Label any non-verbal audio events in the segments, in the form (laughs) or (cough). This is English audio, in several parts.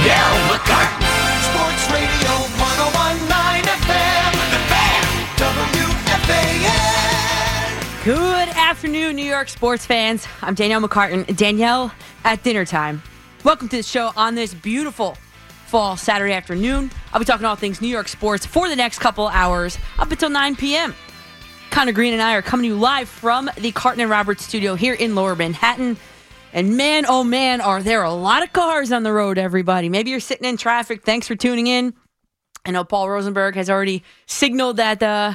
Danielle McCartan. Sports Radio 1019 FM. The Fan. WFAN. Good afternoon, New York sports fans. I'm Danielle McCartan. Danielle at dinner time. Welcome to the show on this beautiful fall Saturday afternoon. I'll be talking all things New York sports for the next couple hours up until 9 p.m. Connor Green and I are coming to you live from the Carton and Roberts studio here in Lower Manhattan. And man, oh man, are there a lot of cars on the road, everybody. Maybe you're sitting in traffic. Thanks for tuning in. I know Paul Rosenberg has already signaled that, uh,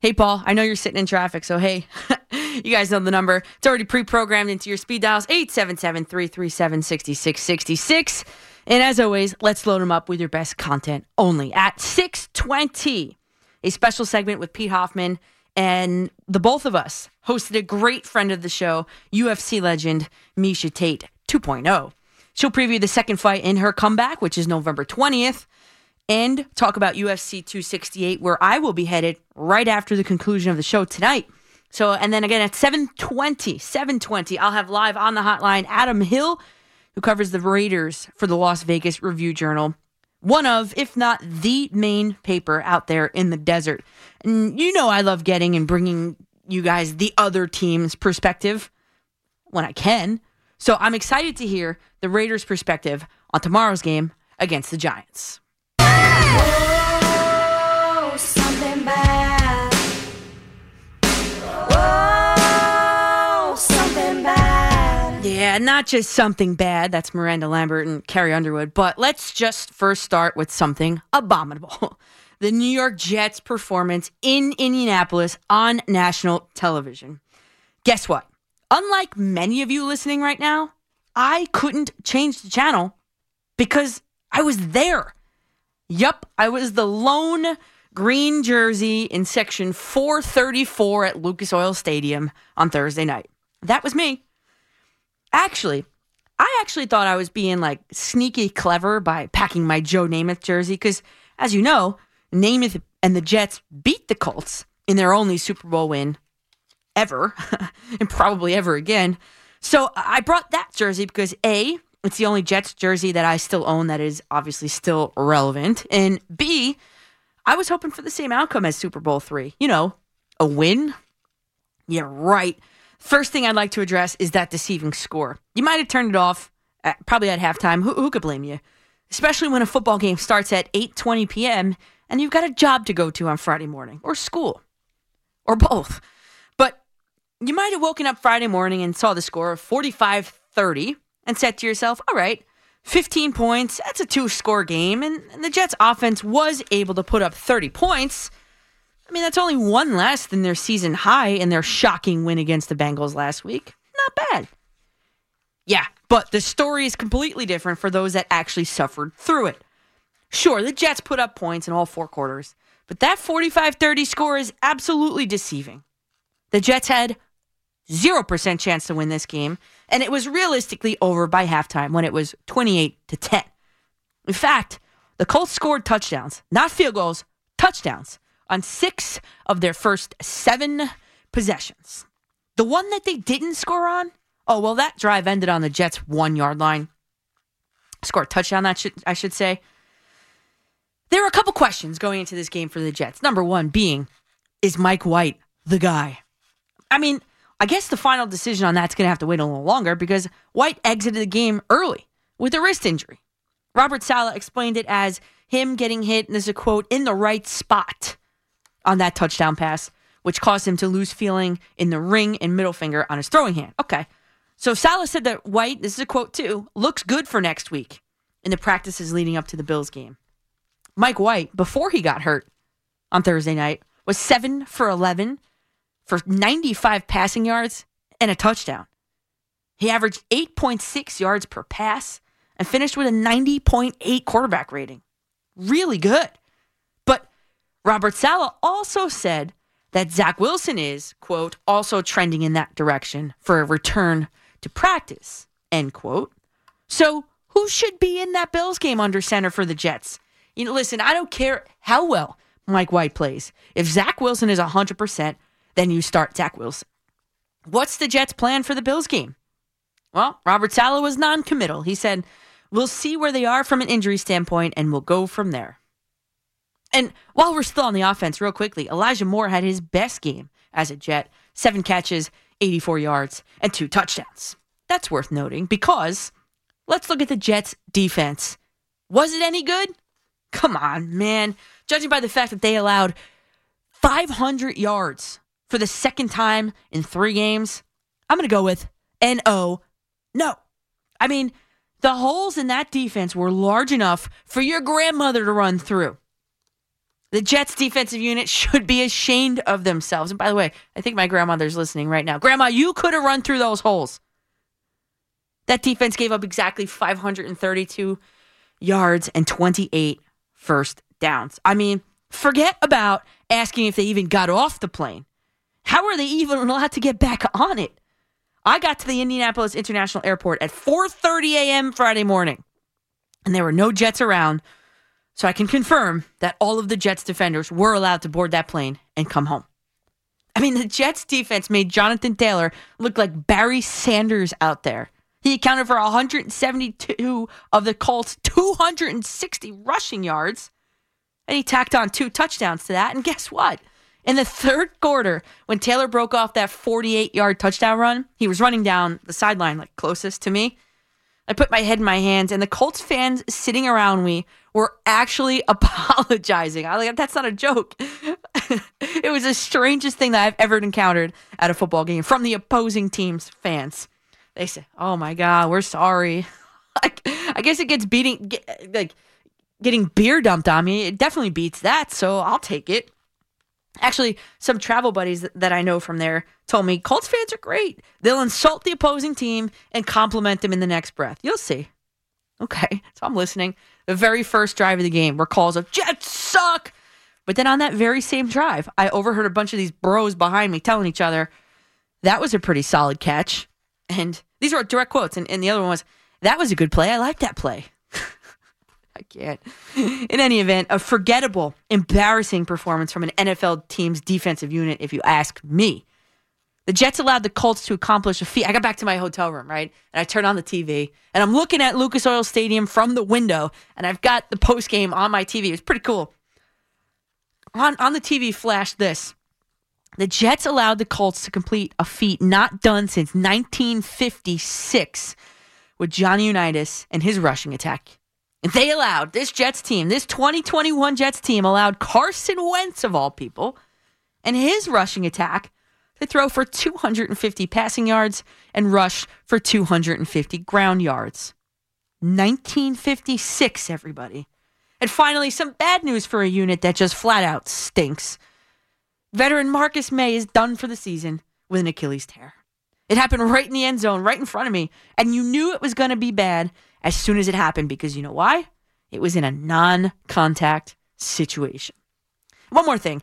hey, Paul, I know you're sitting in traffic. So, hey, (laughs) you guys know the number. It's already pre programmed into your speed dials 877 337 6666. And as always, let's load them up with your best content only at 620. A special segment with Pete Hoffman and the both of us hosted a great friend of the show, UFC legend Miesha Tate 2.0. She'll preview the second fight in her comeback, which is November 20th, and talk about UFC 268, where I will be headed right after the conclusion of the show tonight. So, and then again at 720, 720, I'll have live on the hotline Adam Hill, who covers the Raiders for the Las Vegas Review Journal. One of, if not the main paper out there in the desert. And you know, I love getting and bringing you guys the other team's perspective when I can. So I'm excited to hear the Raiders' perspective on tomorrow's game against the Giants. Oh, something bad. Oh, something bad. Yeah, not just something bad. That's Miranda Lambert and Carrie Underwood. But let's just first start with something abominable. (laughs) The New York Jets' performance in Indianapolis on national television. Guess what? Unlike many of you listening right now, I couldn't change the channel because I was there. Yup, I was the lone green jersey in section 434 at Lucas Oil Stadium on Thursday night. That was me. Actually, I actually thought I was being like sneaky clever by packing my Joe Namath jersey because, as you know, Namath and the Jets beat the Colts in their only Super Bowl win ever, (laughs) and probably ever again. So I brought that jersey because A, it's the only Jets jersey that I still own that is obviously still relevant. And B, I was hoping for the same outcome as Super Bowl three. You know, a win. Yeah, right. First thing I'd like to address is that deceiving score. You might have turned it off at, probably at halftime. Who, who could blame you? Especially when a football game starts at 8:20 p.m. and you've got a job to go to on Friday morning or school or both. But you might have woken up Friday morning and saw the score of 45 30 and said to yourself, all right, 15 points, that's a two score game. And, and the Jets offense was able to put up 30 points. I mean, that's only one less than their season high in their shocking win against the Bengals last week. Not bad. Yeah, but the story is completely different for those that actually suffered through it. Sure, the Jets put up points in all four quarters, but that 45 30 score is absolutely deceiving. The Jets had 0% chance to win this game, and it was realistically over by halftime when it was 28 to 10. In fact, the Colts scored touchdowns, not field goals, touchdowns on six of their first seven possessions. The one that they didn't score on, oh, well, that drive ended on the Jets' one yard line. Score a touchdown, that should, I should say. There are a couple questions going into this game for the Jets. Number one being, is Mike White the guy? I mean, I guess the final decision on that's going to have to wait a little longer because White exited the game early with a wrist injury. Robert Saleh explained it as him getting hit, and this is a quote, in the right spot on that touchdown pass, which caused him to lose feeling in the ring and middle finger on his throwing hand. Okay. So Saleh said that White, this is a quote too, looks good for next week in the practices leading up to the Bills game. Mike White, before he got hurt on Thursday night, was 7 for 11 for 95 passing yards and a touchdown. He averaged 8.6 yards per pass and finished with a 90.8 quarterback rating. Really good. But Robert Saleh also said that Zach Wilson is, quote, also trending in that direction for a return to practice, end quote. So who should be in that Bills game under center for the Jets? You know, listen, I don't care how well Mike White plays. If Zach Wilson is 100%, then you start Zach Wilson. What's the Jets' plan for the Bills game? Well, Robert Saleh was non committal. He said, We'll see where they are from an injury standpoint, and we'll go from there. And while we're still on the offense, real quickly, Elijah Moore had his best game as a Jet seven catches, 84 yards, and two touchdowns. That's worth noting because let's look at the Jets' defense. Was it any good? Come on, man. Judging by the fact that they allowed 500 yards for the second time in three games, I'm going to go with N-O. No. I mean, the holes in that defense were large enough for your grandmother to run through. The Jets defensive unit should be ashamed of themselves. And by the way, I think my grandmother's listening right now. Grandma, you could have run through those holes. That defense gave up exactly 532 yards and 28 first downs. I mean, forget about asking if they even got off the plane. How are they even allowed to get back on it? I got to the Indianapolis International Airport at 4:30 a.m. Friday morning, and there were no jets around, so I can confirm that all of the Jets defenders were allowed to board that plane and come home. I mean, the Jets defense made Jonathan Taylor look like Barry Sanders out there. He accounted for 172 of the Colts' 260 rushing yards, and he tacked on two touchdowns to that. And guess what? In the third quarter, when Taylor broke off that 48 yard touchdown run, he was running down the sideline, like closest to me. I put my head in my hands, and the Colts fans sitting around me were actually (laughs) apologizing. I like that's not a joke. (laughs) it was the strangest thing that I've ever encountered at a football game from the opposing team's fans. They say, "Oh my god, we're sorry." (laughs) like, I guess it gets beating, get, like getting beer dumped on me. It definitely beats that, so I'll take it. Actually, some travel buddies that I know from there told me Colts fans are great. They'll insult the opposing team and compliment them in the next breath. You'll see. Okay, so I'm listening. The very first drive of the game were calls of Jets suck. But then on that very same drive, I overheard a bunch of these bros behind me telling each other that was a pretty solid catch. And these were direct quotes. And, and the other one was, that was a good play. I like that play. (laughs) I can't. In any event, a forgettable, embarrassing performance from an NFL team's defensive unit, if you ask me. The Jets allowed the Colts to accomplish a feat. I got back to my hotel room, right? And I turned on the TV and I'm looking at Lucas Oil Stadium from the window and I've got the post game on my TV. It was pretty cool. On, on the TV flashed this. The Jets allowed the Colts to complete a feat not done since 1956 with Johnny Unitas and his rushing attack. And they allowed this Jets team, this 2021 Jets team, allowed Carson Wentz, of all people, and his rushing attack to throw for 250 passing yards and rush for 250 ground yards. 1956, everybody. And finally, some bad news for a unit that just flat out stinks. Veteran Marcus Maye is done for the season with an Achilles tear. It happened right in the end zone, right in front of me, and you knew it was going to be bad as soon as it happened because you know why? It was in a non contact situation. One more thing.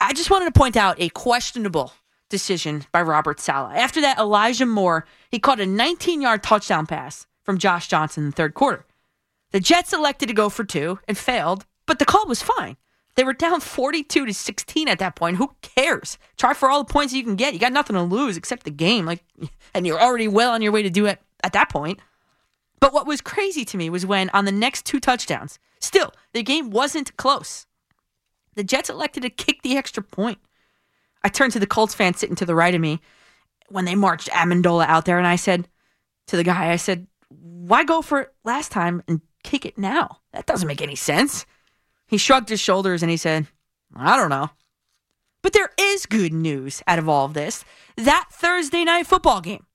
I just wanted to point out a questionable decision by Robert Saleh. After that, Elijah Moore, he caught a 19 yard touchdown pass from Josh Johnson in the third quarter. The Jets elected to go for two and failed, but the call was fine. They were down 42 to 16 at that point. Who cares? Try for all the points you can get. You got nothing to lose except the game. Like and you're already well on your way to do it at that point. But what was crazy to me was when on the next two touchdowns, still, the game wasn't close. The Jets elected to kick the extra point. I turned to the Colts fan sitting to the right of me when they marched Ammendola out there, and I said to the guy, I said, why go for it last time and kick it now? That doesn't make any sense. He shrugged his shoulders and he said, I don't know. But there is good news out of all of this. That Thursday night football game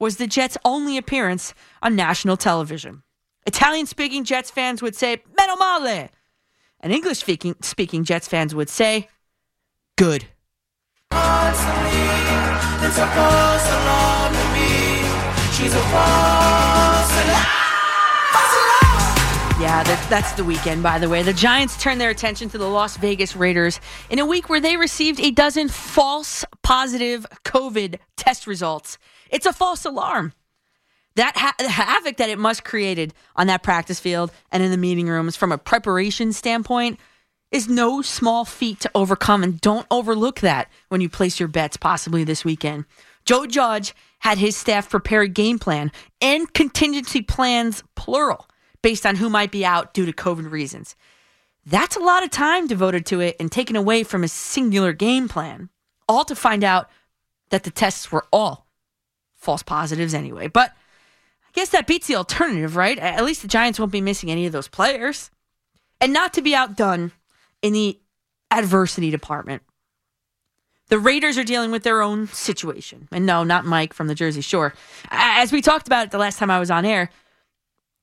was the Jets' only appearance on national television. Italian speaking Jets fans would say, Meno male. And English speaking Jets fans would say, good. She's a false alarm. Yeah, that, that's the weekend, by the way. The Giants turned their attention to the Las Vegas Raiders in a week where they received a dozen false positive COVID test results. It's a false alarm. That ha- havoc that it must created on that practice field and in the meeting rooms from a preparation standpoint is no small feat to overcome. And don't overlook that when you place your bets possibly this weekend. Joe Judge had his staff prepare a game plan and contingency plans, plural, based on who might be out due to COVID reasons. That's a lot of time devoted to it and taken away from a singular game plan, all to find out that the tests were all false positives anyway. But I guess that beats the alternative, right? At least the Giants won't be missing any of those players. And not to be outdone in the adversity department. The Raiders are dealing with their own situation. And no, not Mike from the Jersey Shore. As we talked about it the last time I was on air,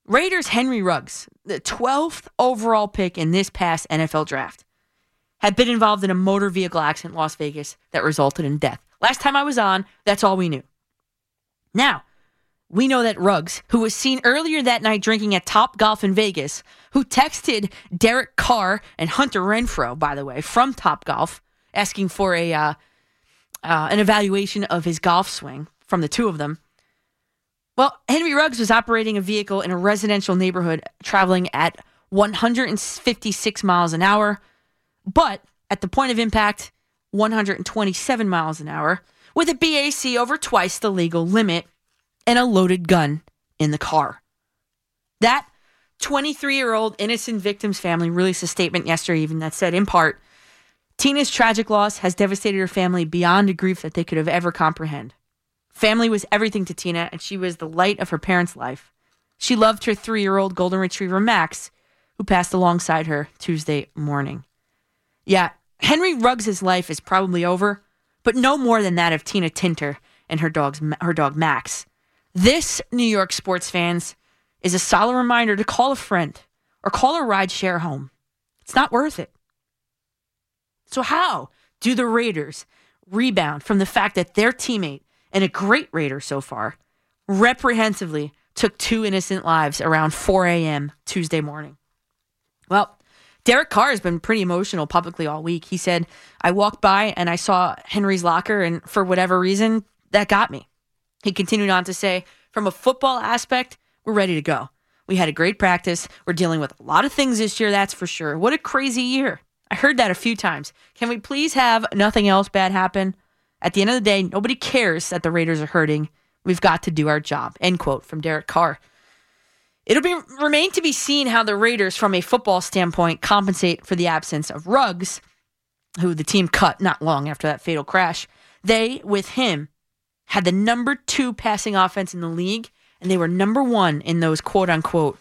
Raiders Henry Ruggs, the 12th overall pick in this past NFL draft, had been involved in a motor vehicle accident in Las Vegas that resulted in death. Last time I was on, that's all we knew. Now, we know that Ruggs, who was seen earlier that night drinking at Top Golf in Vegas, who texted Derek Carr and Hunter Renfrow, by the way, from Top Golf, asking for a uh, uh, an evaluation of his golf swing from the two of them. Well, Henry Ruggs was operating a vehicle in a residential neighborhood traveling at 156 miles an hour, but at the point of impact, 127 miles an hour, with a BAC over twice the legal limit and a loaded gun in the car. That 23 year old innocent victim's family released a statement yesterday evening that said, in part, Tina's tragic loss has devastated her family beyond a grief that they could have ever comprehend. Family was everything to Tina, and she was the light of her parents' life. She loved her three year old golden retriever, Max, who passed alongside her Tuesday morning. Yeah, Henry Ruggs' life is probably over, but no more than that of Tina Tintor and her, dog's, her dog, Max. This, New York sports fans, is a solid reminder to call a friend or call a ride share home. It's not worth it. So, how do the Raiders rebound from the fact that their teammate and a great Raider so far reprehensively took two innocent lives around 4 a.m. Tuesday morning? Well, Derek Carr has been pretty emotional publicly all week. He said, I walked by and I saw Henry's locker, and for whatever reason, that got me. He continued on to say, from a football aspect, we're ready to go. We had a great practice. We're dealing with a lot of things this year, that's for sure. What a crazy year. I heard that a few times. Can we please have nothing else bad happen? At the end of the day, nobody cares that the Raiders are hurting. We've got to do our job. End quote from Derek Carr. It'll be remain to be seen how the Raiders, from a football standpoint, compensate for the absence of Ruggs, who the team cut not long after that fatal crash. They, with him, had the number two passing offense in the league, and they were number one in those quote unquote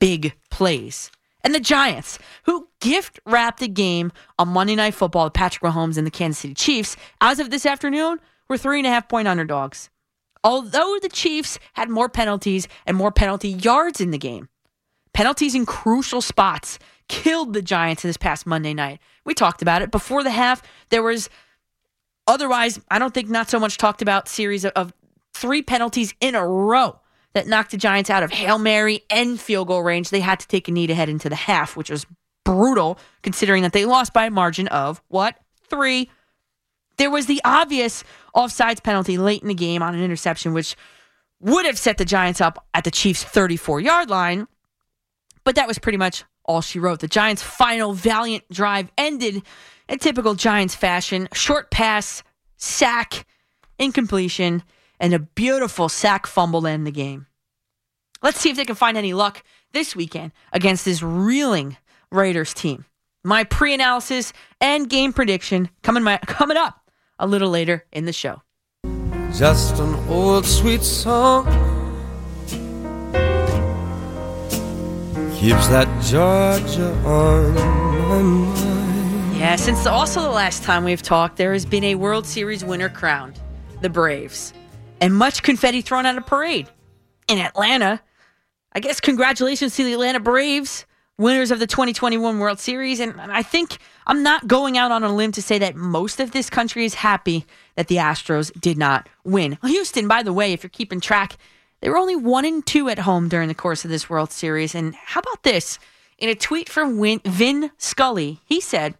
big plays and the Giants, who gift wrapped the game on Monday Night Football with Patrick Mahomes and the Kansas City Chiefs, as of this afternoon, were three and a half point underdogs. Although the Chiefs had more penalties and more penalty yards in the game, penalties in crucial spots killed the Giants this past Monday night. We talked about it before the half. There was otherwise, I don't think not so much talked about series of, of three penalties in a row that knocked the Giants out of Hail Mary and field goal range. They had to take a knee to head into the half, which was brutal considering that they lost by a margin of what? Three. There was the obvious offsides penalty late in the game on an interception, which would have set the Giants up at the Chiefs' 34 yard line. But that was pretty much all she wrote. The Giants' final valiant drive ended in typical Giants fashion short pass, sack, incompletion and a beautiful sack fumble to end the game. Let's see if they can find any luck this weekend against this reeling Raiders team. My pre-analysis and game prediction coming my, (laughs) coming up a little later in the show. Just an old sweet song keeps that Georgia on my mind. Yeah, since also the last time we've talked, there has been a World Series winner crowned, the Braves and much confetti thrown at a parade in Atlanta. I guess congratulations to the Atlanta Braves, winners of the 2021 World Series. And I think I'm not going out on a limb to say that most of this country is happy that the Astros did not win. Houston, by the way, if you're keeping track, they were only one and two at home during the course of this World Series. And how about this? In a tweet from Vin Scully, he said,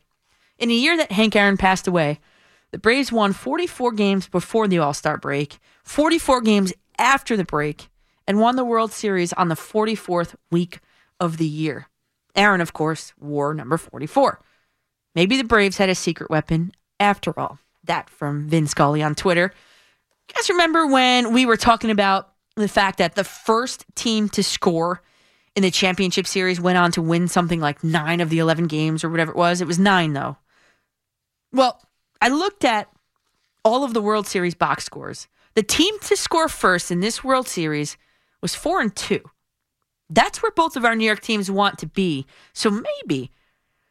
In a year that Hank Aaron passed away, the Braves won 44 games before the All Star break, 44 games after the break, and won the World Series on the 44th week of the year. Aaron, of course, wore number 44. Maybe the Braves had a secret weapon after all. That from Vin Scully on Twitter. You guys remember when we were talking about the fact that the first team to score in the championship series went on to win something like nine of the 11 games or whatever it was? It was nine, though. Well, I looked at all of the World Series box scores. The team to score first in this World Series was four and two. That's where both of our New York teams want to be. So maybe,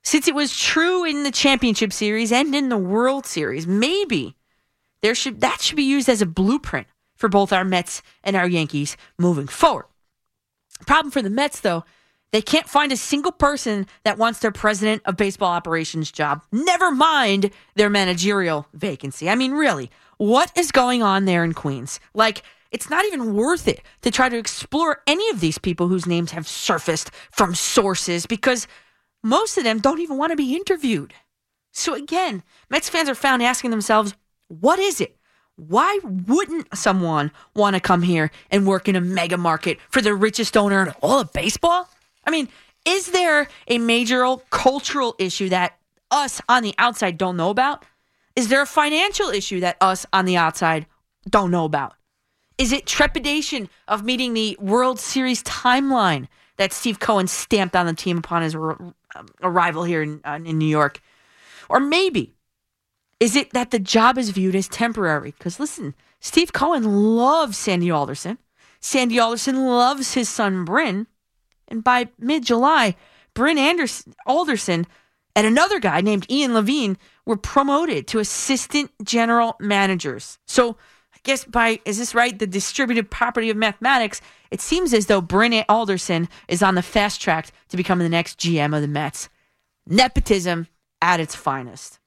since it was true in the championship series and in the World Series, maybe there should that should be used as a blueprint for both our Mets and our Yankees moving forward. Problem for the Mets, though, they can't find a single person that wants their president of baseball operations job. Never mind their managerial vacancy. I mean, really, what is going on there in Queens? Like, it's not even worth it to try to explore any of these people whose names have surfaced from sources because most of them don't even want to be interviewed. So, again, Mets fans are found asking themselves, what is it? Why wouldn't someone want to come here and work in a mega market for the richest owner in all of baseball? I mean, is there a major cultural issue that us on the outside don't know about? Is there a financial issue that us on the outside don't know about? Is it trepidation of meeting the World Series timeline that Steve Cohen stamped on the team upon his ar- arrival here in, uh, in New York? Or maybe is it that the job is viewed as temporary? Because listen, Steve Cohen loves Sandy Alderson. Sandy Alderson loves his son Bryn. And by mid July, Bryn Anderson, Alderson and another guy named Ian Levine were promoted to assistant general managers. So guess by, is this right? The distributive property of mathematics, it seems as though Bryn Alderson is on the fast track to becoming the next GM of the Mets. Nepotism at its finest.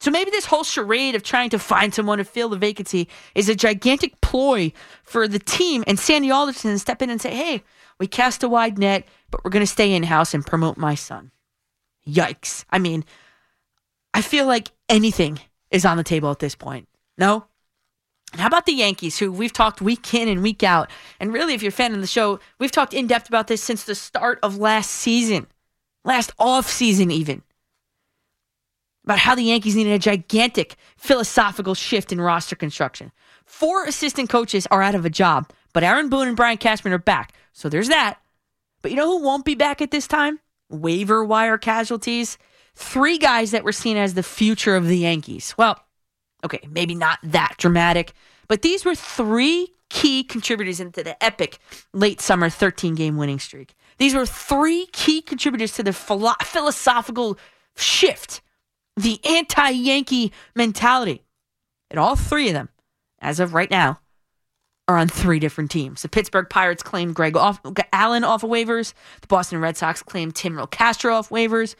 So maybe this whole charade of trying to find someone to fill the vacancy is a gigantic ploy for the team and Sandy Alderson to step in and say, hey, we cast a wide net, but we're going to stay in house and promote my son. Yikes. I mean, I feel like anything is on the table at this point. No? How about the Yankees, who we've talked week in and week out? And really, if you're a fan of the show, we've talked in depth about this since the start of last season, last off season, even about how the Yankees needed a gigantic philosophical shift in roster construction. Four assistant coaches are out of a job, but Aaron Boone and Brian Cashman are back. So there's that. But you know who won't be back at this time? Waiver wire casualties. Three guys that were seen as the future of the Yankees. Well, okay, maybe not that dramatic, but these were three key contributors into the epic late summer 13 game winning streak. These were three key contributors to the philo- philosophical shift the anti Yankee mentality. And all three of them, as of right now, are on three different teams. The Pittsburgh Pirates claimed Greg off, Allen off of waivers. The Boston Red Sox claimed Timrell Castro off waivers.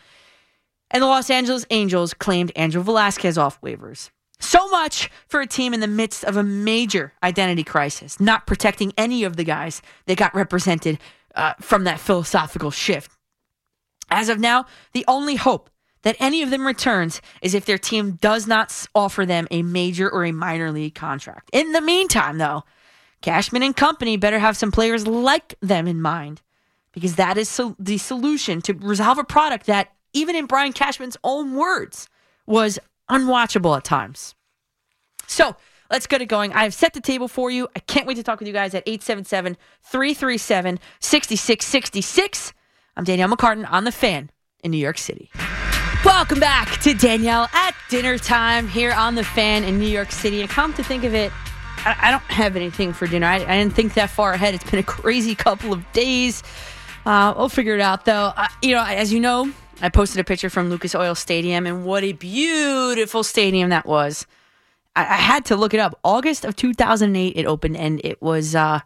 And the Los Angeles Angels claimed Angel Velasquez off waivers. So much for a team in the midst of a major identity crisis, not protecting any of the guys that got represented uh, from that philosophical shift. As of now, the only hope that any of them returns is if their team does not offer them a major or a minor league contract. In the meantime, though, Cashman and company better have some players like them in mind because that is so- the solution to resolve a product that, even in Brian Cashman's own words, was unwatchable at times. So, let's get it going. I have set the table for you. I can't wait to talk with you guys at 877 337 6666. I'm Danielle McCartan on The Fan in New York City. Welcome back to Danielle at dinner time here on The Fan in New York City. And come to think of it, I, don't have anything for dinner. I, I, didn't think that far ahead. It's been a crazy couple of days. Uh, we'll figure it out, though. Uh, you know, as you know, I posted a picture from Lucas Oil Stadium, and what a beautiful stadium that was. I, I had to look it up. August of 2008, it opened, and it was. Uh,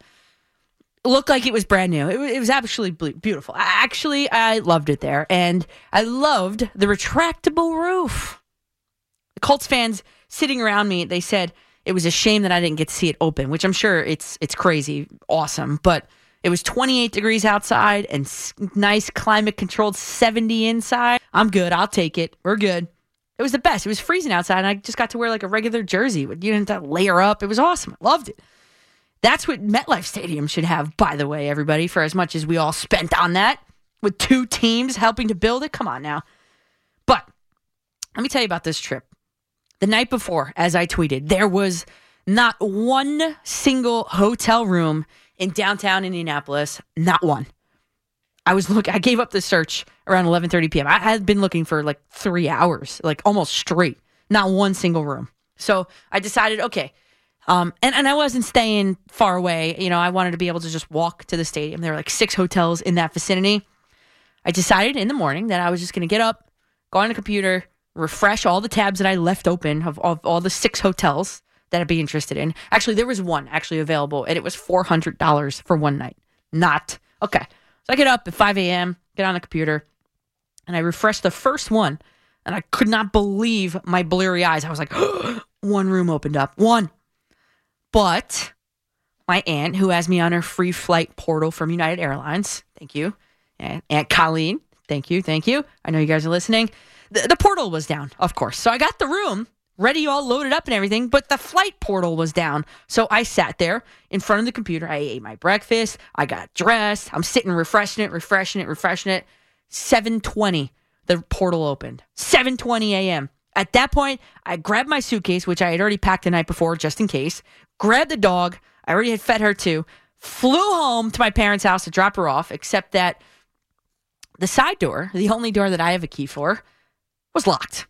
looked like it was brand new. It it was actually beautiful. Actually, I loved it there, and I loved the retractable roof. The Colts fans sitting around me, they said it was a shame that I didn't get to see it open, which I'm sure it's it's crazy, awesome, but it was 28 degrees outside and nice climate controlled 70 inside. I'm good. I'll take it. We're good. It was the best. It was freezing outside, and I just got to wear like a regular jersey. You didn't have to layer up. It was awesome. I loved it. That's what MetLife Stadium should have, by the way, everybody, for as much as we all spent on that with two teams helping to build it. Come on now. But let me tell you about this trip. The night before, as I tweeted, there was Not one single hotel room in downtown Indianapolis. Not one. I was look. I gave up the search around 11:30 p.m. I had been looking for like three hours, like almost straight. Not one single room. So I decided, okay, um, and and I wasn't staying far away. You know, I wanted to be able to just walk to the stadium. There were like six hotels in that vicinity. I decided in the morning that I was just going to get up, go on the computer, refresh all the tabs that I left open of, of all the six hotels that I'd be interested in. Actually, there was one actually available, and it was four hundred dollars for one night. Not okay. So I get up at five a.m., get on the computer, and I refresh the first one, and I could not believe my bleary eyes. I was like, (gasps) one room opened up, one. But my aunt, who has me on her free flight portal from United Airlines, thank you, and Aunt Colleen, thank you, thank you. I know you guys are listening. The, the portal was down, of course. So I got the room ready, all loaded up and everything, but the flight portal was down. So I sat there in front of the computer. I ate my breakfast. I got dressed. I'm sitting refreshing it, refreshing it, refreshing it. 720, the portal opened. 720 a.m. At that point, I grabbed my suitcase, which I had already packed the night before just in case, grabbed the dog. I already had fed her too. Flew home to my parents' house to drop her off, except that the side door, the only door that I have a key for, was locked.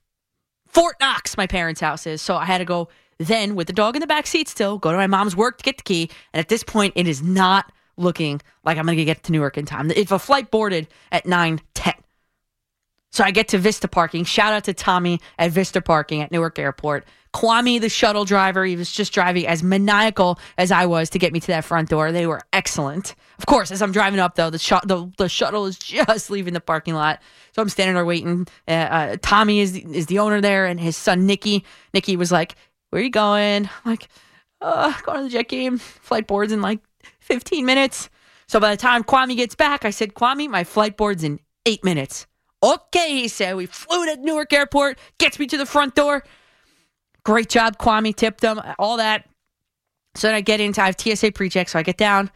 Fort Knox, my parents' house is. So I had to go then with the dog in the back seat still, go to my mom's work to get the key. And at this point, it is not looking like I'm going to get to Newark in time. If a flight boarded at 9 10. So I get to Vista Parking. Shout out to Tommy at Vista Parking at Newark Airport. Kwame, the shuttle driver, he was just driving as maniacal as I was to get me to that front door. They were excellent. Of course, as I'm driving up though, the sh- the, the shuttle is (laughs) just leaving the parking lot, so I'm standing there waiting. Uh, uh, Tommy is is the owner there, and his son Nicky. Nicky was like, "Where are you going?" I'm like, uh, going to the jet game. Flight boards in like 15 minutes. So by the time Kwame gets back, I said, Kwame, my flight board's in eight minutes. Okay, he said. We flew to Newark Airport, gets me to the front door. Great job, Kwame. Tipped them, all that. So then I get into, I have TSA pre check. So I get down,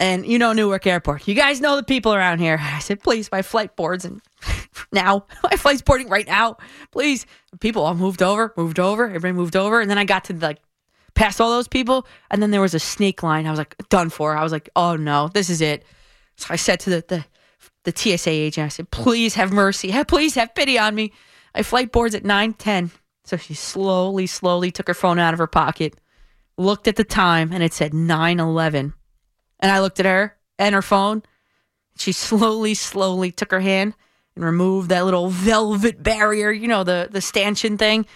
and you know Newark Airport. You guys know the people around here. I said, please, my flight boards and (laughs) now (laughs) my flight's boarding right now. Please, people all moved over, moved over. Everybody moved over, and then I got to like past all those people, and then there was a snake line. I was like, done for. I was like, oh no, this is it. So I said to the the, the TSA agent, I said, please have mercy, please have pity on me. My flight boards at nine ten. So she slowly, slowly took her phone out of her pocket, looked at the time, and it said 9 11. And I looked at her and her phone. She slowly, slowly took her hand and removed that little velvet barrier, you know, the, the stanchion thing,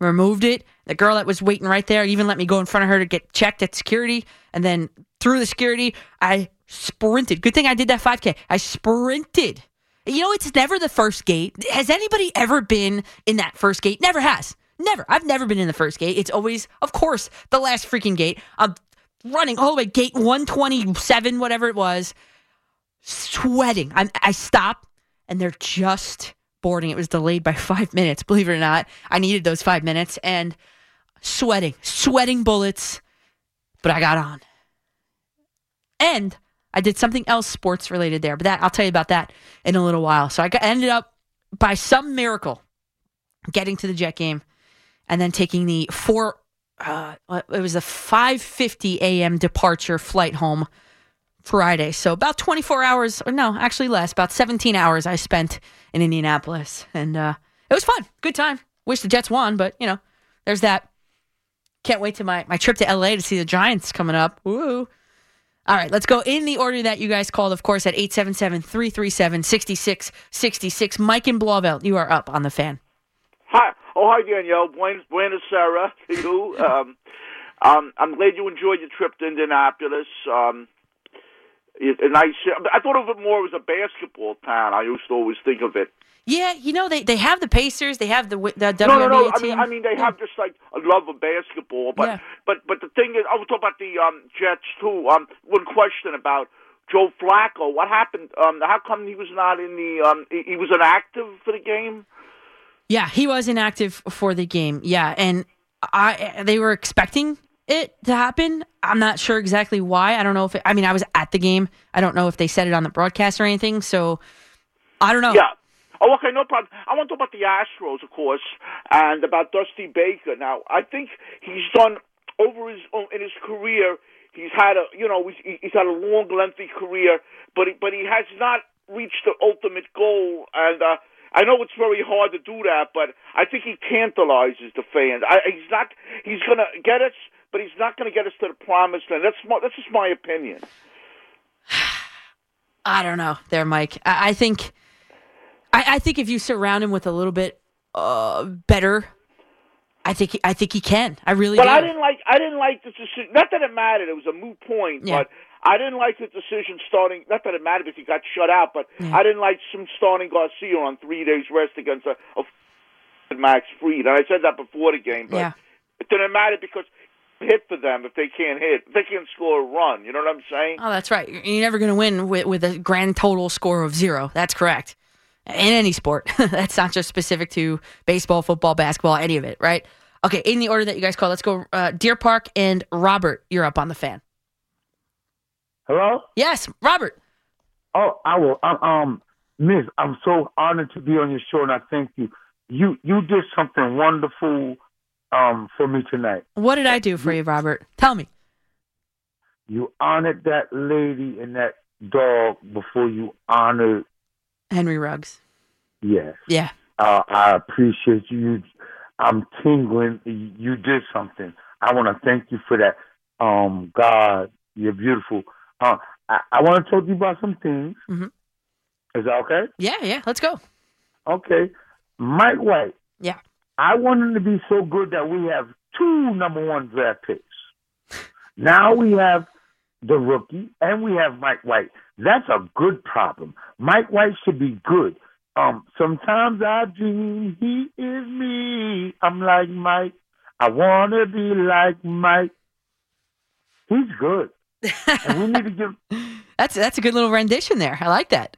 removed it. The girl that was waiting right there even let me go in front of her to get checked at security. And then through the security, I sprinted. Good thing I did that 5K. I sprinted you know, it's never the first gate. Has anybody ever been in that first gate? Never has. Never. I've never been in the first gate. It's always, of course, the last freaking gate. I'm running all the way, gate 127, whatever it was, sweating. I'm, I stop and they're just boarding. It was delayed by five minutes, believe it or not. I needed those five minutes and sweating, sweating bullets, but I got on. And I did something else sports related there, but that I'll tell you about that in a little while. So I got, ended up by some miracle getting to the Jet game and then taking the four. Uh, it was a 5:50 a.m. departure flight home Friday. So about 24 hours, or no, actually less, about 17 hours I spent in Indianapolis, and uh, it was fun, good time. Wish the Jets won, but you know, there's that. Can't wait to my my trip to LA to see the Giants coming up. Woo! All right, let's go in the order that you guys called, of course, at 877 337 6666. Mike and Blauvelt, you are up on the fan. Hi. Oh, hi, Danielle. Buenos, buenos Sarah to (laughs) you. um, um, I'm glad you enjoyed your trip to Indianapolis. Um, it, a nice. I thought of it more as a basketball town. I used to always think of it. Yeah, you know they, they have the Pacers, they have the the WNBA no, no, no. I mean, I mean, they have just like a love of basketball, but Yeah. but but the thing is, I was talking about the um, Jets too. Um, one question about Joe Flacco. What happened? Um, how come he was not in the? Um, he, he was inactive for the game. Yeah, he was inactive for the game. Yeah, and I they were expecting it to happen. I'm not sure exactly why. I don't know if it, I mean I was at the game. I don't know if they said it on the broadcast or anything. So I don't know. Yeah. Oh, okay, no problem. I want to talk about the Astros, of course, and about Dusty Baker. Now, I think he's done over his in his career, he's had a you know he's, he's had a long, lengthy career, but he, but he has not reached the ultimate goal. And uh, I know it's very hard to do that, but I think he tantalizes the fans. I, he's not he's gonna get us, but he's not gonna get us to the promised land. That's my, that's just my opinion. (sighs) I don't know, there, Mike. I, I think, I, I think if you surround him with a little bit uh, better, I think he, I think he can. I really But do. I didn't like I didn't like the decision. Not that it mattered; it was a moot point. Yeah. But I didn't like the decision starting. Not that it mattered because he got shut out, but I didn't like some starting Garcia on three days rest against a, a Max Fried. And I said that before the game, but Yeah. it didn't matter because hit for them if they can't hit. If they can't score a run. You know what I'm saying? Oh, that's right. You're never going to win with, with a grand total score of zero. That's correct. In any sport. (laughs) that's not just specific to baseball, football, basketball, any of it, right? Okay, in the order that you guys call, let's go uh, Deer Park and Robert. You're up on the fan. Hello? Yes, Robert. Oh, I will. Um, um, Miss, I'm so honored to be on your show, and I thank you. You you did something wonderful um for me tonight. What did I do for you, Robert? Tell me. You honored that lady and that dog before you honored. Henry Ruggs. Yes, Yeah. uh, I appreciate you. I'm tingling. You did something. I want to thank you for that. Um, God, you're beautiful. Uh, I, I want to talk to you about some things. Mm-hmm. Is that okay? Yeah, yeah. Let's go. Okay. Mike White. Yeah. I want him to be so good that we have two number one draft picks. Now we have the rookie and we have Mike White. That's a good problem. Mike White should be good. Um, sometimes I dream he is me. I'm like Mike. I wanna be like Mike. He's good. and we need to give (laughs) That's that's a good little rendition there. I like that.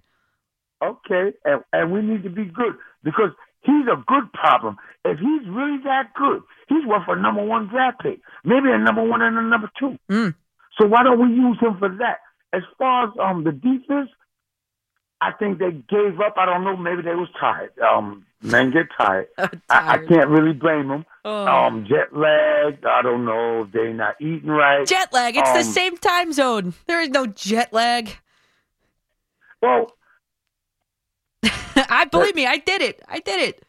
Okay, and, and we need to be good because he's a good problem. If he's really that good, he's worth a number one draft pick, maybe a number one and a number two. Mm. So why don't we use him for that? As far as um the defense, I think they gave up. I don't know. Maybe they was tired. Um, men get tired. (laughs) I, I can't really blame them. Oh. Um, jet lag. I don't know if they not eating right. Jet lag. It's the Um, same time zone. There is no jet lag. Well, (laughs) I believe me. I did it. I did it.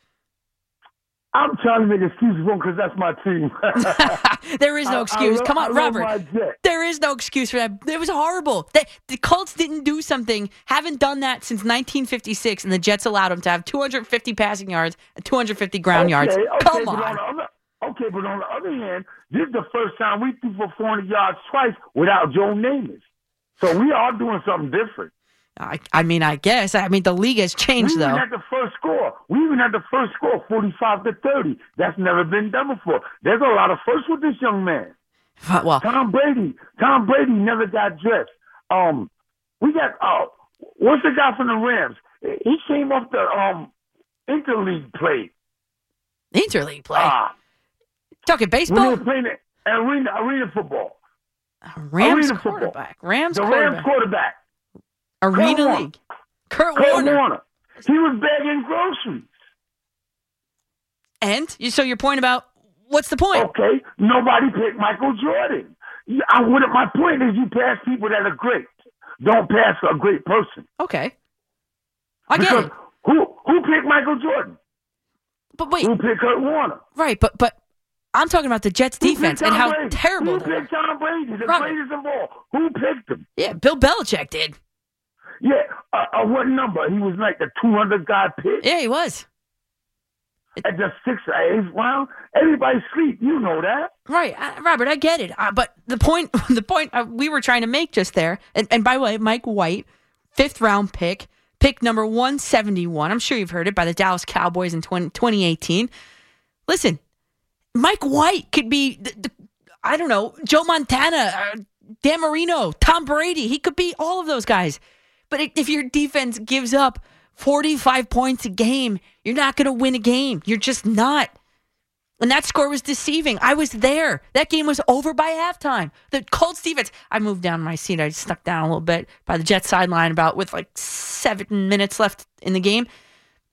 I'm trying to make excuses for because that's my team. (laughs) there is no I- I excuse. love- Come on, love Robert. There is no excuse for that. It was horrible. The, the Colts didn't do something, haven't done that since 1956, and the Jets allowed them to have 250 passing yards and 250 ground yards. Okay, okay, Come on. other, okay, but on the other hand, this is the first time we threw for 400 yards twice without Joe Namath. So we are doing something different. I, I mean, I guess. I mean, the league has changed, even though. We had the first score. We even had the first score, 45 to 30. That's never been done before. There's a lot of firsts with this young man. (laughs) Well, Tom Brady. Tom Brady never got dressed. Um, we got uh, what's the guy from the Rams? He came off the um interleague play. interleague play. Ah, Talking baseball? were playing it, arena arena football. Rams arena football. quarterback. Rams The quarterback. Rams quarterback, Arena Kurt Warner. league. Kurt, Kurt Warner. Warner. He was begging groceries. And you- so your point about what's the point? Okay, nobody picked Michael Jordan. I wouldn't. My point is, you pass people that are great. Don't pass a great person. Okay. I get because it. who who picked Michael Jordan? But wait, Who picked Kurt Warner? right, but but I'm talking about the Jets Who defense and how Brady? terrible Who picked Tom Brady, the Robert. greatest of all? Who picked him? Yeah, Bill Belichick did. Yeah, uh, uh, what number? He was like the 200 guy pick Yeah, he was. at the sixth, eighth round. Everybody sleep. You know that. Right, uh, Robert, I get it. Uh, but the point, (laughs) the point uh, we were trying to make just there, and, and by the way, Mike White, fifth round pick, pick number 171. I'm sure you've heard it by the Dallas Cowboys in 20, 2018. Listen, Mike White could be, the, the, I don't know, Joe Montana, uh, Dan Marino, Tom Brady. He could be all of those guys. But if- your defense gives up 45 points a game, you're not going to win a game. You're just not. And that score was deceiving. I was there. That game was over by halftime. The Colts defense. I moved down my seat. I stuck down a little bit by the Jets sideline about with like seven minutes left in the game.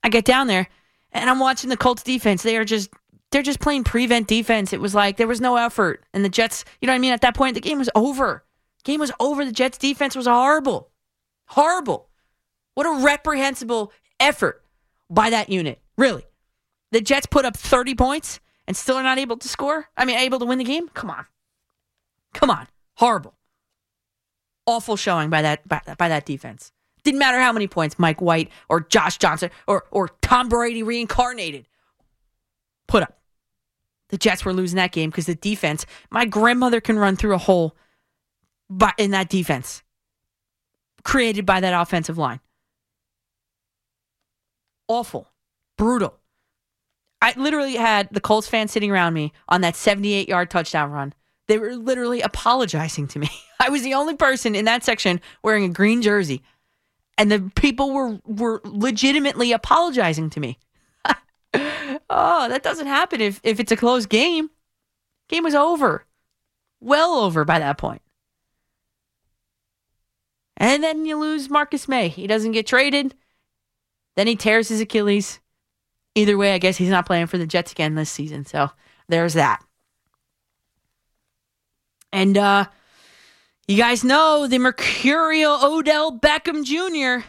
I get down there and I'm watching the Colts defense. They are just they're just playing prevent defense. It was like there was no effort, and the Jets. You know what I mean? At that point, the game was over. Game was over. The Jets' defense was horrible, horrible. What a reprehensible effort by that unit. Really, the Jets put up thirty points and still are not able to score. I mean, able to win the game. Come on, come on, horrible, awful showing by that by, by that defense. Didn't matter how many points Mike White or Josh Johnson or or Tom Brady reincarnated put up. The Jets were losing that game because the defense. My grandmother can run through a hole, but in that defense created by that offensive line. Awful, brutal. I literally had the Colts fans sitting around me on that 78 yard touchdown run. They were literally apologizing to me. (laughs) I was the only person in that section wearing a green jersey, and the people were were legitimately apologizing to me. (laughs) oh, that doesn't happen if if it's a close game. Game was over. Well over by that point. And then you lose Marcus Maye. He doesn't get traded. Then he tears his Achilles. Either way, I guess he's not playing for the Jets again this season. So there's that. And uh you guys know the Mercurial Odell Beckham Jr.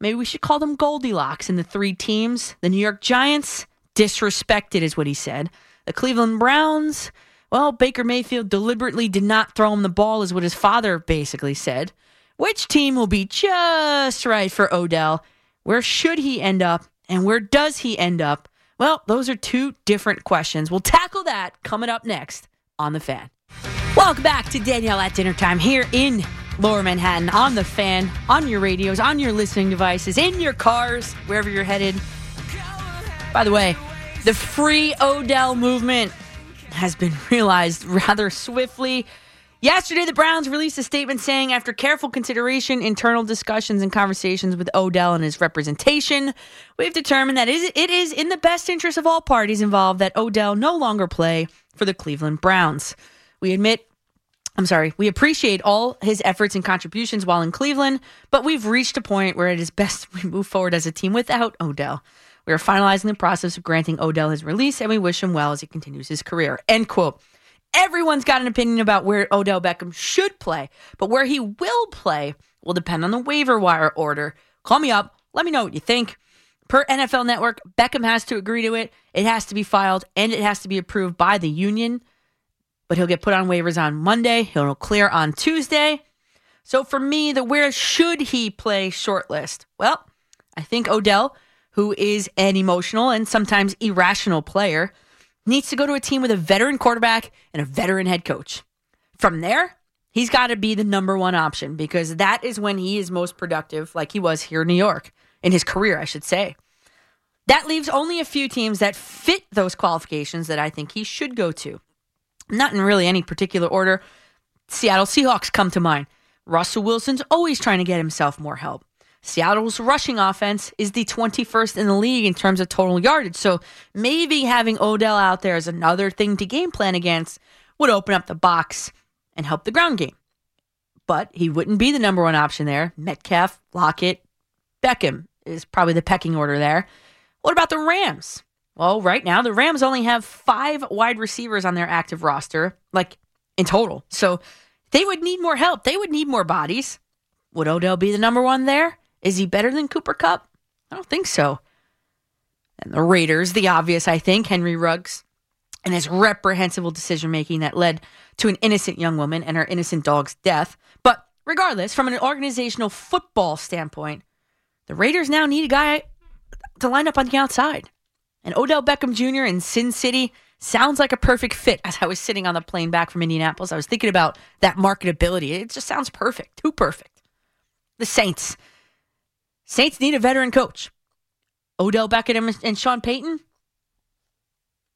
Maybe we should call them Goldilocks in the three teams. The New York Giants, disrespected is what he said. The Cleveland Browns, well, Baker Mayfield deliberately did not throw him the ball, is what his father basically said. Which team will be just right for Odell? Where should he end up? And where does he end up? Well, those are two different questions. We'll tackle that coming up next on The Fan. Welcome back to Danielle at dinner time here in Lower Manhattan on The Fan, on your radios, on your listening devices, in your cars, wherever you're headed. By the way, the free Odell movement has been (laughs) realized rather swiftly. Yesterday, the Browns released a statement saying, after careful consideration, internal discussions, and conversations with Odell and his representation, we've determined that it is in the best interest of all parties involved that Odell no longer play for the Cleveland Browns. We admit, I'm sorry, we appreciate all his efforts and contributions while in Cleveland, but we've reached a point where it is best (laughs) we move forward as a team without Odell. We are finalizing the process of granting Odell his release, and we wish him well as he continues his career. End quote. Everyone's got an opinion about where Odell Beckham should play, but where he will play will depend on the waiver wire order. Call me up. Let me know what you think. Per NFL Network, Beckham has to agree to it. It has to be filed and it has to be approved by the union. But he'll get put on waivers on Monday. He'll clear on Tuesday. So for me, the where should he play short list? Well, I think Odell, who is an emotional and sometimes irrational player, needs to go to a team with a veteran quarterback and a veteran head coach. From there, he's got to be the number one option because that is when he is most productive, like he was here in New York, in his career, I should say. That leaves only a few teams that fit those qualifications that I think he should go to. Not in really any particular order. Seattle Seahawks come to mind. Russell Wilson's always trying to get himself more help. Seattle's rushing offense is the 21st in the league in terms of total yardage. So maybe having Odell out there as another thing to game plan against would open up the box and help the ground game. But he wouldn't be the number one option there. Metcalf, Lockett, Beckham is probably the pecking order there. What about the Rams? Well, right now, the Rams only have five wide receivers on their active roster, like in total. So they would need more help. They would need more bodies. Would Odell be the number one there? Is he better than Cooper Kupp? I don't think so. And the Raiders, the obvious, I think, Henry Ruggs and his reprehensible decision making that led to an innocent young woman and her innocent dog's death. But regardless, from an organizational football standpoint, the Raiders now need a guy to line up on the outside. And Odell Beckham Jr. in Sin City sounds like a perfect fit. As I was sitting on the plane back from Indianapolis, I was thinking about that marketability. It just sounds perfect, too perfect. The Saints. Saints need a veteran coach. Odell Beckham and Sean Payton.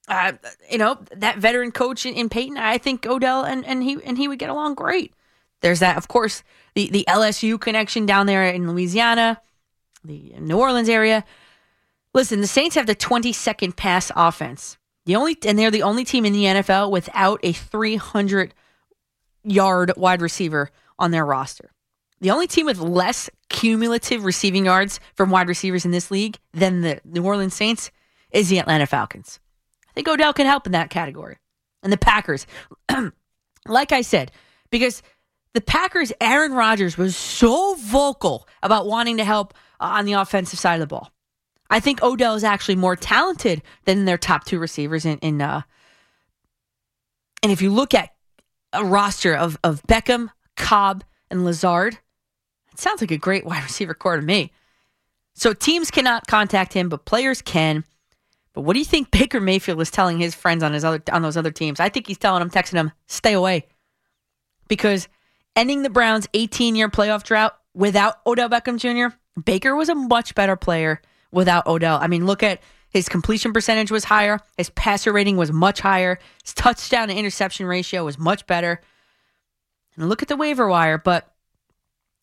Uh, you know that veteran coach in, in Payton. I think Odell and, and he and he would get along great. There's that, of course, the the LSU connection down there in Louisiana, the New Orleans area. Listen, the Saints have the 22nd pass offense. The only and they're the only team in the NFL without a 300 yard wide receiver on their roster. The only team with less cumulative receiving yards from wide receivers in this league than the New Orleans Saints is the Atlanta Falcons. I think Odell can help in that category. And the Packers, (clears throat) like I said, because the Packers, Aaron Rodgers was so vocal about wanting to help uh, on the offensive side of the ball. I think Odell is actually more talented than their top two receivers in, in uh, and if you look at a roster of, of Beckham, Cobb, and Lazard, it sounds like a great wide (laughs) receiver core to me. So teams cannot contact him, but players can. But what do you think (laughs) Baker Mayfield is telling his friends on his other on those other teams? I think he's telling them, texting them, stay away. Because ending the Browns' 18 year playoff drought without Odell Beckham Jr., Baker was a much better player without Odell. I mean, look at his completion percentage was higher, his passer rating was much higher, his touchdown to interception ratio was much better. And look at the waiver wire, but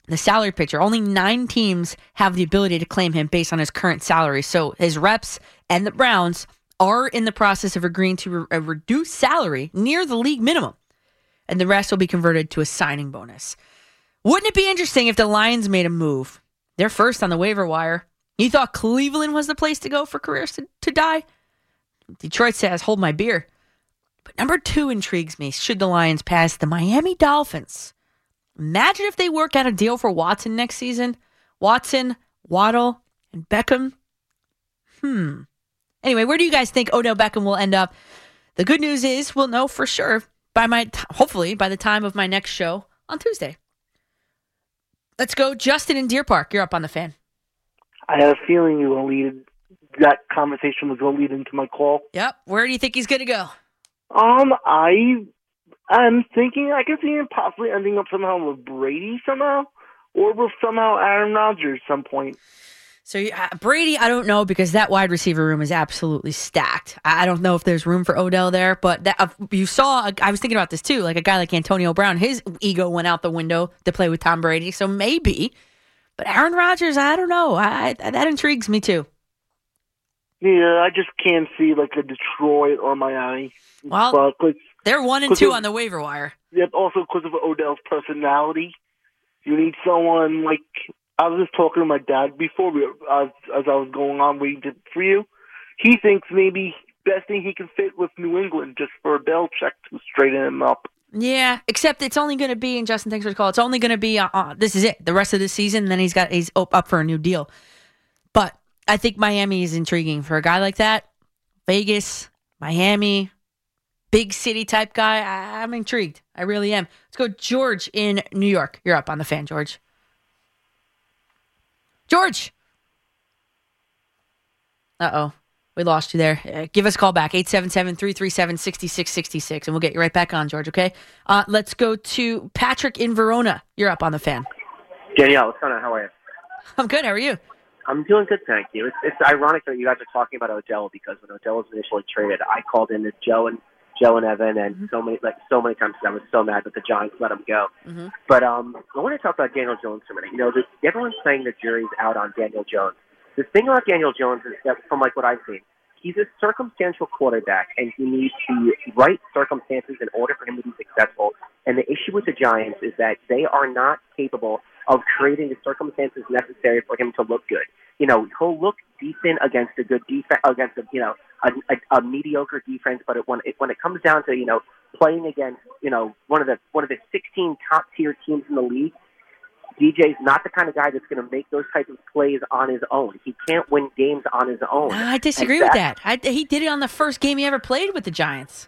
the salary picture, only nine teams have the ability to claim him based on his current salary. So his reps and the Browns are in the process of agreeing to re- uh, a reduced salary near the league minimum, and the rest will be converted to a signing bonus. Wouldn't it be interesting if the Lions made a move? They're first on the waiver wire. You thought Cleveland was the place to go for careers to, to die? Detroit says, hold my beer. But number two intrigues me. Should the Lions pass the Miami Dolphins? Imagine if they work out a deal for Watson next season. Watson, Waddle, and Beckham. Hmm. Anyway, where do you guys think Odell Beckham will end up? The good news is we'll know for sure by my hopefully by the time of my next show on Tuesday. Let's go, Justin in Deer Park. You're up on the fan. I had a feeling you will lead that conversation was going to lead into my call. Yep. Where do you think he's going to go? Um, I am thinking I could see him possibly ending up somehow with Brady somehow, or with somehow Aaron Rodgers some point. So uh, Brady, I don't know because that wide receiver room is absolutely stacked. I I don't know if there's room for Odell there, but that, uh, you saw. I was thinking about this too. Like a guy like Antonio Brown, his ego went out the window to play with Tom Brady. So maybe, but Aaron Rodgers, I don't know. I, I that intrigues me too. Yeah, I just can't see like a Detroit or Miami. Well, but 'cause- They're one and two it- on the waiver wire. yep, also because of Odell's personality, you need someone like I was just talking to my dad before we, as as I was going on waiting for you. He thinks maybe best thing he can fit with New England just for a Belichick to straighten him up. Yeah, except it's only going to be. And Justin, thanks for the call. It's only going to be. Uh, uh, this is it. The rest of the season. And then he's got. He's up for a new deal. But I think Miami is intriguing for a guy like that. Vegas, Miami, big city type guy. I, I'm intrigued. I really am. Let's go, George in New York. You're up on the fan, George. George. Uh oh. We lost you there. Uh, give us a call back, 877-337-6666, and we'll get you right back on, George, okay? Uh, let's go to Patrick in Verona. You're up on the fan. Danielle, what's going on? How are you? I'm good. How are you? I'm doing good, thank you. It's, it's ironic that you guys are talking about Odell because when Odell was initially traded, I called in to Joe and Joe and Evan, and so many like so many times I was so mad that the Giants let him go. Mhm. But um, I want to talk about Daniel Jones for a minute. You know, the, everyone's saying the jury's out on Daniel Jones. The thing about Daniel Jones is that, from like what I've seen, he's a circumstantial quarterback, and he needs the right circumstances in order for him to be successful. And the issue with the Giants is that they are not capable of creating the circumstances necessary for him to look good. You know, he'll look decent against a good defense, against a you know a, a, a mediocre defense, but it, when it, when it comes down to you know playing against you know one of the one of the 16 top tier teams in the league, DJ's not the kind of guy that's going to make those types of plays on his own. He can't win games on his own. I disagree with that. I, he did it on the first game he ever played with the Giants.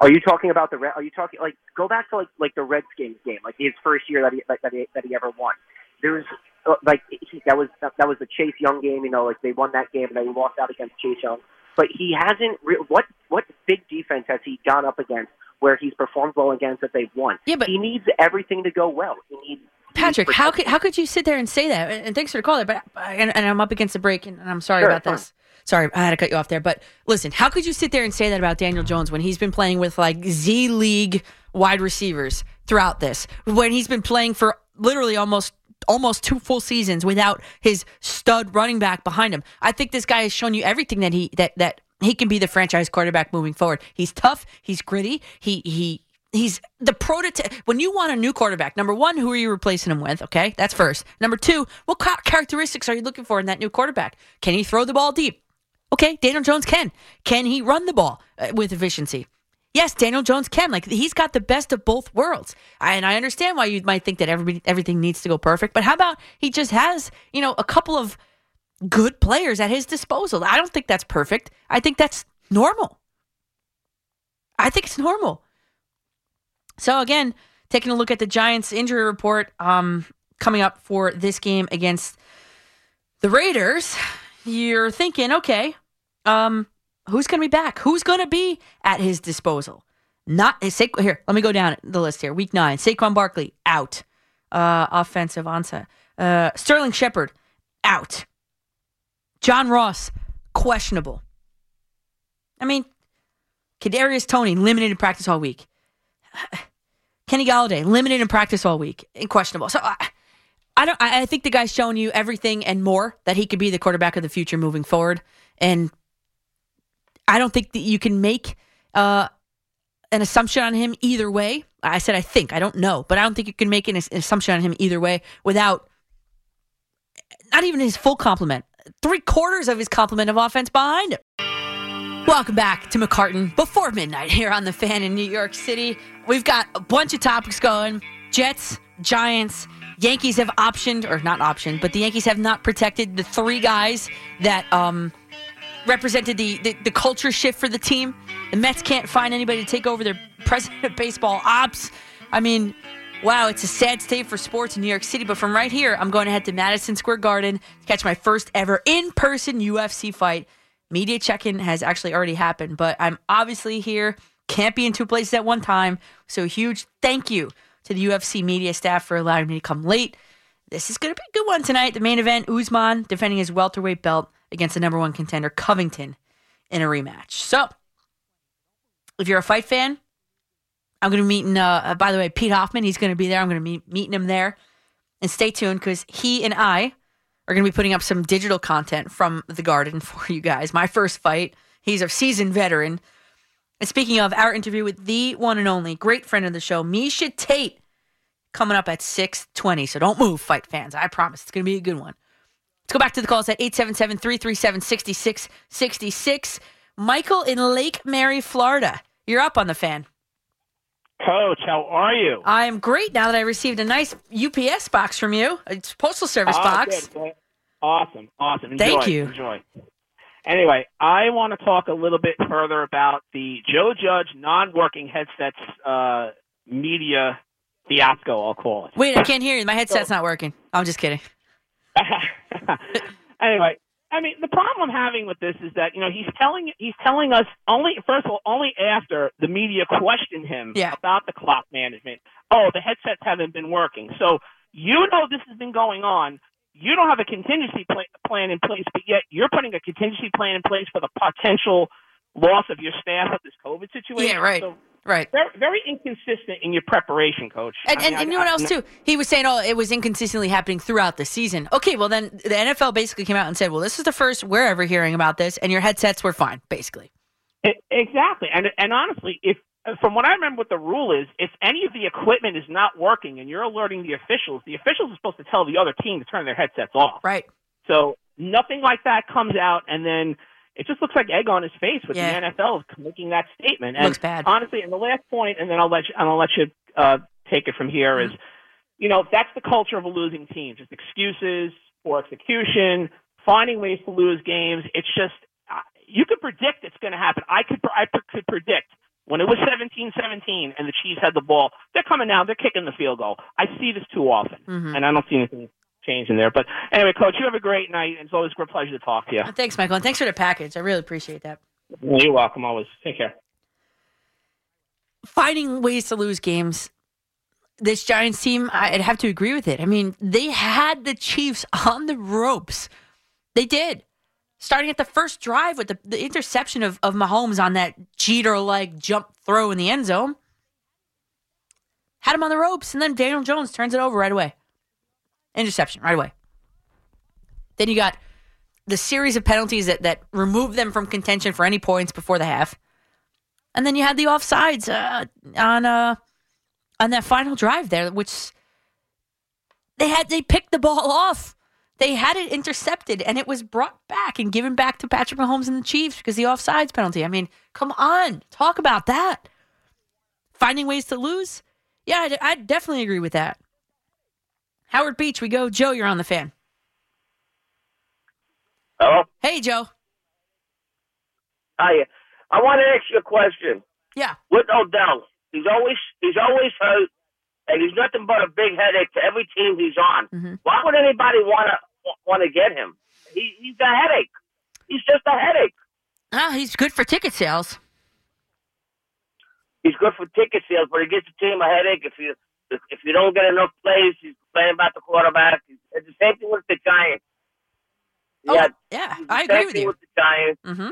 Are you talking about the? Red- Are you talking like go back to like like the Redskins game, like his first year that he that, that he that he ever won? There's uh, like he, that was that was the Chase Young game. You know, like they won that game and they lost out against Chase Young. But he hasn't. Re- what what big defense has he gone up against where he's performed well against that they've won? Yeah, but- he needs everything to go well. He needs Patrick, how could how could you sit there and say that? And thanks for the call there, but and, and I'm up against the break, and, and I'm sorry Sure, about fine. this. Sorry, I had to cut you off there. But listen, how could you sit there and say that about Daniel Jones when he's been playing with like Z League wide receivers throughout this? When he's been playing for literally almost almost two full seasons without his stud running back behind him. I think this guy has shown you everything that he that that he can be the franchise quarterback moving forward. He's tough, he's gritty, he he he's the prototype. When you want a new quarterback, number one, who are you replacing him with? Okay, that's first. Number two, what characteristics are you looking for in that new quarterback? Can he throw the ball deep? Okay, Daniel Jones can. Can he run the ball uh, with efficiency? Yes, Daniel Jones can. Like he's got the best of both worlds. And I understand why you might think that everybody everything needs to go perfect, but how about he just has, you know, a couple of good players at his disposal. I don't think that's perfect. I think that's normal. I think it's normal. So again, taking a look at the Giants injury report um, coming up for this game against the Raiders, you're thinking, okay, um, who's going to be back? Who's going to be at his disposal? Not Sa- here. Let me go down the list here. Week nine, Saquon Barkley out, uh, offensive onset. Uh, Sterling Shepard out. John Ross questionable. I mean, Kadarius Toney limited practice all week. Kenny Golladay limited in practice all week, and questionable. So I, I don't. I I think the guy's showing you everything and more that he could be the quarterback of the future moving forward. And I don't think that you can make uh, an assumption on him either way. I said I think. I don't know, but I don't think you can make an, an assumption on him either way without not even his full complement. Three quarters of his complement of offense behind him. Welcome back to McCartan before midnight here on the fan in New York City. We've got a bunch of topics going. Jets, Giants, Yankees have optioned, or not optioned, but the Yankees have not protected the three guys that um, represented the, the, the culture shift for the team. The Mets can't find anybody to take over their (laughs) president of baseball ops. I mean, wow, it's a sad state for sports in New York City. But from right here, I'm going to head to Madison Square Garden to catch my first ever in person UFC fight. Media check in has actually already happened, but I'm obviously here. Can't be in two places at one time. So, huge thank you to the UFC media staff for allowing me to come late. This is going to be a good one tonight. The main event Usman defending his welterweight belt against the number one contender, Covington, in a rematch. So, if you're a fight fan, I'm going to be meeting, uh, uh, by the way, Pete Hoffman. He's going to be there. I'm going to be meeting him there. And stay tuned because he and I are going to be putting up some digital content from the garden (laughs) for you guys. My first fight. He's a seasoned veteran. And speaking of our interview with the one and only great friend of the show, Miesha Tate, coming up at 620. So don't move, fight fans. I promise it's going to be a good one. Let's go back to the calls at 877 337 6666. Michael in Lake Mary, Florida. You're up on the fan. Coach, how are you? I am great now that I received a nice UPS box from you. It's postal service Oh, box. good. Awesome, awesome. Enjoy, Thank you. Enjoy. Anyway, I want to talk a little bit further about the Joe Judge non-working headsets uh, media fiasco. I'll call it. Wait, I can't hear you. My headset's not working. I'm just kidding. (laughs) anyway, I mean, the problem I'm having with this is that you know he's telling he's telling us only first of all only after the media questioned him Yeah. about the clock management. Oh, the headsets haven't been working. So you know this has been going on. You don't have a contingency pla- plan in place, but yet you're putting a contingency plan in place for the potential loss of your staff with this COVID situation. Yeah, right. So Right. very, very inconsistent in your preparation, coach. And, I mean, and, I- you know what else too? He was saying, "Oh, it was inconsistently happening throughout the season." Okay, well then the NFL basically came out and said, "Well, this is the first we're ever hearing about this, and your headsets were fine." Basically, E- Exactly, and and honestly, if from what I remember, what the rule is, if any of the equipment is not working and you're alerting the officials, the officials are supposed to tell the other team to turn their headsets off. right? So nothing like that comes out, and then it just looks like egg on his face with Yeah. the NFL making that statement. And Looks bad. Honestly, and the last point, and then I'll let you, and I'll let you uh, take it from here. Is Mm-hmm. you know that's the culture of a losing team, just excuses, poor execution, finding ways to lose games. It's just uh, you could predict it's going to happen. I could I could predict when it was 17-17 and the Chiefs had the ball. They're coming down. They're kicking the field goal. I see this too often, Mhm. and I don't see anything changing there. But anyway, Coach, you have a great night, and it's always a great pleasure to talk to you. Thanks, Michael, and thanks for the package. I really appreciate that. You're welcome. Always take care. Finding ways to lose games. This Giants team, I'd have to agree with it. I mean, they had the Chiefs on the ropes. They did. Starting at the first drive with the, the interception of, of Mahomes on that Jeter like jump throw in the end zone. Had him on the ropes, and then Daniel Jones turns it over right away. Interception right away. Then you got the series of penalties that, that removed them from contention for any points before the half. And then you had the offsides uh, on uh, on that final drive there, which they had they picked the ball off They had it intercepted and it was brought back and given back to Patrick Mahomes and the Chiefs because the offsides penalty. I mean, come on, talk about that. Finding ways to lose? Yeah, I, I definitely agree with that. Howard Beach, we go. Joe, you're on the fan. Hello? Hey, Joe. Hi. I want to ask you a question. Yeah. With Odell, he's always he's always hurt, and he's nothing but a big headache to every team he's on. Mhm. Why would anybody want to want to get him? He, he's a headache. He's just a headache. Ah, he's good for ticket sales. He's good for ticket sales, but he gives the team a headache if you if, if you don't get enough plays. He's complaining about the quarterback. It's the same thing with the Giants. Oh, Yeah, yeah, I agree with you. With the Giants, mm-hmm.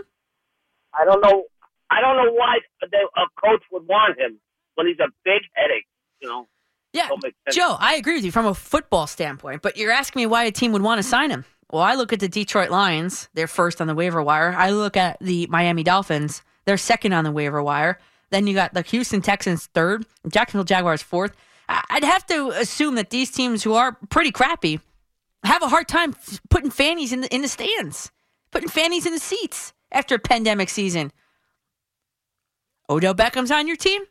I don't know. I don't know why the, a coach would want him when he's a big headache. You know. Yeah, Don't make sense. Joe, I agree with you from a football standpoint, but you're asking me why a team would want to sign him. Well, I look at the Detroit Lions, they're first on the waiver wire. I look at the Miami Dolphins, they're second on the waiver wire. Then you got the Houston Texans third, Jacksonville Jaguars fourth. I'd have to assume that these teams who are pretty crappy have a hard time putting fannies in the in the stands, putting fannies in the seats after a pandemic season. Odell Beckham's on your team?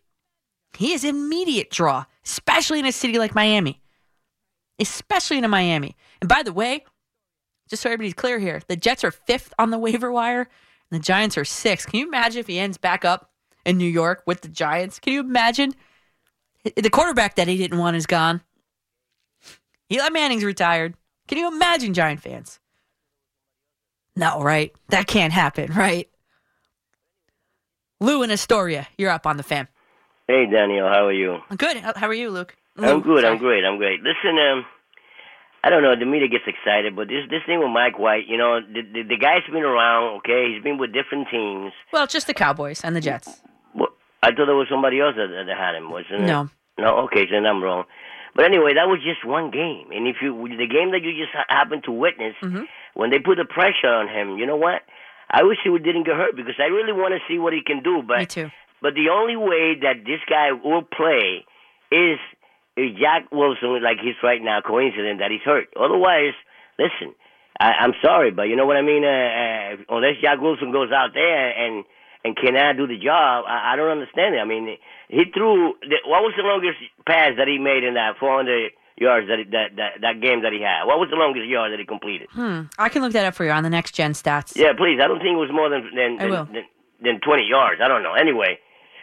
He is immediate draw, especially in a city like Miami. Especially in a Miami. And by the way, just so everybody's clear here, the Jets are fifth on the waiver wire, and the Giants are sixth. Can you imagine if he ends back up in New York with the Giants? Can you imagine? The quarterback that he didn't want is gone. Eli Manning's retired. Can you imagine, Giant fans? No, right? That can't happen, right? Lou in Astoria, you're up on the fam. Hey, Daniel, how are you? Good. How are you, Luke? I'm good. sorry. I'm great. I'm great. Listen, um, I don't know. The media gets excited, but this this thing with Mike White, you know, the the, the guy's been around. Okay, he's been with different teams. Well, just the Cowboys and the Jets. I thought there was somebody else that, that had him, wasn't it? No. No. Okay, then I'm wrong. But anyway, that was just one game, and if you the game that you just happened to witness, Mm-hmm. when they put the pressure on him, you know what? I wish he didn't get hurt because I really want to see what he can do. But Me too. But the only way that this guy will play is if Zach Wilson, like he's right now, coincident that he's hurt. Otherwise, listen, I, I'm sorry, but you know what I mean. Uh, uh, unless Zach Wilson goes out there and and cannot do the job, I, I don't understand it. I mean, he threw. The, what was the longest pass that he made in that 400 yards that, he, that that that game that he had? What was the longest yard that he completed? Hmm. I can look that up for you on the next gen stats. Yeah, please. I don't think it was more than than than, than, than 20 yards. I don't know. Anyway,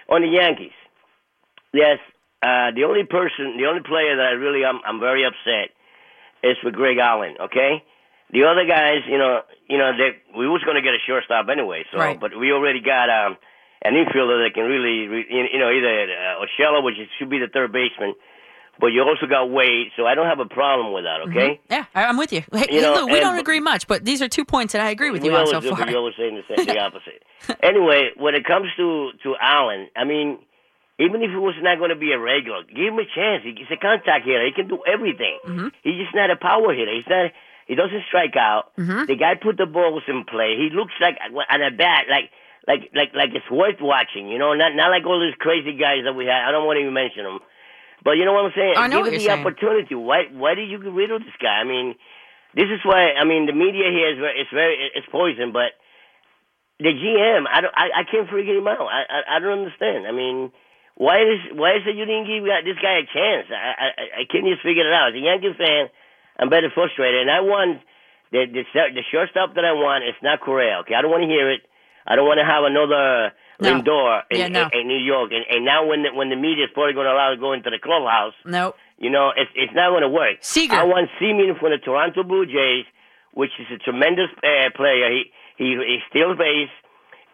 on the Yankees, yes, uh, the only person, the only player that I really I'm, I'm very upset is for Greg Allen. Okay, the other guys, you know, you know, they, we was going to get a shortstop anyway. So, Right. but we already got um, an infielder that can really, re, you know, either uh, Urshela, which is, should be the third baseman. But you also got Wade, so I don't have a problem with that. Okay. Yeah, I- I'm with you. Hey, You know, Lou, we and- don't agree much, but these are two points that I agree with you on so do, far. always saying the, same, the (laughs) opposite. anyway, when it comes to to Allen, I mean, even if he was not going to be a regular, give him a chance. He's a contact hitter. He can do everything. Mm-hmm. He's just not a power hitter. He's not. He doesn't strike out. Mm-hmm. The guy put the balls in play. He looks like on a bat, like like like like it's worth watching. You know, not not like all these crazy guys that we had. I don't want to even mention them. But you know what I'm saying? I know Give him the saying. opportunity. Why why did you get rid of this guy? I mean, this is why I mean the media here is very, it's very it's poison, but the GM I don't I, I can't figure him out. I, I I don't understand. I mean, why is why is it you didn't give this guy a chance? I I, I can't just figure it out. As a Yankee fan, I'm better frustrated, and I want the the the shortstop that I want is not Correa. Okay, I don't want to hear it. I don't want to have another No. Lindor in, Yeah, no. in, in New York, and, and now when the, when the media is probably going to allow to go into the clubhouse, Nope. you know, it's it's not going to work. Seager. I want Semien from the Toronto Blue Jays, which is a tremendous uh, player. He he he steals base,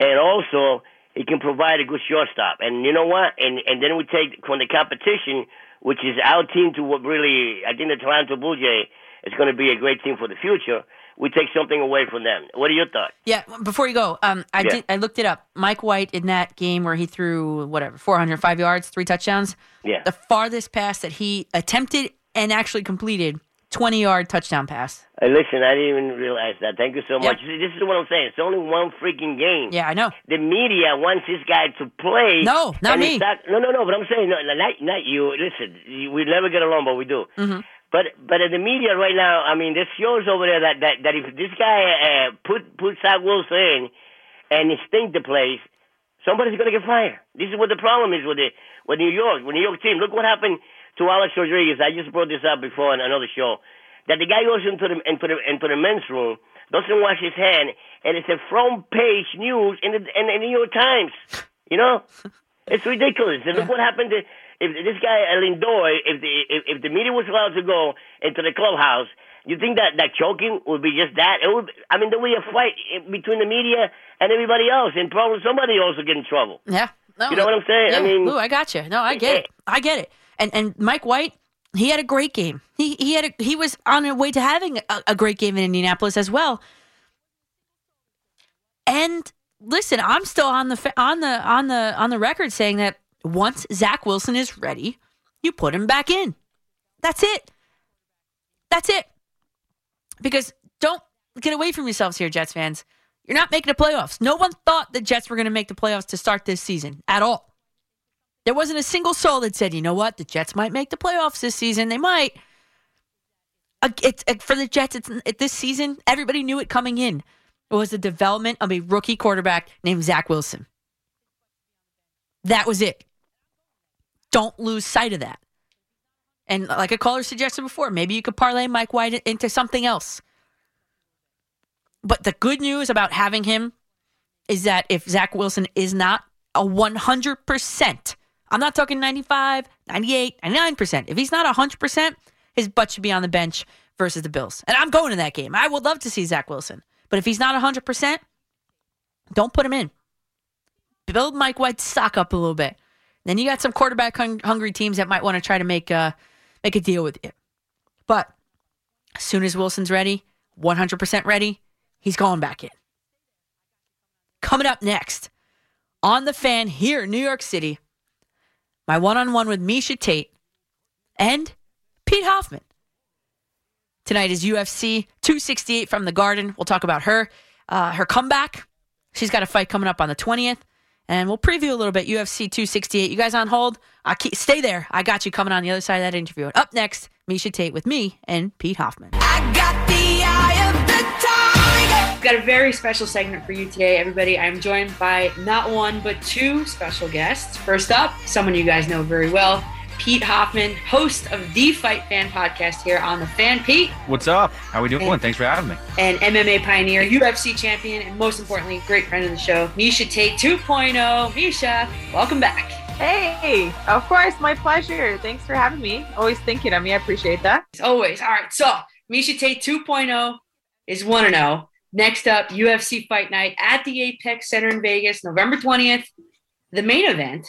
and also he can provide a good shortstop. And you know what? And and then we take from the competition, which is our team to what really I think the Toronto Blue Jay is going to be a great team for the future. We take something away from them. What are your thoughts? Yeah, before you go, um, I Yeah. did. I looked it up. Mike White in that game where he threw whatever 405 yards, three touchdowns. Yeah. The farthest pass that he attempted and actually completed, 20 yard touchdown pass. Hey, listen, I didn't even realize that. Thank you so Yeah. much. See, This is what I'm saying. It's only one freaking game. Yeah, I know. the media wants this guy to play. No, not me. Not, no, no, no. But I'm saying, no, not, not you. Listen, you- we never get along, but we do. Mm-hmm. But but in the media right now, I mean, there's shows over there that that, that if this guy uh, put put Zach Wilson in and he stink the place, somebody's gonna get fired. This is what the problem is with the with New York, with New York team. Look what happened to Alex Rodriguez. I just brought this up before on another show. That the guy goes into the into the into the men's room, doesn't wash his hand, and it's a front page news in the in the New York Times. You know, (laughs) it's ridiculous. And look what happened to if this guy Lindor. If the if, if the media was allowed to go into the clubhouse, you think that that choking would be just that? It would. I mean, there would be a fight between the media and everybody else, and probably somebody also get in trouble. Yeah. No, You know what I'm saying? I mean- Lou, I got you. No, I eh, get eh. it. I get it. And and Mike White, he had a great game. He he had a, he was on the way to having a, a great game in Indianapolis as well. And listen, I'm still on the on the on the on the record saying that once Zach Wilson is ready, you put him back in. That's it. That's it. Because don't get away from yourselves here, Jets fans. You're not making the playoffs. No one thought the Jets were going to make the playoffs to start this season at all. There wasn't a single soul that said, you know what, the Jets might make the playoffs this season. They might. It's uh, for the Jets. It's it, this season. Everybody knew it coming in. It was the development of a rookie quarterback named Zach Wilson. That was it. Don't lose sight of that. And like a caller suggested before, maybe you could parlay Mike White into something else. But the good news about having him is that if Zach Wilson is not a 100%, I'm not talking 95, 98, 99%. If he's not 100%, his butt should be on the bench versus the Bills. And I'm going to that game. I would love to see Zach Wilson. But if he's not 100%, don't put him in. Build Mike White's stock up a little bit. Then you got some quarterback hung- hungry teams that might want to try to make a, make a deal with you. But as soon as Wilson's ready, 100% ready, he's going back in. Coming up next on the fan here in New York City, my one on one with Miesha Tate and Pete Hoffman. Tonight is UFC 268 from the Garden. We'll talk about her, uh, her comeback. She's got a fight coming up on the 20th. And we'll preview a little bit UFC 268. You guys on hold? I keep, stay there. I got you coming on the other side of that interview. Up next, Miesha Tate with me and Pete Hoffman. We've got a very special segment for you today, everybody. I'm joined by not one, but two special guests. First up, someone you guys know very well, Pete Hoffman, host of the Fight Fan podcast here on The Fan. Pete, What's up? How are we doing? Hey. Thanks for having me. And MMA pioneer, UFC champion, and most importantly, great friend of the show, Miesha Tate 2.0. Miesha, welcome back. Hey, of course, my pleasure. Thanks for having me. Always thinking of me. I appreciate that. As always. All right. So, Miesha Tate 2.0 is 1 0. Next up, UFC Fight Night at the Apex Center in Vegas, November 20th. The main event.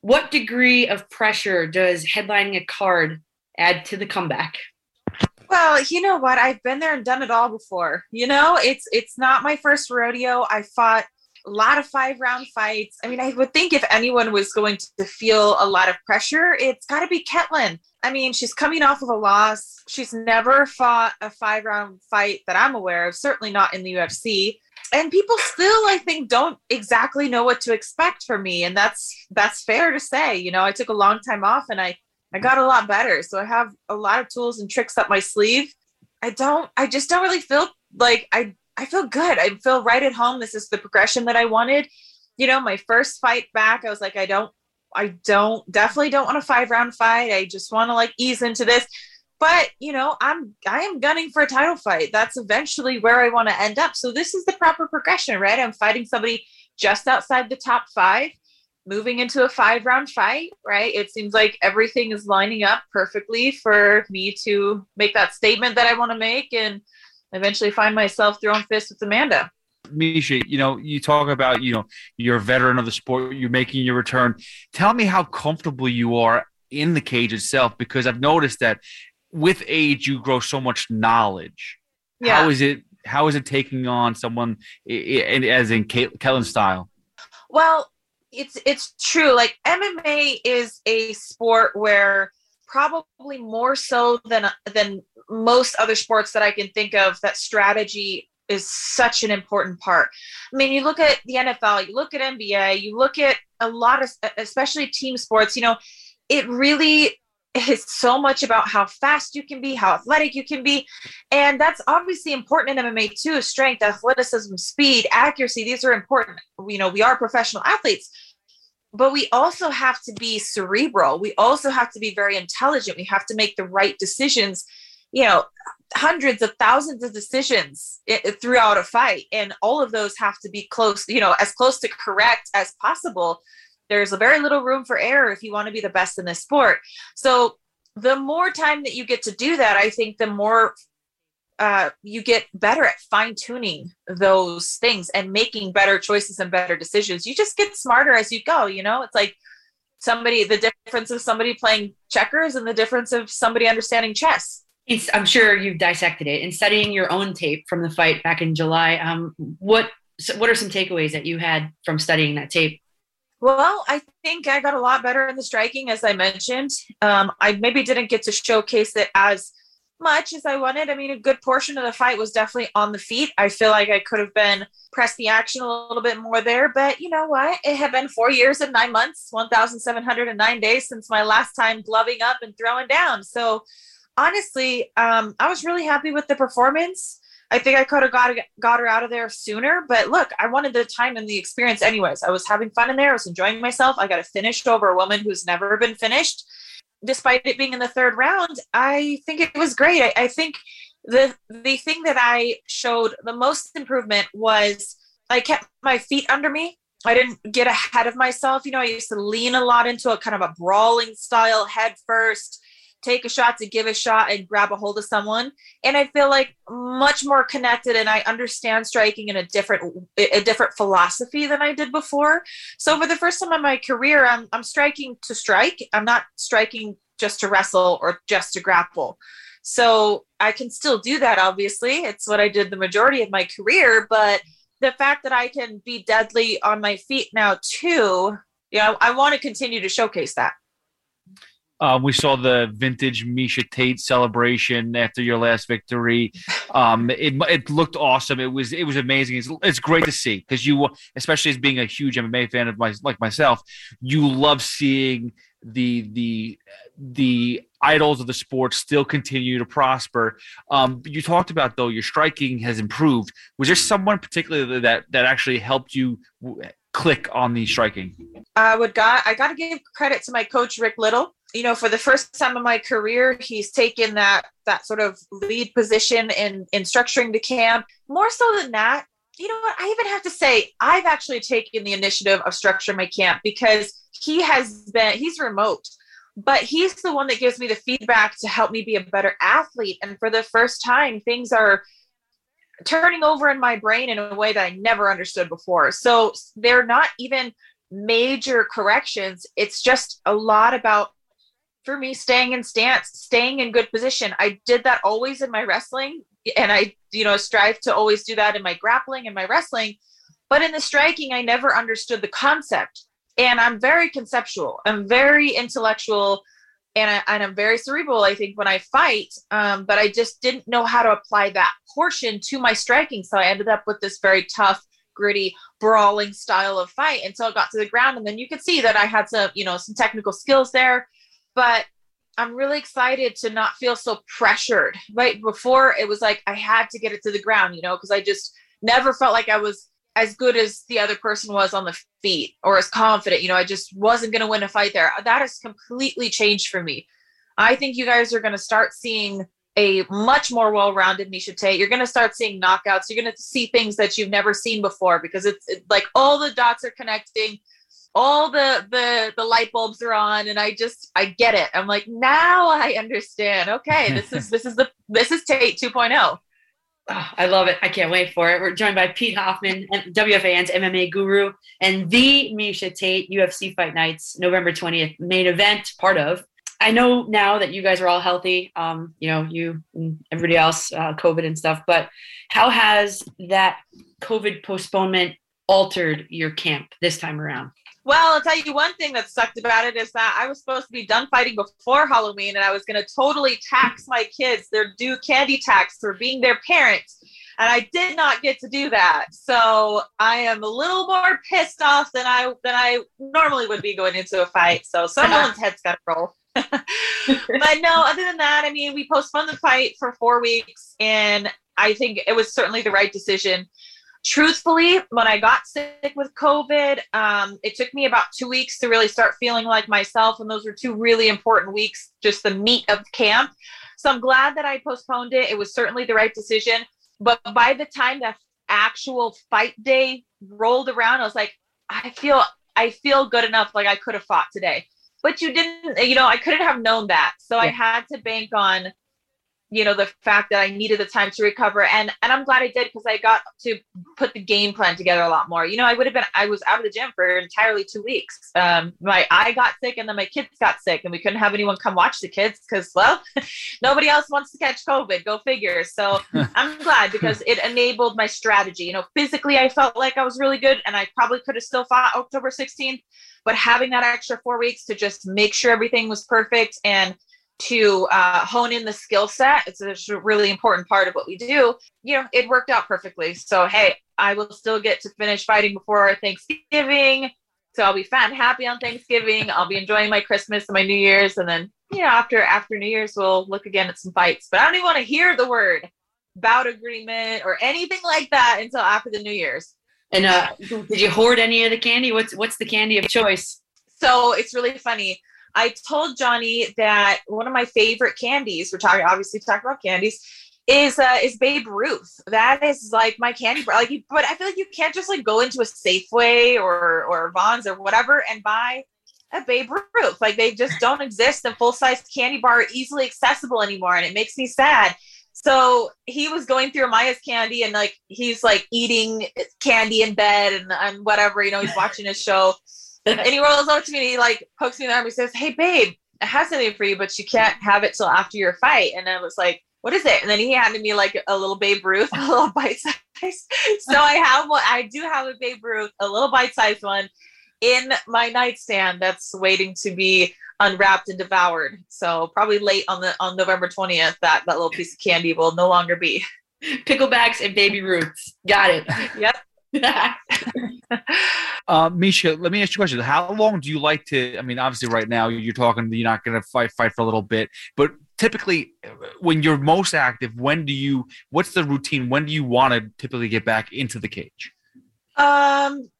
What degree of pressure does headlining a card add to the comeback? Well, you know what? I've been there and done it all before. You know, it's it's not my first rodeo. I fought a lot of five round fights. I mean, I would think if anyone was going to feel a lot of pressure, it's got to be Ketlen. I mean, she's coming off of a loss. She's never fought a five round fight that I'm aware of, certainly not in the UFC. And people still, I think, don't exactly know what to expect from me. And that's that's fair to say. You know, I took a long time off and I I got a lot better. So I have a lot of tools and tricks up my sleeve. I don't I just don't really feel like I I feel good. I feel right at home. This is the progression that I wanted. You know, my first fight back, I was like, I don't I don't definitely don't want a five round fight. I just want to like ease into this. But you know, I'm I am gunning for a title fight. That's eventually where I want to end up. So this is the proper progression, right? I'm fighting somebody just outside the top five moving into a five round fight, right? It seems like everything is lining up perfectly for me to make that statement that I want to make and eventually find myself throwing fists with Amanda. Miesha, you know, you talk about, you know, you're a veteran of the sport, you're making your return. Tell me how comfortable you are in the cage itself, because I've noticed that with age, you grow so much knowledge. Yeah. How is it? How is it taking on someone as in Ke- Ketlen style? Well, it's it's true. Like MMA is a sport where probably more so than than most other sports that I can think of that strategy is such an important part. I mean, you look at the NFL, you look at NBA, you look at a lot of especially team sports, you know, it really is so much about how fast you can be, how athletic you can be. And that's obviously important in MMA too strength, athleticism, speed, accuracy. These are important. You know, we are professional athletes, but we also have to be cerebral. We also have to be very intelligent. We have to make the right decisions. You know, hundreds of thousands of decisions throughout a fight. And all of those have to be close you know as close to correct as possible. There's a very little room for error if you want to be the best in this sport. So the more time that you get to do that i think the more uh, you get better at fine tuning those things and making better choices and better decisions. You just get smarter as you go you know? It's like somebody the difference of somebody playing checkers and the difference of somebody understanding chess It's, I'm sure you've dissected it. In studying your own tape from the fight back in July, um, what what are some takeaways that you had from studying that tape? Well, I think I got a lot better in the striking, as I mentioned. Um, I maybe didn't get to showcase it as much as I wanted. I mean, a good portion of the fight was definitely on the feet. I feel like I could have been press the action a little bit more there, but you know what? It had been four years and nine months, 1,709 days since my last time gloving up and throwing down. So honestly, um, I was really happy with the performance. I think I could have got got her out of there sooner, but look, I wanted the time and the experience anyways. I was having fun in there. I was enjoying myself. I got a finished over a woman who's never been finished. Despite it being in the third round, I think it was great. I, I think the the thing that I showed the most improvement was I kept my feet under me. I didn't get ahead of myself. You know, I used to lean a lot into a kind of a brawling style head first take a shot to give a shot and grab a hold of someone. And i feel like much more connected and i understand striking in a different a different philosophy than i did before. So for the first time in my career i'm, I'm striking to strike. I'm not striking just to wrestle or just to grapple. So i can still do that obviously. It's what i did the majority of my career but the fact that i can be deadly on my feet now too you know i want to continue to showcase that Um, we saw the vintage Miesha Tate celebration after your last victory. Um, it, it looked awesome. It was it was amazing. It's, it's great to see because you, especially as being a huge MMA fan of my like myself, you love seeing the the the idols of the sport still continue to prosper. Um, you talked about though your striking has improved. Was there someone particularly that that actually helped you click on the striking? I would got I got to give credit to my coach Rick Little. You know, for the first time in my career, he's taken that that sort of lead position in in structuring the camp. More so than that, you know what? I even have to say I've actually taken the initiative of structuring my camp because he has been he's remote, but he's the one that gives me the feedback to help me be a better athlete. And for the first time, things are turning over in my brain in a way that I never understood before. So they're not even major corrections. It's just a lot about for me staying in stance, staying in good position. I did that always in my wrestling and I you know strive to always do that in my grappling and my wrestling. But in the striking I never understood the concept. And I'm very conceptual. I'm very intellectual and, I, and I'm very cerebral, I think, when I fight. Um, but I just didn't know how to apply that portion to my striking. So I ended up with this very tough, gritty, brawling style of fight until I got to the ground. And then you could see that I had some, you know, some technical skills there. But I'm really excited to not feel so pressured. Right before it was like I had to get it to the ground, you know, because I just never felt like I was as good as the other person was on the feet or as confident. You know, I just wasn't going to win a fight there. That has completely changed for me. I think you guys are going to start seeing a much more well-rounded Miesha Tate. You're going to start seeing knockouts. You're going to see things that you've never seen before because it's it, like all the dots are connecting, all the the the light bulbs are on, and I just I get it. I'm like now I understand. Okay, this is (laughs) this is the this is Tate 2.0. Oh, I love it. I can't wait for it. We're joined by Pete Hoffman, WFAN's MMA guru, and the Miesha Tate UFC Fight Nights, November 20th, main event, part of. I know now that you guys are all healthy, um, you know, you and everybody else, uh, COVID and stuff, but how has that COVID postponement altered your camp this time around? Well, I'll tell you one thing that sucked about it is that I was supposed to be done fighting before Halloween and I was going to totally tax my kids their due candy tax for being their parents. And I did not get to do that. So I am a little more pissed off than I than I normally would be going into a fight. So someone's head's got to roll. (laughs) but no, other than that, I mean, we postponed the fight for four weeks, and I think it was certainly the right decision. Truthfully, when I got sick with COVID, um, it took me about two weeks to really start feeling like myself, and those were two really important weeks, just the meat of camp. So I'm glad that I postponed it. It was certainly the right decision. But by the time that actual fight day rolled around, I was like, I feel I feel good enough like I could have fought today. But you didn't, you know, I couldn't have known that. So I had to bank on, you know, the fact that I needed the time to recover. And and I'm glad I did because I got to put the game plan together a lot more. You know, I would have been I was out of the gym for entirely two weeks. Um my I got sick and then my kids got sick and we couldn't have anyone come watch the kids because well, (laughs) nobody else wants to catch COVID. Go figure. So (laughs) I'm glad because it enabled my strategy. You know, physically, I felt like I was really good and I probably could have still fought October 16th. But having that extra four weeks to just make sure everything was perfect and to uh, hone in the skill set, it's a it's a really important part of what we do. You know, it worked out perfectly. So, hey, I will still get to finish fighting before Thanksgiving. So I'll be fat and happy on Thanksgiving. I'll be enjoying my Christmas and my New Year's, and then you know after after New Year's we'll look again at some fights. But I don't even want to hear the word bout agreement or anything like that until after the New Year's. And uh, did you hoard any of the candy? What's what's the candy of choice? So it's really funny. I told Johnny that one of my favorite candies, we're talking obviously talking about candies, is uh is Babe Ruth. That is like my candy bar. Like but I feel like you can't just like go into a Safeway or or Vons or whatever and buy a Babe Ruth. Like they just don't exist in full size candy bar easily accessible anymore, and it makes me sad. So he was going through Maya's candy and like he's like eating candy in bed and, and whatever, you know, he's watching his show. (laughs) and he rolls up to me and he like pokes me in the arm. He says, Hey babe, I have something for you, but you can't have it till after your fight. And I was like, What is it? And then he handed me like a little Babe Ruth, (laughs) a little bite size. so I have one, I do have a Babe Ruth, a little bite sized one in my nightstand that's waiting to be unwrapped and devoured. So probably late on the on November 20th, that that little piece of candy will no longer be. Picklebacks and baby roots. Got it. (laughs) Yep. (laughs) Uh, Miesha, let me ask you a question. How long do you like to? I mean, obviously, right now you're talking you're not going to fight fight for a little bit, but typically, uh, when you're most active, when do you? What's the routine? When do you want to typically get back into the cage? Um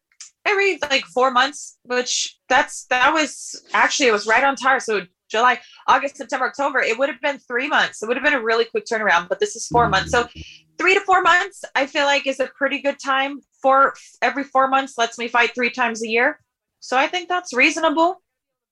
every like four months, which that's that was actually it was right on time. So July, August, September, October, it would have been three months. It would have been a really quick turnaround, but this is four months. So three to four months, I feel like is a pretty good time for every four months lets me fight three times a year. So I think that's reasonable.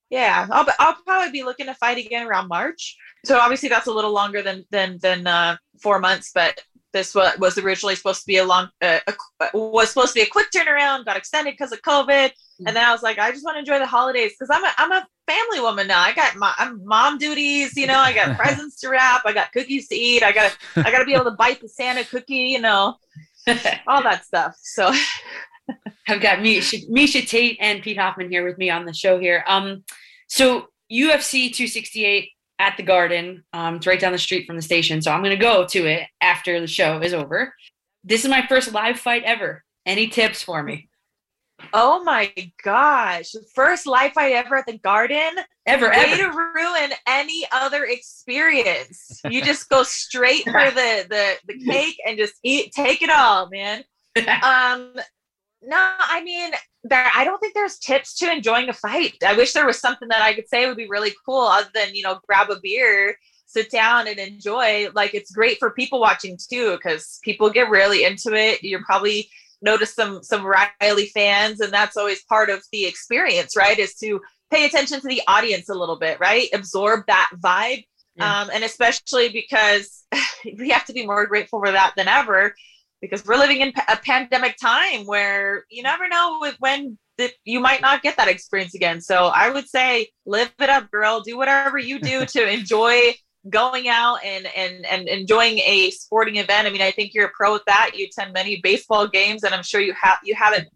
Yeah, I'll, I'll probably be looking to fight again around March. So obviously that's a little longer than than than uh, four months, but this was, was originally supposed to be a long uh, a, was supposed to be a quick turnaround. Got extended because of COVID, and then I was like, I just want to enjoy the holidays because I'm a I'm a family woman now. I got my I'm mom duties, you know. I got (laughs) presents to wrap. I got cookies to eat. I got I got to be able to bite the Santa cookie, you know, (laughs) all that stuff. So (laughs) I've got Miesha, Miesha Tate and Pete Hoffman here with me on the show here. Um, so UFC 268 at the Garden. Um, it's right down the street from the station. So I'm going to go to it after the show is over. This is my first live fight ever. Any tips for me? Oh my gosh. First live fight ever at the garden. Ever, Way ever. to ruin any other experience. You just go straight for the, the the (laughs) cake and just eat take it all, man. (laughs) Um no, I mean there I don't think there's tips to enjoying a fight. I wish there was something that I could say would be really cool other than, you know, grab a beer, sit down and enjoy. Like it's great for people watching too, because people get really into it. You're probably notice some some Riley fans, and that's always part of the experience, right? Is to pay attention to the audience a little bit, right? Absorb that vibe. Yeah. Um, and especially because (laughs) we have to be more grateful for that than ever because we're living in a pandemic time where you never know when that you might not get that experience again. So I would say live it up, girl. Do whatever you do (laughs) to enjoy going out and and and enjoying a sporting event. I mean, I think you're a pro with that. You attend many baseball games, and I'm sure you have you have it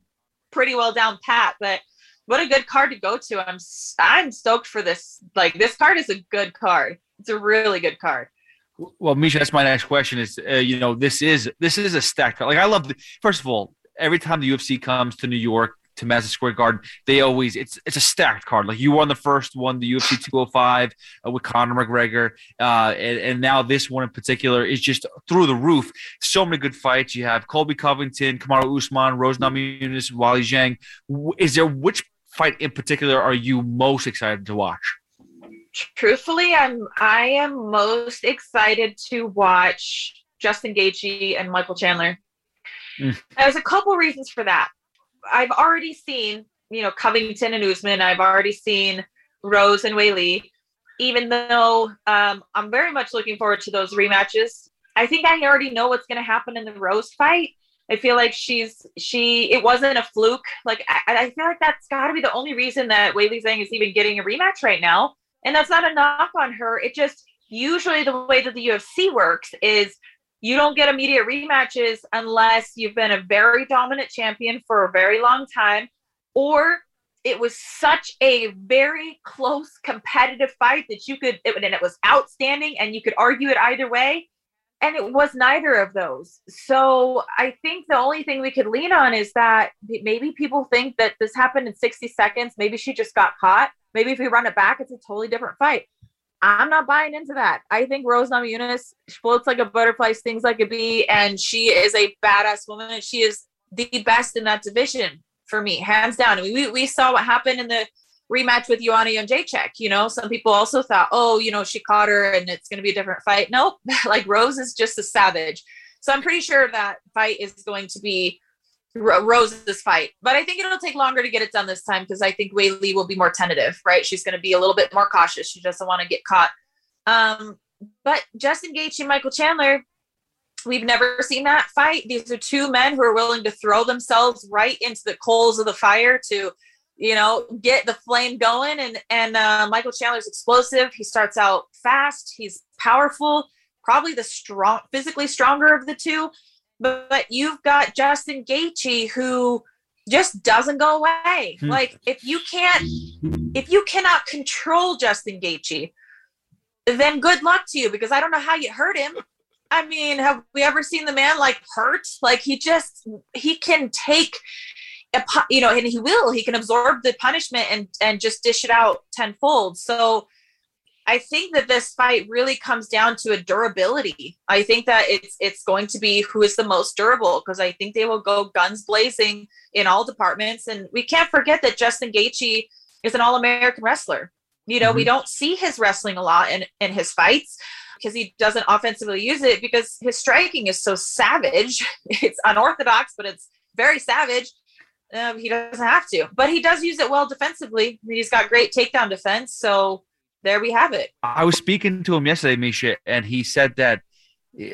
pretty well down pat. But what a good card to go to. I'm I'm stoked for this. Like this card is a good card. It's a really good card. Well, Miesha, that's my next question. Is uh, you know this is this is a card. Like I love. The, first of all, every time the UFC comes to New York to Madison Square Garden, they always it's it's a stacked card. Like you won the first one, the UFC 205 uh, with Conor McGregor, uh, and, and now this one in particular is just through the roof. So many good fights. You have Colby Covington, Kamaru Usman, Rose Namajunas, Weili Zhang. Is there which fight in particular are you most excited to watch? truthfully i'm i am most excited to watch justin Gaethje and michael chandler Mm. there's a couple reasons for that i've already seen you know covington and usman i've already seen rose and Weili. even though um, i'm very much looking forward to those rematches i think i already know what's going to happen in the rose fight i feel like she's she it wasn't a fluke like i, I feel like that's got to be the only reason that Weili Zhang is even getting a rematch right now and that's not a knock on her. It just usually the way that the UFC works is you don't get immediate rematches unless you've been a very dominant champion for a very long time, or it was such a very close competitive fight that you could, it, and it was outstanding, and you could argue it either way. And it was neither of those. So I think the only thing we could lean on is that maybe people think that this happened in 60 seconds. Maybe she just got caught. Maybe if we run it back, it's a totally different fight. I'm not buying into that. I think Rose Namajunas floats like a butterfly, stings like a bee, and she is a badass woman. She is the best in that division for me, hands down. I mean, we, we saw what happened in the rematch with Joanna Jedrzejczyk. You know, some people also thought, oh, you know, she caught her and it's going to be a different fight. Nope, (laughs) like Rose is just a savage. So I'm pretty sure that fight is going to be Ro- Rose's fight, but I think it'll take longer to get it done this time because I think Weili will be more tentative, right? She's going to be a little bit more cautious. She doesn't want to get caught. Um, but Justin Gaethje and Michael Chandler, we've never seen that fight. These are two men who are willing to throw themselves right into the coals of the fire to, you know, get the flame going. And and uh, Michael Chandler's explosive. He starts out fast. He's powerful. Probably the strong, physically stronger of the two but, but you've got Justin Gaethje who just doesn't go away. Hmm. Like if you can't, if you cannot control Justin Gaethje, then good luck to you because I don't know how you hurt him. I mean, have we ever seen the man like hurt? Like he just he can take a you know, and he will. He can absorb the punishment and and just dish it out tenfold. So I think that this fight really comes down to a durability. I think that it's it's going to be who is the most durable because I think they will go guns blazing in all departments. And we can't forget that Justin Gaethje is an all-American wrestler. You know, we don't see his wrestling a lot in in his fights because he doesn't offensively use it because his striking is so savage. (laughs) It's unorthodox, but it's very savage. Um, he doesn't have to, but he does use it well defensively. He's got great takedown defense. So there we have it. I was speaking to him yesterday, Miesha, and he said that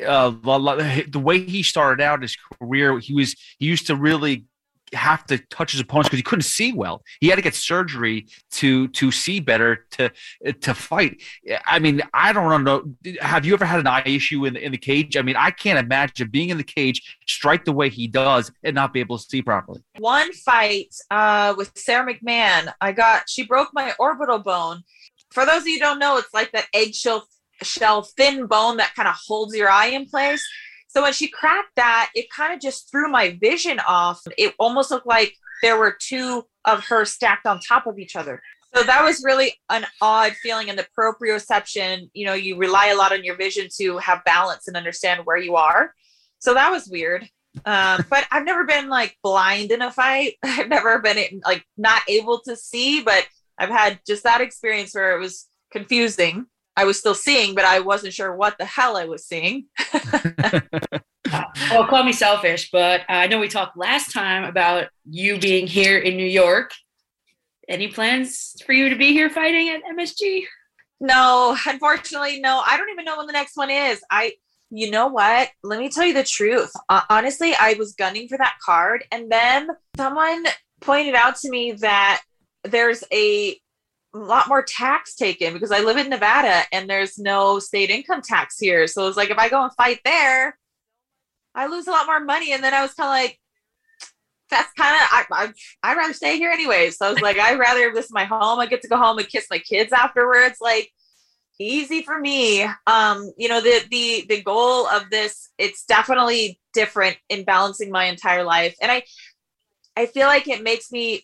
uh, the way he started out his career, he was he used to really have to touch his opponents because he couldn't see well. He had to get surgery to to see better to to fight. I mean, I don't know. Have you ever had an eye issue in the, in the cage? I mean, I can't imagine being in the cage, strike the way he does, and not be able to see properly. One fight uh, with Sara McMann, I got she broke my orbital bone. For those of you who don't know, it's like that eggshell shell thin bone that kind of holds your eye in place. So when she cracked that, it kind of just threw my vision off. It almost looked like there were two of her stacked on top of each other. So that was really an odd feeling. And the proprioception, you know, you rely a lot on your vision to have balance and understand where you are. So that was weird. Um, but I've never been like blind in a fight. (laughs) I've never been like not able to see, but I've had just that experience where it was confusing. I was still seeing, but I wasn't sure what the hell I was seeing. (laughs) well, call me selfish, but I know we talked last time about you being here in New York. Any plans for you to be here fighting at MSG? No, unfortunately, no. I don't even know when the next one is. I, you know what? Let me tell you the truth. Uh, honestly, I was gunning for that card, and then someone pointed out to me that there's a lot more tax taken because I live in Nevada and there's no state income tax here. So it's like if I go and fight there, I lose a lot more money. And then I was kind of like, that's kind of I, I I'd rather stay here anyway. So I was like, I'd rather this is my home. I get to go home and kiss my kids afterwards. Like easy for me. Um, you know, the the the goal of this, it's definitely different in balancing my entire life. And I I feel like it makes me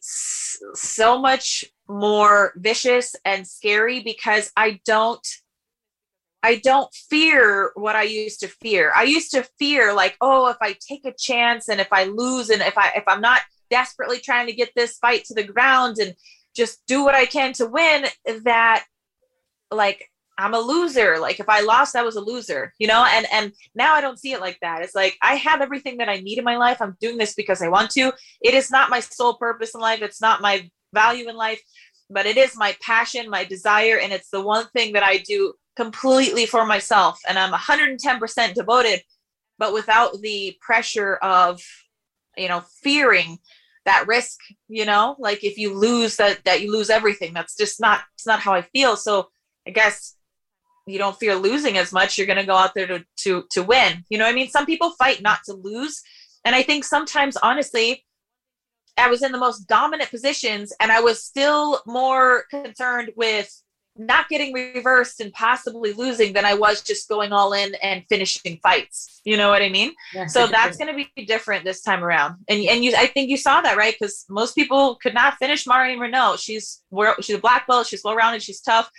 so much more vicious and scary because I don't I don't fear what I used to fear. I used to fear like, oh, if I take a chance and if I lose and if I if I'm not desperately trying to get this fight to the ground and just do what I can to win, that like I'm a loser. Like if I lost, I was a loser, you know? And and now I don't see it like that. It's like I have everything that I need in my life. I'm doing this because I want to. It is not my sole purpose in life. It's not my value in life, but it is my passion, my desire, and it's the one thing that I do completely for myself. And I'm 110% devoted, but without the pressure of, you know, fearing that risk, you know, like if you lose that that you lose everything. That's just not it's not how I feel. So I guess you don't fear losing as much you're going to go out there to to to win. You know i mean? Some people fight not to lose. And i think sometimes honestly i was in the most dominant positions and i was still more concerned with not getting reversed and possibly losing than i was just going all in and finishing fights. You know what i mean? Yeah, so that's going to be different this time around. And and you i think you saw that right? Because most people could not finish Marion Reneau she's she's a black belt she's well rounded she's tough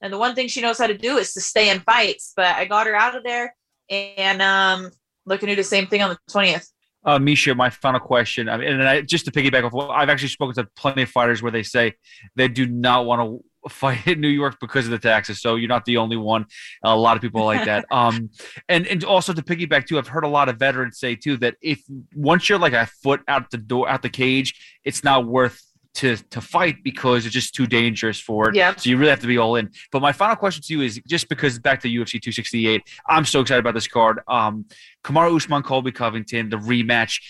and the one thing she knows how to do is to stay in fights. But I got her out of there and um looking to do the same thing on the 20th. Uh, Miesha, my final question, I mean, and I, just to piggyback off, I've actually spoken to plenty of fighters where they say they do not want to (laughs) fight in New York because of the taxes. So you're not the only one. A lot of people like that. (laughs) Um, and and also to piggyback too, I've heard a lot of veterans say too that if once you're like a foot out the door, out the cage, it's not worth to to fight because it's just too dangerous for it. Yeah. So you really have to be all in. But my final question to you is just because back to UFC 268, I'm so excited about this card. Um, Kamaru Usman, Colby Covington, the rematch.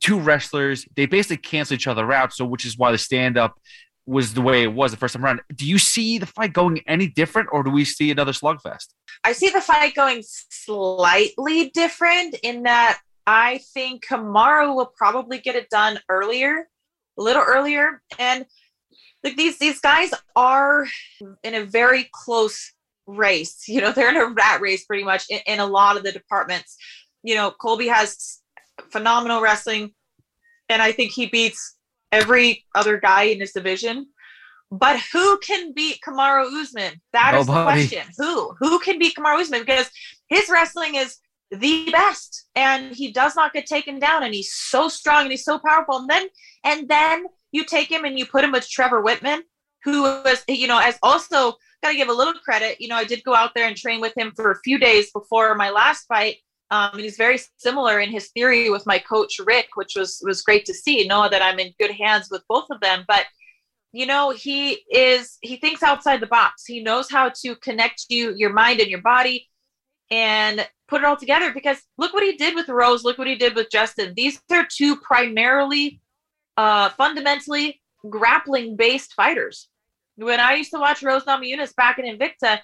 Two wrestlers, they basically cancel each other out. So which is why the stand up was the way it was the first time around. Do you see the fight going any different, or do we see another slugfest? I see the fight going slightly different in that I think Kamaru will probably get it done earlier, a little earlier. And like these these guys are in a very close race. You know, (laughs) they're in a rat race pretty much in, in a lot of the departments. You know, Colby has phenomenal wrestling, and I think he beats every other guy in his division. But who can beat Kamaru Usman? That is the question. Who? Who can beat Kamaru Usman? Because his wrestling is the best, and he does not get taken down, and he's so strong and he's so powerful. And then, and then you take him and you put him with Trevor Wittman, who was, you know, as also got to give a little credit. You know, I did go out there and train with him for a few days before my last fight. Um, and he's very similar in his theory with my coach Rick, which was was great to see. Know that I'm in good hands with both of them, but you know he is he thinks outside the box he knows how to connect you your mind and your body and put it all together because look what he did with rose look what he did with justin. These are two primarily uh fundamentally grappling based fighters. When i used to watch rose namajunas back in invicta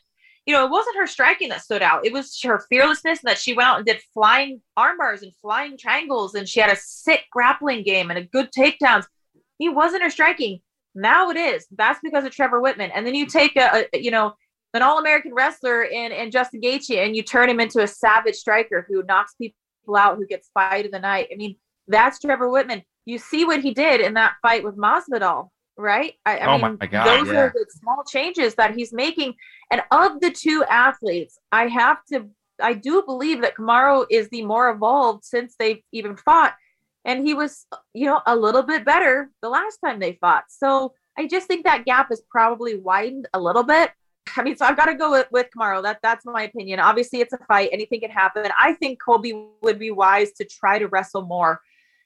you know it wasn't her striking that stood out. It was her fearlessness that she went out and did flying arm bars and flying triangles and she had a sick grappling game and a good takedowns. He wasn't her striking. Now it is. That's because of Trevor Wittman. And then you take a, a you know, an all-American wrestler in, in Justin Gaethje and you turn him into a savage striker who knocks people out, who gets fight of the night. I mean, that's Trevor Wittman. You see what he did in that fight with Masvidal, right? I, I Oh mean, my God, those yeah. are the small changes that he's making. And of the two athletes, I have to, I do believe that Kamaru is the more evolved since they've even fought and he was you know a little bit better the last time they fought so i just think that gap is probably widened a little bit i mean so i've got to go with, with Kamaru. that that's my opinion. Obviously it's a fight. Anything can happen. I think colby would be wise to try to wrestle more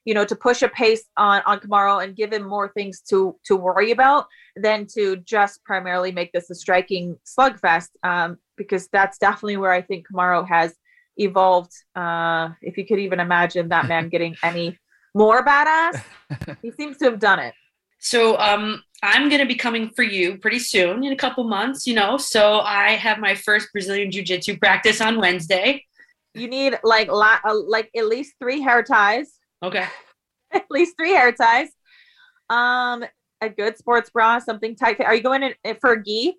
you know to push a pace on on Kamaru and give him more things to to worry about than to just primarily make this a striking slugfest um because that's definitely where i think Kamaru has evolved uh if you could even imagine that man getting (laughs) any more badass he seems to have done it So um, I'm going to be coming for you pretty soon in a couple months, you know. So I have my first Brazilian Jiu Jitsu practice on Wednesday. you need like la- uh, like at least three hair ties (laughs) Okay. at least three hair ties um a good sports bra something tight are you going in for a gi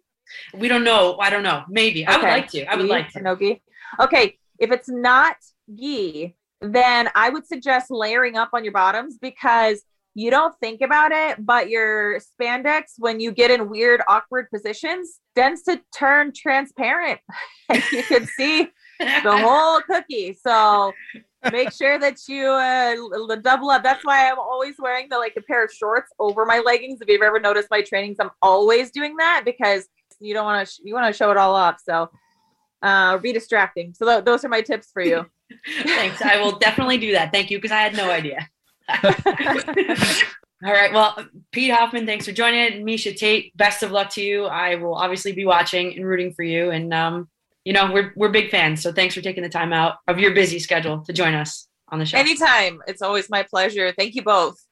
We don't know. I don't know. Maybe. I would like to. I would Gi like to. no gi okay if it's not gi then i would suggest layering up on your bottoms because you don't think about it, but your spandex, when you get in weird, awkward positions, tends to turn transparent. (laughs) you can see the (laughs) whole cookie. So make sure that you uh, double up. That's why I'm always wearing the like a pair of shorts over my leggings. If you've ever noticed my trainings, I'm always doing that because you don't want to sh- you want to show it all off. So uh, be distracting. So th- those are my tips for you. (laughs) Thanks. I will definitely do that. Thank you, because I had no idea. (laughs) All right. Well, Pete Hoffman, thanks for joining it. Miesha Tate, best of luck to you. I will obviously be watching and rooting for you. And um, you know, we're we're big fans. So thanks for taking the time out of your busy schedule to join us on the show. Anytime. It's always my pleasure. Thank you both.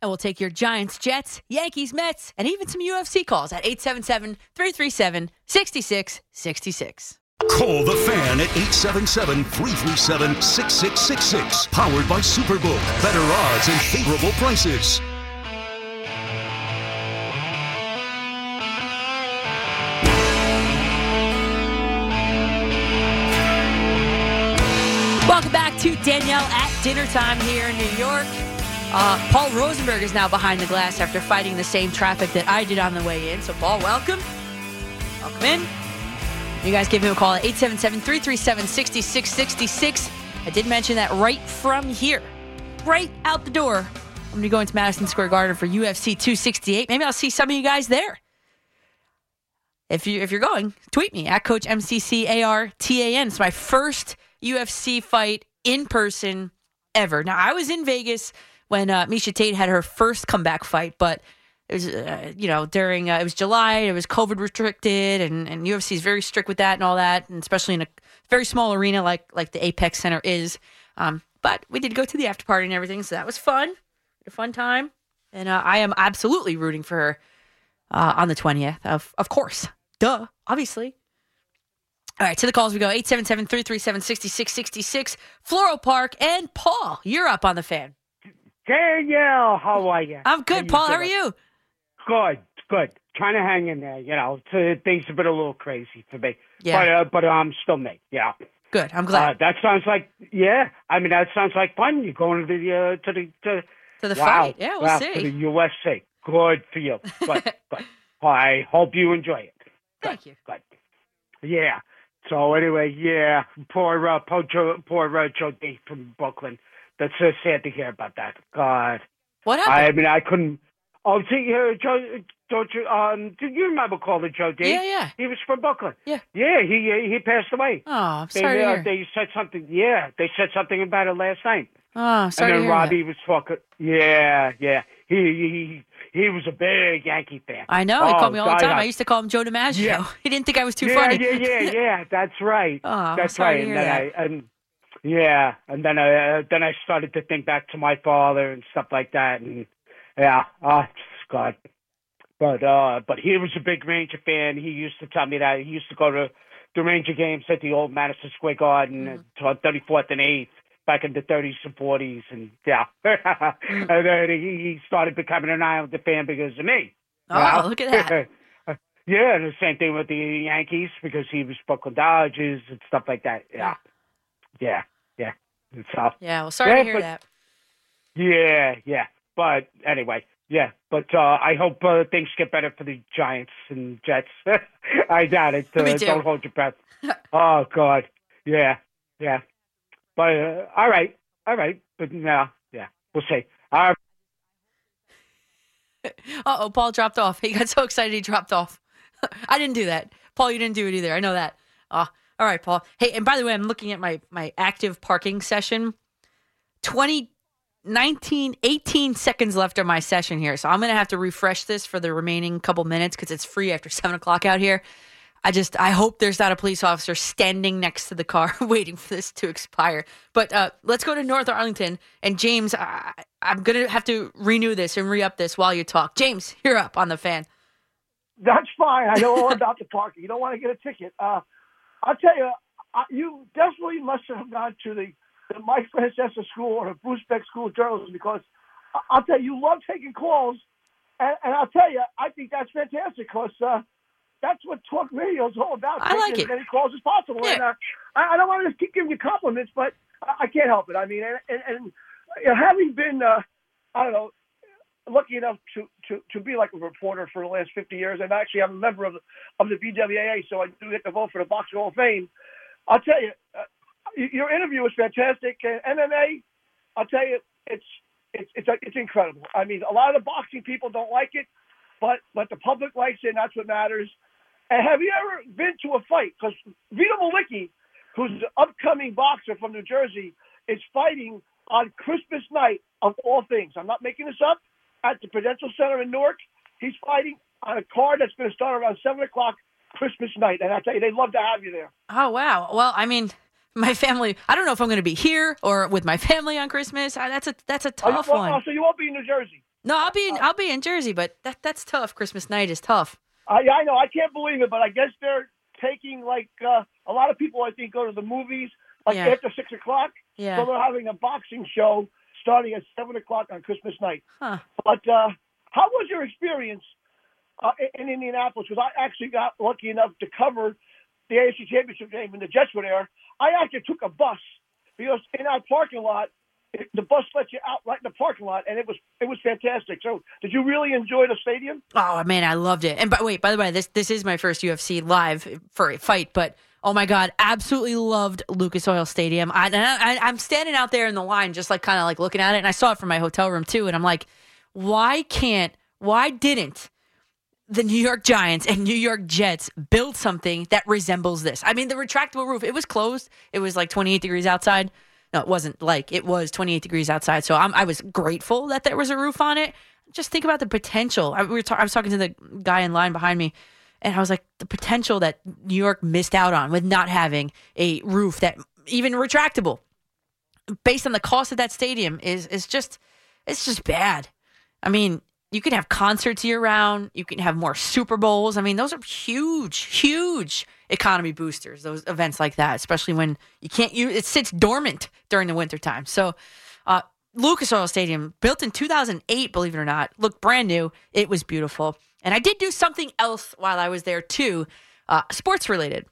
And we'll take your Giants, Jets, Yankees, Mets, and even some UFC calls at 877 337 6666. Call the fan at 877 337 6666. Powered by Superbook. Better odds and favorable prices. Welcome back to Danielle at dinner time here in New York. Uh, Paul Rosenberg is now behind the glass after fighting the same traffic that I did on the way in. So, Paul, welcome. Welcome in. You guys give him a call at 877 337 6666. I did mention that right from here, right out the door. I'm going to go into Madison Square Garden for UFC 268. Maybe I'll see some of you guys there. If you if you're going, tweet me at Coach MCCARTAN. It's my first UFC fight in person ever. Now I was in Vegas when uh, Miesha Tate had her first comeback fight, but it was uh, you know during uh, it was July, it was COVID restricted, and and UFC is very strict with that and all that, and especially in a very small arena like like the Apex Center is. Um, but we did go to the after party and everything, so that was fun, a fun time, and uh, I am absolutely rooting for her uh, on the twentieth. Of of course, duh, obviously. All right, to the calls we go 877 337 6666. Floral Park and Paul, you're up on the fan. Danielle, how are you? I'm good, Paul. How are you? Good, good. Trying to hang in there. You know, things have been a little crazy for me. Yeah. But uh, but I'm still me. Yeah. Good. I'm glad. Uh, that sounds like yeah. I mean, that sounds like fun. You're going to the uh, to the to, To the wow, fight. Yeah, we'll wow, see. To the USA. Good for you. Good. (laughs) good. I hope you enjoy it. Thank you. Good. Yeah. So anyway, yeah. Poor uh, poor Joe, poor uh, Joe D from Brooklyn. That's so sad to hear about that. God. What happened? I mean, I couldn't. Oh, see, uh, Joe, don't you? Um, do you remember calling Joe D? Yeah, yeah. He was from Brooklyn. Yeah. Yeah, he he passed away. Oh, I'm They, sorry to uh, they said something. Yeah, they said something about it last night. Oh, sorry and then Robbie was talking. Yeah, yeah. He he he was a big Yankee fan. I know. He Oh, called me all the time. I- I used to call him Joe DiMaggio. Yeah. (laughs) He didn't think I was too yeah, funny. Yeah, yeah, (laughs) yeah. That's right. Oh, I'm That's sorry right. to And then I and yeah, and then I uh, then I started to think back to my father and stuff like that, and yeah, oh God. But uh, but he was a big Ranger fan. He used to tell me that he used to go to the Ranger games at the old Madison Square Garden Mm-hmm. on 34th and 8th back in the 30s and 40s, and yeah, (laughs) Mm. and then he he started becoming an Islander fan because of me. Oh, you look at that. (laughs) Yeah, and the same thing with the Yankees because he was Brooklyn Dodgers and stuff like that. Yeah, yeah, yeah. And So Yeah, well, sorry Yeah, to hear but- that. yeah, yeah. But anyway, yeah. But uh, I hope uh, things get better for the Giants and Jets. (laughs) I doubt it. Uh. Don't hold your breath. oh God, yeah, yeah. But uh, all right, all right. But no, yeah, we'll see. All right. Uh oh, Paul dropped off. He got so excited he dropped off. (laughs) I didn't do that. Paul, you didn't do it either. I know that. Uh, all right, Paul. Hey, and by the way, I'm looking at my my active parking session. 20, 19, 18 seconds left of my session here. So I'm going to have to refresh this for the remaining couple minutes because it's free after (laughs) 7 o'clock out here. I just, I hope there's not a police officer standing next to the car (laughs) waiting for this to expire. But uh, let's go to North Arlington. And James, I, I'm going to have to renew this and re up this while you talk. James, you're up on the fan. That's fine. I know all (laughs) about the parking. You don't want to get a ticket. Uh, I'll tell you, uh, you definitely must have gone to the, the Mike Francesa School or the Bruce Beck School of Journalism because I- I'll tell you, you love taking calls. And, and I'll tell you, I think that's fantastic because uh, that's what talk radio is all about. I taking like as it. many calls as possible. And, uh, I, I don't want to just keep giving you compliments, but I, I can't help it. I mean, and, and, and you know, having been, uh, I don't know, lucky enough to, to, to be like a reporter for the last 50 years, and actually I'm a member of the, of the BWAA, so I do get to vote for the Boxing Hall of Fame. I'll tell you, uh, your interview was fantastic. And MMA, I'll tell you, it's it's it's it's incredible. I mean, a lot of the boxing people don't like it, but but the public likes it, and that's what matters. And have you ever been to a fight? Because Vito Mielnicki, who's an upcoming boxer from New Jersey, is fighting on Christmas night of all things. I'm not making this up. At the Prudential Center in Newark, he's fighting on a card that's going to start around seven o'clock Christmas night. And I tell you, they'd love to have you there. Oh wow. Well, I mean, my family. I don't know if I'm going to be here or with my family on Christmas. Uh, That's a that's a Oh, tough well, one. oh, so you won't be in New Jersey. No, I'll be in I'll be in Jersey, but that that's tough. Christmas night is tough. I, I know. I can't believe it, but I guess they're taking like uh, a lot of people. I think go to the movies like Yeah. after six o'clock. Yeah. So they're having a boxing show starting at seven o'clock on Christmas night. Huh. But uh, how was your experience uh, in, in Indianapolis? Because I actually got lucky enough to cover the AFC Championship game, and the Jets were there. I actually took a bus because in our parking lot, the bus let you out right in the parking lot, and it was it was fantastic. So, did you really enjoy the stadium? Oh man, I loved it. And by wait, by the way, this this is my first UFC live for a fight, but oh my god, absolutely loved Lucas Oil Stadium. I, I, I'm standing out there in the line, just like kind of like looking at it, and I saw it from my hotel room too, and I'm like, why can't, why didn't the New York Giants and New York Jets build something that resembles this? I mean, the retractable roof, it was closed. It was like 28 degrees outside. No, it wasn't like it was 28 degrees outside. So I'm, I was grateful that there was a roof on it. Just think about the potential. I, we were ta- I was talking to the guy in line behind me, and I was like, the potential that New York missed out on with not having a roof that even retractable, based on the cost of that stadium, is is just it's just bad. I mean, you can have concerts year round. You can have more Super Bowls. I mean, those are huge, huge economy boosters. Those events like that, especially when you can't use it sits dormant during the wintertime. So, uh, Lucas Oil Stadium, built in 2008, believe it or not, looked brand new. It was beautiful, and I did do something else while I was there too, uh, sports related.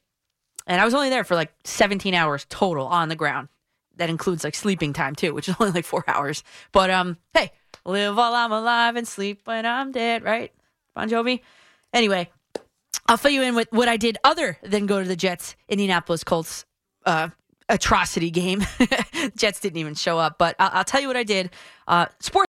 And I was only there for like 17 hours total on the ground. That includes like sleeping time too, which is only like four (laughs) hours. But um, hey, live while I'm alive and sleep when I'm dead, right? Bon Jovi. Anyway, I'll fill you in with what I did other than go to the Jets Indianapolis Colts uh, atrocity game. (laughs) Jets didn't even show up, but I'll, I'll tell you what I did. Uh, sports.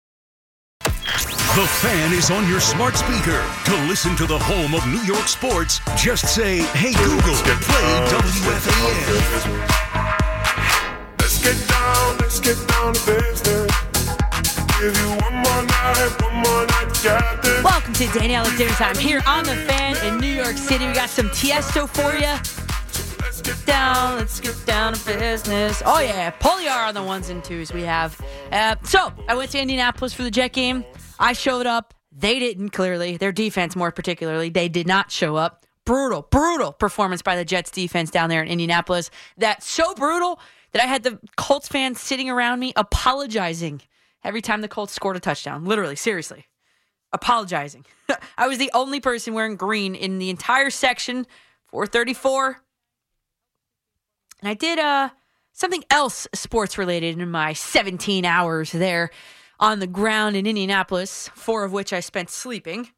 The fan is on your smart speaker. To listen to the home of New York sports, just say, Hey Google, play WFAN. Let's get down, let's get down to business. Welcome to Danielle at Dinner Time here on the fan in New York City. We got some Tiesto for you. Let's get down, let's get down to business. Oh yeah, Poliar on the ones and twos we have. Uh, so I went to Indianapolis for the Jet game. I showed up. They didn't clearly. Their defense, more particularly, they did not show up. Brutal, brutal performance by the Jets defense down there in Indianapolis. That's so brutal that I had the Colts fans sitting around me apologizing every time the Colts scored a touchdown. Literally, seriously apologizing. (laughs) I was the only person wearing green in the entire section, 434. And I did uh something else sports related in my 17 hours there on the ground in Indianapolis, four of which I spent sleeping.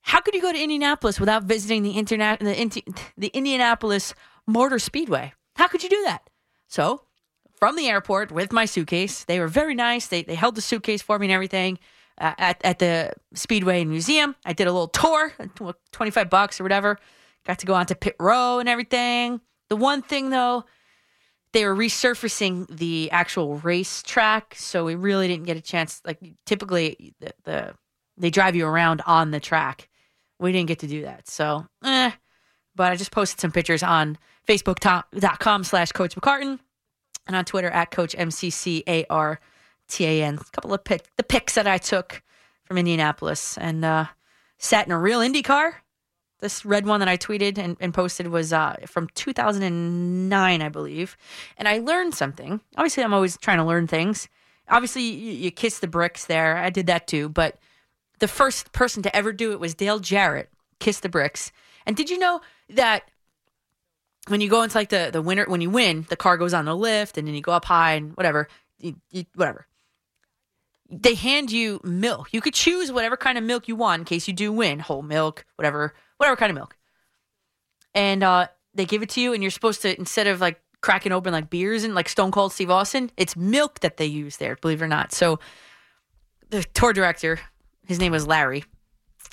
How could you go to Indianapolis without visiting the internet the, the Indianapolis Motor Speedway? How could you do that? So, from the airport with my suitcase, they were very nice. They they held the suitcase for me and everything uh, at at the Speedway Museum. I did a little tour, twenty five bucks or whatever. Got to go onto pit row and everything. The one thing though, they were resurfacing the actual race track, so we really didn't get a chance. Like typically, the, the they drive you around on the track. We didn't get to do that, so eh. But I just posted some pictures on Facebook.com slash Coach McCartan and on Twitter at Coach MCCARTAN. A couple of the pics that I took from Indianapolis and uh, sat in a real Indy car. This red one that I tweeted and, and posted was uh, from 2009, I believe. And I learned something. Obviously, I'm always trying to learn things. Obviously, you, you kiss the bricks there. I did that too. But the first person to ever do it was Dale Jarrett, kiss the bricks. And did you know that when you go into like the the winner when you win, the car goes on the lift and then you go up high and whatever, you, you, whatever. they hand you milk. You could choose whatever kind of milk you want in case you do win, whole milk, whatever, whatever kind of milk. And uh, they give it to you, and you're supposed to instead of like cracking open like beers and like Stone Cold Steve Austin, it's milk that they use there. Believe it or not. So the tour director, his name was Larry.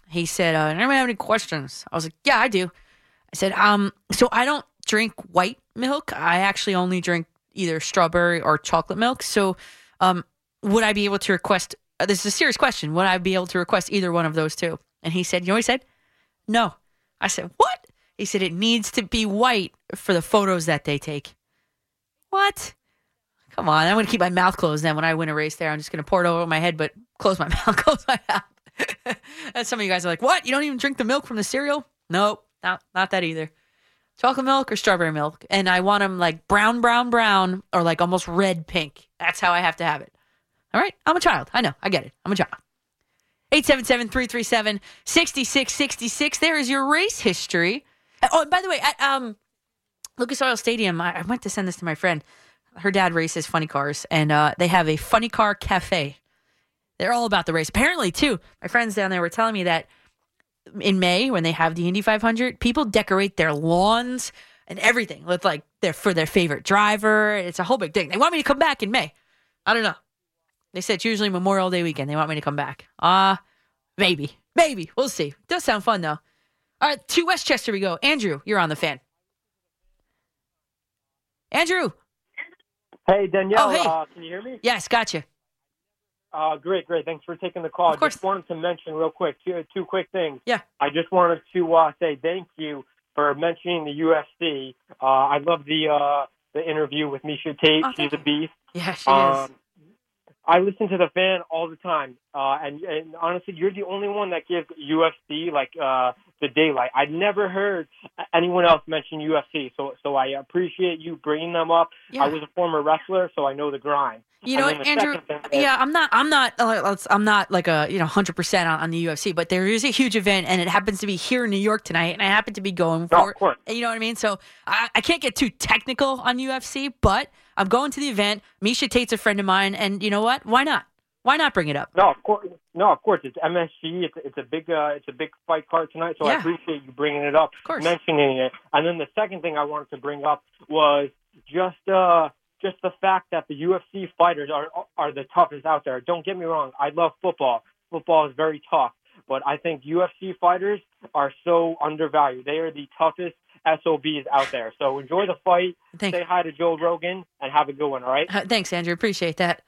He said, uh, "Anyone have any questions?" I was like, "Yeah, I do." I said, "Um, so I don't drink white milk. I actually only drink either strawberry or chocolate milk. So, um, would I be able to request? Uh, this is a serious question. Would I be able to request either one of those two? And he said, "You know he said? No." I said, "What?" He said, "It needs to be white for the photos that they take." What? Come on, I'm going to keep my mouth closed then when I win a race there. I'm just going to pour it over my head, but close my (laughs) mouth, close my mouth. (laughs) and some of you guys are like, what? You don't even drink the milk from the cereal? Nope, not, not that either. Chocolate milk or strawberry milk. And I want them like brown, brown, brown, or like almost red pink. That's how I have to have it. All right? I'm a child. I know. I get it. I'm a child. 877 337 6666. There is your race history. Oh, by the way, at um, Lucas Oil Stadium, I, I went to send this to my friend. Her dad races funny cars, and uh, they have a funny car cafe. They're all about the race. Apparently, too, my friends down there were telling me that in May when they have the Indy 500, people decorate their lawns and everything with like their for their favorite driver. It's a whole big thing. They want me to come back in May. I don't know. They said it's usually Memorial Day weekend. They want me to come back. Uh maybe, maybe we'll see. Does sound fun though. All right, to Westchester we go. Andrew, you're on the fan. Andrew. Hey Danielle, Oh, hey. Uh, can you hear me? Yes, gotcha. Uh, great, great. Thanks for taking the call. Of course. Just wanted to mention real quick two, two quick things. Yeah. I just wanted to uh, say thank you for mentioning the UFC. Uh, I love the uh, the interview with Miesha Tate. Oh, She's a beast. Yeah, she Um, is. I listen to the fan all the time, uh, and, and honestly, you're the only one that gives UFC like uh, the daylight. I've never heard anyone else mention UFC, so so I appreciate you bringing them up. Yeah. I was a former wrestler, so I know the grind. You know And what, then the Andrew? Yeah, I'm not. I'm not. Uh, I'm not like a you know 100 percent on, on the UFC, but there is a huge event, and it happens to be here in New York tonight, and I happen to be going for. it. You know what I mean? So I, I can't get too technical on UFC, but I'm going to the event. Miesha Tate's a friend of mine, and you know what? Why not? Why not bring it up? No, of course, no, of course. It's MSG. It's it's a big uh, it's a big fight card tonight. So I appreciate you bringing it up, mentioning it. And then the second thing I wanted to bring up was just uh just the fact that the UFC fighters are are the toughest out there. Don't get me wrong. I love football. Football is very tough, but I think UFC fighters are so undervalued. They are the toughest SOBs out there. So enjoy the fight. Say hi to Joe Rogan and have a good one. All right. Uh, Thanks, Andrew. Appreciate that.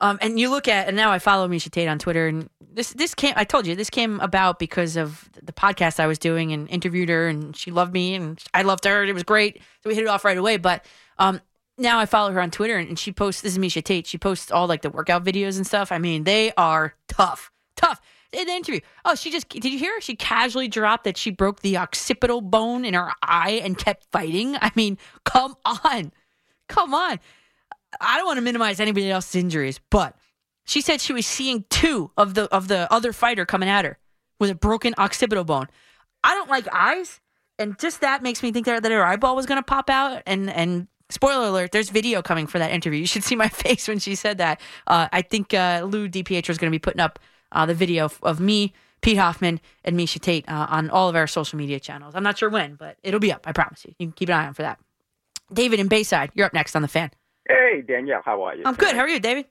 Um, and you look at, and now I follow Miesha Tate on Twitter, and this this came. I told you this came about because of the podcast I was doing, and interviewed her, and she loved me, and I loved her. and It was great, so we hit it off right away. But um, now I follow her on Twitter, and, and she posts. This is Miesha Tate. She posts all like the workout videos and stuff. I mean, they are tough, tough. In the interview, oh, she just did you hear? She casually dropped that she broke the occipital bone in her eye and kept fighting. I mean, come on, come on. I don't want to minimize anybody else's injuries, but she said she was seeing two of the of the other fighter coming at her with a broken occipital bone. I don't like eyes, and just that makes me think that, that her eyeball was going to pop out. And and spoiler alert, there's video coming for that interview. You should see my (laughs) face when she said that. Uh, I think uh, Lou DiPietro is going to be putting up uh, the video of, of me, Pete Hoffman, and Miesha Tate uh, on all of our social media channels. I'm not sure when, but it'll be up. I promise you. You can keep an eye on for that. David in Bayside, you're up next on the fan. Hey, Danielle, how are you? I'm good. How are you, David?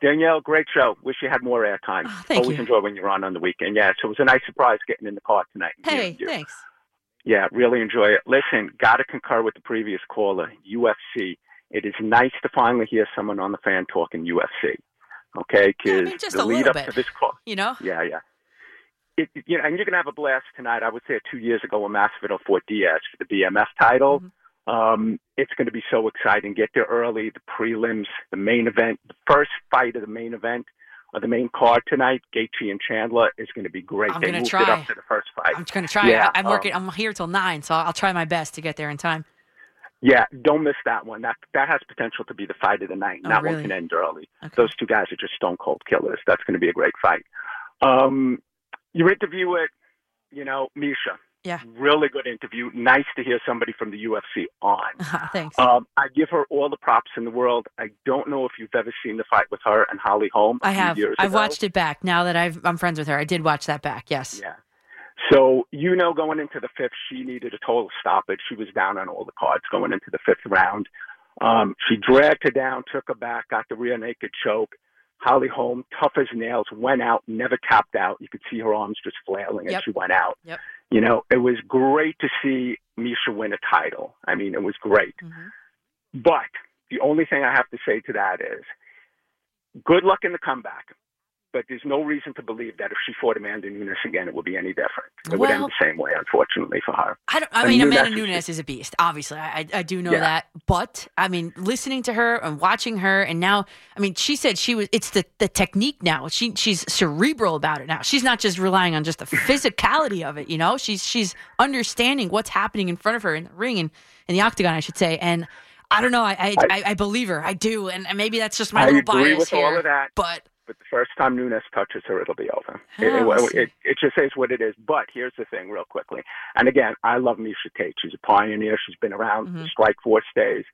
Danielle, great show. Wish you had more airtime. Oh, thank Always you. enjoy when you're on on the weekend. Yeah, so it was a nice surprise getting in the car tonight. Hey, thanks. Yeah, really enjoy it. Listen, got to concur with the previous caller, UFC. It is nice to finally hear someone on the fan talking UFC. Okay, because just the a lead up bit. to this call. You know? Yeah, yeah. It, you know, and you're gonna have a blast tonight. I was there two years ago when Masvidal fought Diaz for the BMF title. Mm-hmm. Um, it's going to be so exciting. Get there early. The prelims, the main event, the first fight of the main event, or the main card tonight. Gaethje and Chandler is going to be great. I'm they gonna moved try. it up to the first fight. I'm just gonna try. Yeah, I, I'm um, working. I'm here till nine, so I'll try my best to get there in time. Yeah, don't miss that one. That that has potential to be the fight of the night. Oh, that really? one can end early. Those two guys are just stone cold killers. That's going to be a great fight. Um, your interview with, you know, Miesha. Yeah. Really good interview. Nice to hear somebody from the UFC on. (laughs) Thanks. Um, I give her all the props in the world. I don't know if you've ever seen the fight with her and Holly Holm. I have. I've ago. watched it back now that I've, I'm friends with her. I did watch that back. Yes. Yeah. So you know, going into the fifth, she needed a total stoppage. She was down on all the cards going into the fifth round. Um, she dragged her down, took her back, got the rear naked choke. Holly Holm, tough as nails, went out, never tapped out. You could see her arms just flailing as she went out. Yep. You know, it was great to see Miesha win a title. I mean, it was great. Mm-hmm. But the only thing I have to say to that is good luck in the comeback. But there's no reason to believe that if she fought Amanda Nunes again, it would be any different. It would end the same way, unfortunately, for her. I don't. I And mean, Nunes Amanda is- Nunes is a beast. Obviously, I, I, do know Yeah. that. But I mean, listening to her and watching her, and now, I mean, she said she was. It's the the technique now. She she's cerebral about it now. She's not just relying on just the physicality of it. You know, she's she's understanding what's happening in front of her in the ring and in the octagon, I should say. And I don't know. I I, I, I believe her. I do. And maybe that's just my I little agree bias with here. all of that. But but the first time Nunes touches her, it'll be over. Oh, It, it, it, it just is what it is. But here's the thing, real quickly. And again, I love Miesha Tate. She's a pioneer. She's been around Mm-hmm. the Strikeforce days.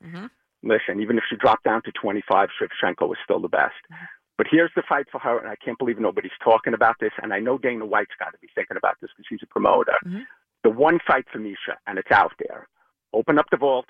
Listen, even if she dropped down to 25, Shevchenko was still the best. Mm-hmm. But here's the fight for her, and I can't believe nobody's talking about this. And I know Dana White's got to be thinking about this because he's a promoter. Mm-hmm. The one fight for Miesha, and it's out there. Open up the vault,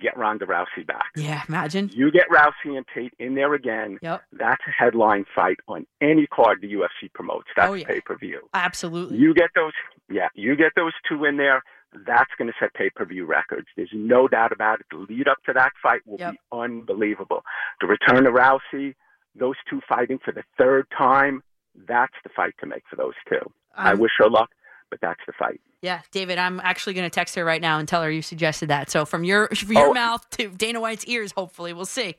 get Ronda Rousey back. yeah, imagine. You get Rousey and Tate in there again. Yep. That's a headline fight on any card the UFC promotes. That's Oh, yeah. pay per view. Absolutely. You get those, yeah, you get those two in there. That's going to set pay per view records. There's no doubt about it. The lead up to that fight will Yep. be unbelievable. The return of Rousey, those two fighting for the third time, that's the fight to make for those two. I Um, wish her luck, but that's the fight. Yeah, David, I'm actually going to text her right now and tell her you suggested that. So from your (laughs) from your Oh. mouth to Dana White's ears, hopefully, we'll see.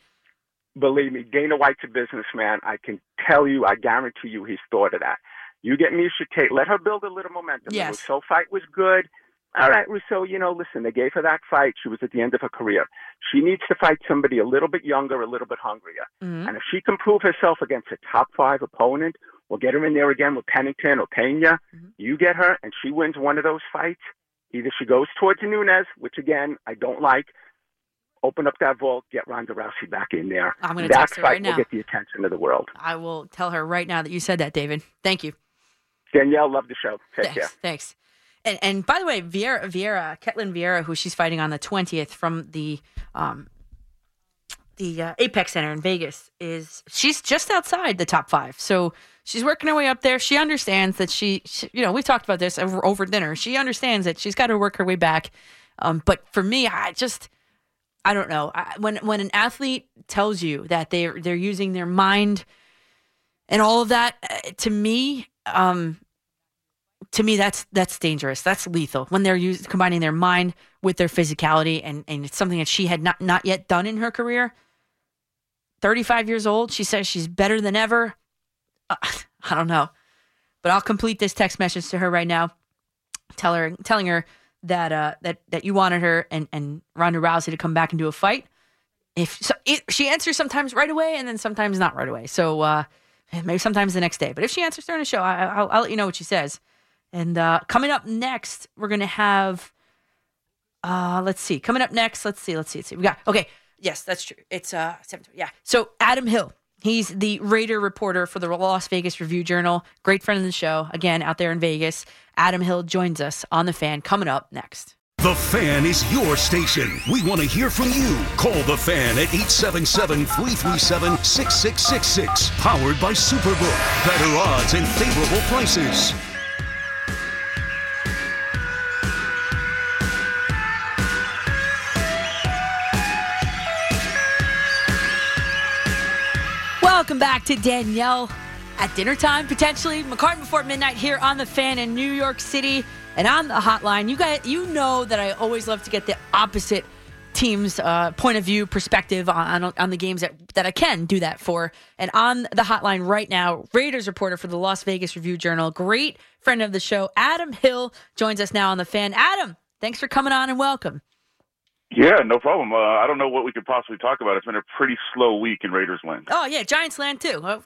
believe me, Dana White's a businessman. I can tell you, I guarantee you, he's thought of that. You get Miesha Tate, let her build a little momentum. Yes. The Reneau fight was good. All right, Reneau, you know, listen, they gave her that fight. She was at the end of her career. She needs to fight somebody a little bit younger, a little bit hungrier. Mhm. And if she can prove herself against a top five opponent, or get her in there again with Pennington or Pena, you get her and she wins one of those fights. Either she goes towards Nunes, which again, I don't like, open up that vault, get Ronda Rousey back in there. I'm gonna that text her fight right now. will get the attention of the world. I will tell her right now that you said that, David. Thank you. Danielle, love the show. Take Thanks. care. Thanks. And and by the way, Vieira, Vieira, Ketlen Vieira, who she's fighting on the twentieth from the um the uh, Apex Center in Vegas, is she's just outside the top five. So she's working her way up there. She understands that she, she you know, we talked about this over over dinner. She understands that she's got to work her way back. Um, but for me, I just I don't know. I, when when an athlete tells you that they they're using their mind and all of that, uh, to me, um, to me that's that's dangerous. That's lethal when they're using combining their mind with their physicality, and and it's something that she had not not yet done in her career. Thirty five years old, she says she's better than ever. Uh, (laughs) I don't know, but I'll complete this text message to her right now. Tell her, telling her that uh, that that you wanted her and and Ronda Rousey to come back and do a fight. If so, it, she answers sometimes right away, and then sometimes not right away. So uh, maybe sometimes the next day. But if she answers during the show, I, I'll, I'll let you know what she says. And uh, coming up next, we're gonna have. Uh, let's see. Coming up next, let's see. Let's see. Let's see. We got okay. Yes, that's true. It's uh seven. Yeah. So Adam Hill. He's the Raider reporter for the Las Vegas Review Journal. Great friend of the show. Again, out there in Vegas. Adam Hill joins us on the fan. Coming up next. The Fan is your station. We want to hear from you. Call the Fan at 877 337 6666. Powered by Superbook. Better odds and favorable prices. Welcome back to Danielle at dinner time, potentially. McCartan before midnight here on the fan in New York City and on the hotline. You guys, you know that I always love to get the opposite team's uh, point of view, perspective on, on, on the games that, that I can do that for. And on the hotline right now, Raiders reporter for the Las Vegas Review Journal, great friend of the show, Adam Hill, joins us now on the fan. Adam, thanks for coming on and welcome. Yeah, no problem. Uh, I don't know what we could possibly talk about. It's been a pretty slow week in Raiders land. Oh yeah, Giants land too. Oh.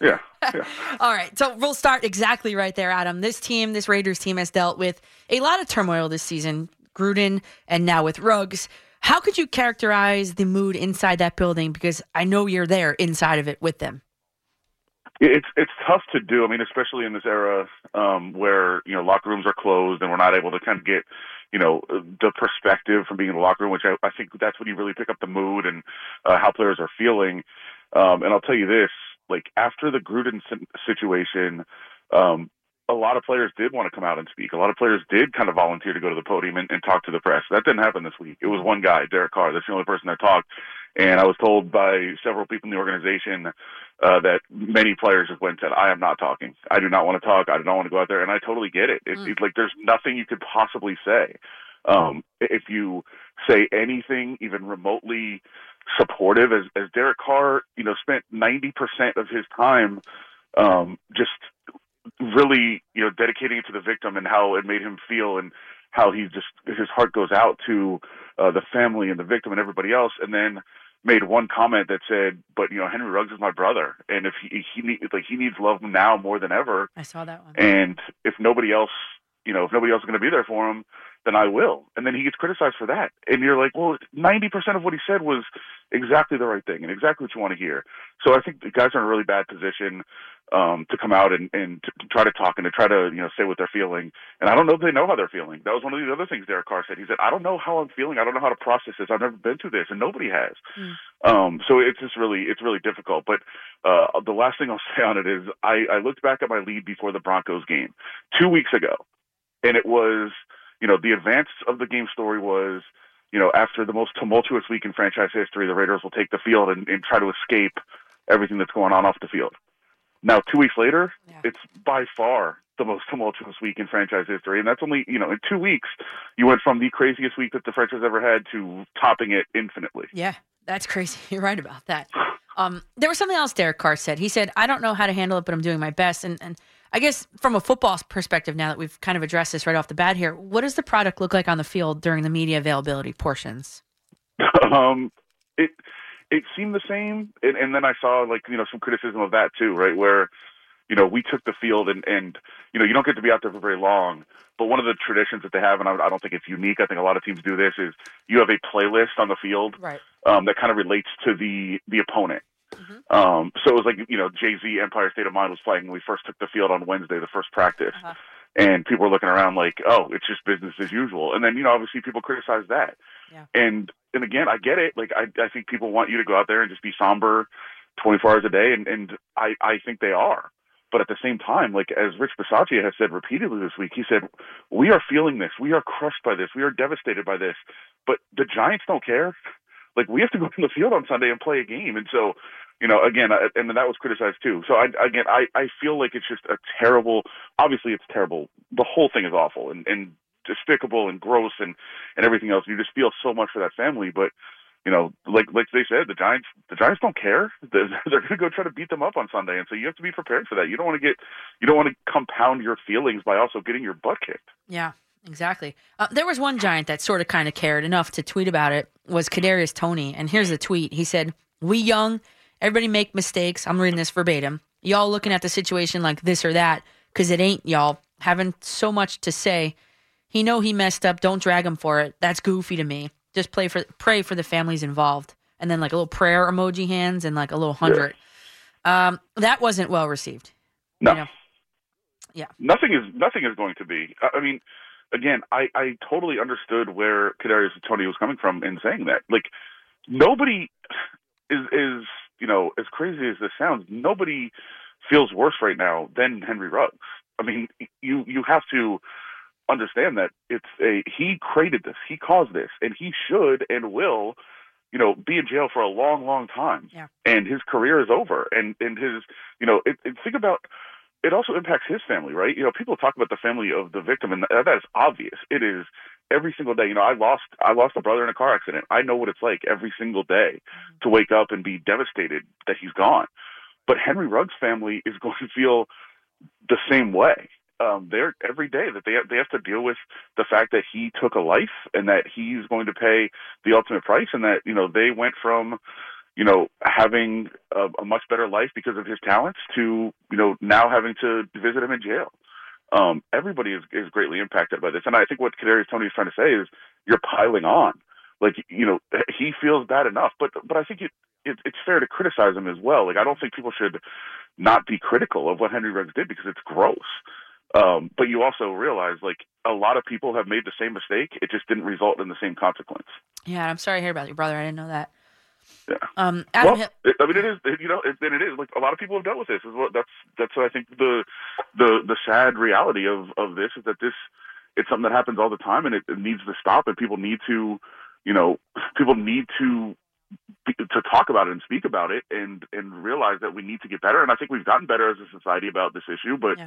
Yeah. (laughs) All right, so we'll start exactly right there, Adam. This team, this Raiders team, has dealt with a lot of turmoil this season. Gruden and now with Ruggs. How could you characterize the mood inside that building? Because I know you're there inside of it with them. It's it's tough to do. I mean, especially in this era um, where you know locker rooms are closed and we're not able to kind of get you know the perspective from being in the locker room, which I, I think that's when you really pick up the mood and uh, how players are feeling. Um, and I'll tell you this: like after the Gruden situation, um, a lot of players did want to come out and speak. A lot of players did kind of volunteer to go to the podium and, and talk to the press. That didn't happen this week. It was one guy, Derek Carr. That's the only person that talked. And I was told by several people in the organization uh, that many players have went and said, "I am not talking. I do not want to talk. I do not want to go out there." And I totally get it. it It's like there's nothing you could possibly say. Um, if you say anything even remotely supportive, as as Derek Carr, you know, spent 90% of his time um, just really, you know, dedicating it to the victim and how it made him feel and how he just his heart goes out to uh, the family and the victim and everybody else, and then made one comment that said, "But you know, Henry Ruggs is my brother, and if he he need, like he needs love now more than ever, I saw that one. and if nobody else, you know, if nobody else is going to be there for him, then I will." And then he gets criticized for that, and you're like, "Well, ninety percent of what he said was exactly the right thing and exactly what you want to hear." So I think the guys are in a really bad position um, to come out and, and to try to talk and to try to you know say what they're feeling. And I don't know if they know how they're feeling. That was one of the other things Derek Carr said. He said, "I don't know how I'm feeling. I don't know how to process this. I've never been through this, and nobody has." Um, so it's just really it's really difficult. But uh, the last thing I'll (laughs) say on it is I, I looked back at my lead before the Broncos game two weeks ago, and it was you know the advance of the game story was you know after the most tumultuous week in franchise history, the Raiders will take the field and, and try to escape everything that's going on off the field. Now, two weeks later, it's by far the most tumultuous week in franchise history, and that's only you know in two weeks you went from the craziest week that the franchise ever had to topping it infinitely. Yeah, that's crazy. (laughs) You're right about that. Um, there was something else Derek Carr said. He said, "I don't know how to handle it, but I'm doing my best." And and I guess from a football perspective, now that we've kind of addressed this right off the bat here, what does the product look like on the field during the media availability portions? (laughs) um, it it seemed the same, and, and then I saw like you know some criticism of that too, right? Where you know we took the field and and you know you don't get to be out there for very long, but one of the traditions that they have, and I, I don't think it's unique. I think a lot of teams do this is you have a playlist on the field Right. um, that kind of relates to the the opponent. Um, so it was like you know Jay Z Empire State of Mind was playing when we first took the field on Wednesday, the first practice, and people are looking around like, oh, it's just business as usual. And then you know obviously people criticize that. And and again, I get it. Like I I think people want you to go out there and just be somber, 24 hours a day, and and I I think they are. But at the same time, like as Rich Bisaccia has said repeatedly this week, he said, "We are feeling this. We are crushed by this. We are devastated by this." But the Giants don't care. Like we have to go (laughs) on the field on Sunday and play a game, and so you know, again, and that was criticized too. So I, again, I, I feel like it's just a terrible. Obviously, it's terrible. The whole thing is awful and, and despicable and gross and and everything else. You just feel so much for that family, but you know, like like they said, the Giants the Giants don't care. (laughs) They're, they're going to go try to beat them up on Sunday, and so you have to be prepared for that. You don't want to get you don't want to compound your feelings by also getting your butt kicked. Yeah, exactly. Uh, there was one giant that sort of kind of cared enough to tweet about it. Was Kadarius Toney, and here's the tweet. He said, "We young, everybody make mistakes. I'm reading this verbatim. Y'all looking at the situation like this or that because it ain't y'all having so much to say. He know he messed up. Don't drag him for it. That's goofy to me. Just play for pray for the families involved." And then like a little prayer emoji hands and like a little hundred. Um, that wasn't well received. No. You know? Yeah. nothing is nothing is going to be. I I mean, again, I I totally understood where Kadarius Toney was coming from in saying that. Like nobody is is you know as crazy as this sounds, nobody feels worse right now than Henry Ruggs. I mean, you you have to understand that it's a he created this, he caused this, and he should and will, you know, be in jail for a long, long time. Yeah. And his career is over. And and his, you know, it, it, think about it also impacts his family, right? You know, people talk about the family of the victim, and that is obvious. It is every single day. You know, I lost I lost a brother in a car accident. I know what it's like every single day to wake up and be devastated that he's gone. But Henry Ruggs' family is (laughs) going to feel the same way. um, they're every day that they have, they have to deal with the fact that he took a life and that he's going to pay the ultimate price, and that you know they went from you know having a, a much better life because of his talents to you know now having to visit him in jail. Um, everybody is, is greatly impacted by this, and I think what Kadarius Toney is trying to say is you're piling on. Like you know, he feels bad enough, but but I think it, it it's fair to criticize him as well. Like I don't think people should not be critical of what Henry Ruggs did because it's gross. Um, but you also realize like a lot of people have made the same mistake. It just didn't result in the same consequence. Yeah, I'm sorry to hear about your brother. I didn't know that. Yeah. Um, Adam well, it, I mean, it is. It, you know, it, and it is like a lot of people have dealt with this. Is what that's that's I think the the the sad reality of of this is that this it's something that happens all the time, and it, it needs to stop, and people need to, you know, people need to be- to talk about it and speak about it, and and realize that we need to get better. And I think we've gotten better as a society about this issue, but.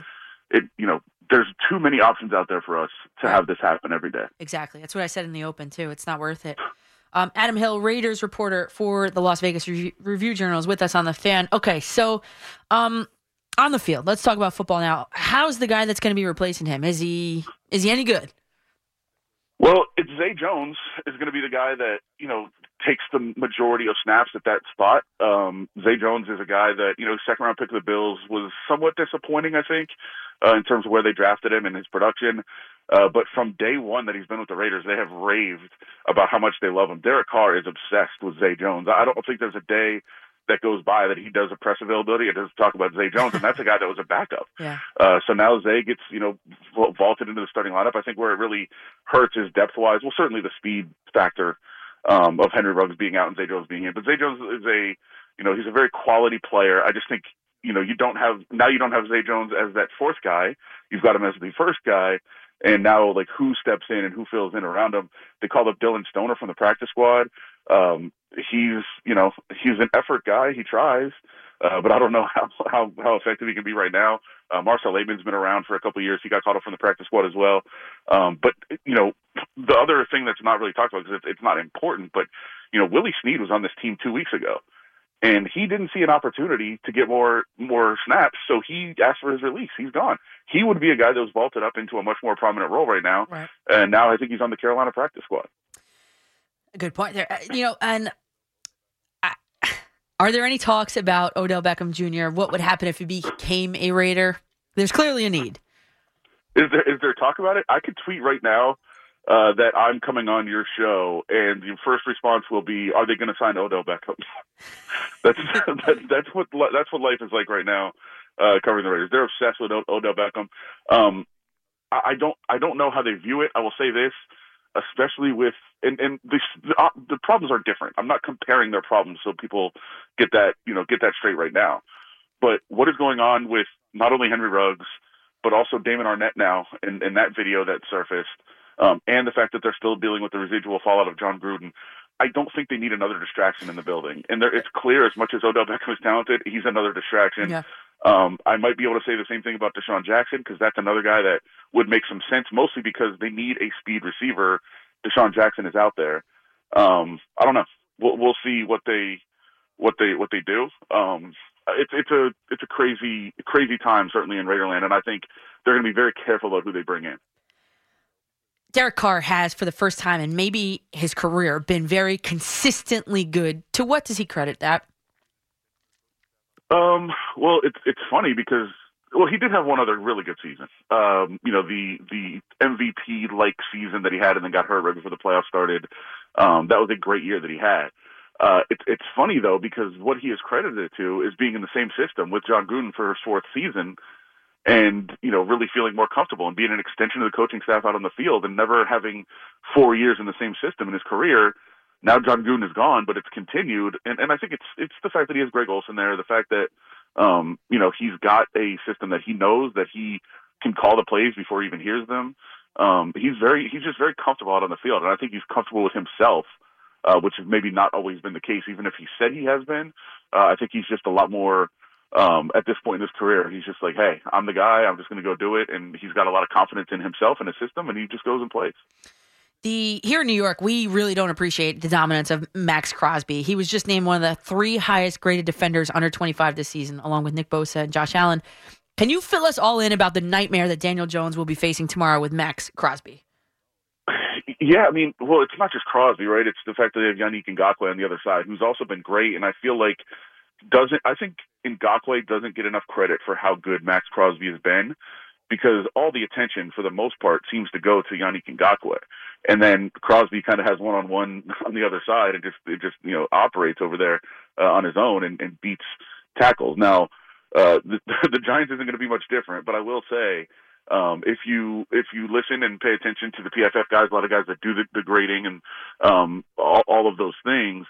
It you know there's too many options out there for us to have this happen every day. Exactly. That's what I said in the open too. It's not worth it. Um, Adam Hill, Raiders reporter for the Las Vegas Review, Review Journal, is with us on the fan. Okay, so um, on the field, let's talk about football now. How's the guy that's going to be replacing him? Is he is he any good? Well, it's Zay Jones is going to be the guy that you know takes the majority of snaps at that spot. Um, Zay Jones is a guy that you know second round pick of the Bills was somewhat disappointing, I think, uh, in terms of where they drafted him and his production. Uh, but from day one that he's been with the Raiders, they have raved about how much they love him. Derek Carr is obsessed with Zay Jones. I don't think there's a day that goes by that he does a press availability and doesn't talk about Zay Jones, and that's a guy that was a backup. (laughs) Yeah. Uh, so now Zay gets, you know, vaulted into the starting lineup. I think where it really hurts is depth wise. Well, certainly the speed factor um, of Henry Ruggs being out and Zay Jones being in. But Zay Jones is a, you know, he's a very quality player. I just think, you know, you don't have now you don't have Zay Jones as that fourth guy. You've got him as the first guy. And now, like, who steps in and who fills in around him? They called up Dillon Stoner from the practice squad. Um, he's, you know, he's an effort guy. He tries, uh, but I don't know (laughs) how how how effective he can be right now. Uh, Marcell Ateman's been around for a couple of years. He got called up from the practice squad as well. Um, but you know, the other thing that's not really talked about because it's, it's not important, but you know, Willie Snead was on this team two weeks ago, and he didn't see an opportunity to get more more snaps, so he asked for his release. He's gone. He would be a guy that was vaulted up into a much more prominent role right now, Right. and now I think he's on the Carolina practice squad. Good point there. Uh, You know, and I, are there any talks about Odell Beckham Jr.? What would happen if he became a Raider? There's clearly a need. Is there is there talk about it? I could tweet right now uh, that I'm coming on your show, and the first response will be, "Are they going to sign Odell Beckham?" (laughs) that's (laughs) that, that's what that's what life is like right now. Uh, covering the Raiders, they're obsessed with o- Odell Beckham. Um, I, I don't I don't know how they view it. I will say this, especially with and and the the, uh, the problems are different. I'm not comparing their problems so people get that you know get that straight right now. But what is going on with not only Henry Ruggs, but also Damon Arnette now and, in that video that surfaced, um, and the fact that they're still dealing with the residual fallout of Jon Gruden. I don't think they need another distraction in the building. And there, it's clear, as much as Odell Beckham is talented, he's another distraction. Yeah. Um, I might be able to say the same thing about DeSean Jackson because that's another guy that would make some sense, mostly because they need a speed receiver. DeSean Jackson is out there. Um, I don't know. We'll, we'll see what they what they what they do. Um, it's it's a it's a crazy crazy time certainly in Raiderland, and I think they're going to be very careful about who they bring in. Derek Carr has, for the first time in maybe his career, been very consistently good. To what does he credit that? Um, well, it's it's funny because well, he did have one other really good season. Um, you know, the the MVP like season that he had, and then got hurt right before the playoffs started. Um, that was a great year that he had. Uh, it's it's funny though because what he is credited to is being in the same system with Jon Gruden for his fourth season, and you know really feeling more comfortable and being an extension of the coaching staff out on the field, and never having four years in the same system in his career. Now Jon Gruden is gone, but it's continued, and and I think it's it's the fact that he has Greg Olson there, the fact that um, you know he's got a system that he knows that he can call the plays before he even hears them. Um, he's very he's just very comfortable out on the field, and I think he's comfortable with himself, uh, which has maybe not always been the case. Even if he said he has been, uh, I think he's just a lot more um, at this point in his career. He's just like, hey, I'm the guy. I'm just going to go do it, and he's got a lot of confidence in himself and his system, and he just goes and plays. The here in New York, we really don't appreciate the dominance of Maxx Crosby. He was just named one of the three highest graded defenders under 25 this season, along with Nick Bosa and Josh Allen. Can you fill us all in about the nightmare that Daniel Jones will be facing tomorrow with Maxx Crosby? Yeah, I mean, well, it's not just Crosby, right? It's the fact that they have Yannick Ngakoue on the other side, who's also been great, and I feel like doesn't. I think Ngakoue doesn't get enough credit for how good Maxx Crosby has been, because all the attention, for the most part, seems to go to Yannick Ngakoue, and then Crosby kind of has one on one on the other side, and just it just you know operates over there uh, on his own and, and beats tackles. Now, uh, the, (laughs) the Giants isn't going to be much different, but I will say um, if you if you listen and pay attention to the PFF guys, a lot of guys that do the, the grading and um, all, all of those things,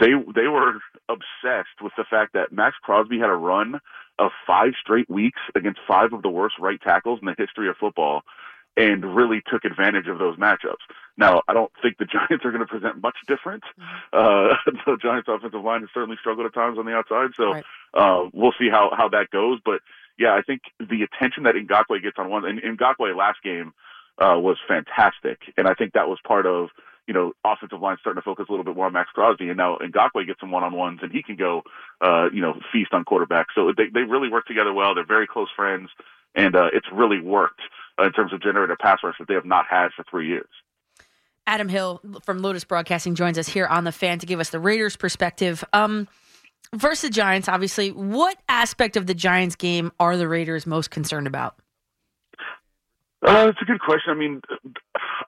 they they were obsessed with the fact that Maxx Crosby had a run of five straight weeks against five of the worst right tackles in the history of football, and really took advantage of those matchups. Now, I don't think the (laughs) Giants are going to present much different. Uh, (laughs) the Giants' offensive line has certainly struggled at times on the outside, so uh, we'll see how how that goes, but yeah, I think the attention that Ngakoue gets on one, and Ngakoue last game uh, was fantastic, and I think that was part of you know offensive line starting to focus a little bit more on Maxx Crosby, and now Ngakoue gets some one on ones, and he can go uh, you know feast on quarterback. So they they really work together well. They're very close friends, and uh, it's really worked uh, in terms of generating a pass rush that they have not had for three years. Adam Hill from Lotus Broadcasting joins us here on the fan to give us the Raiders perspective. Um, versus the Giants, obviously, what aspect of the Giants game are the Raiders most concerned about? Uh, it's a good question. I mean,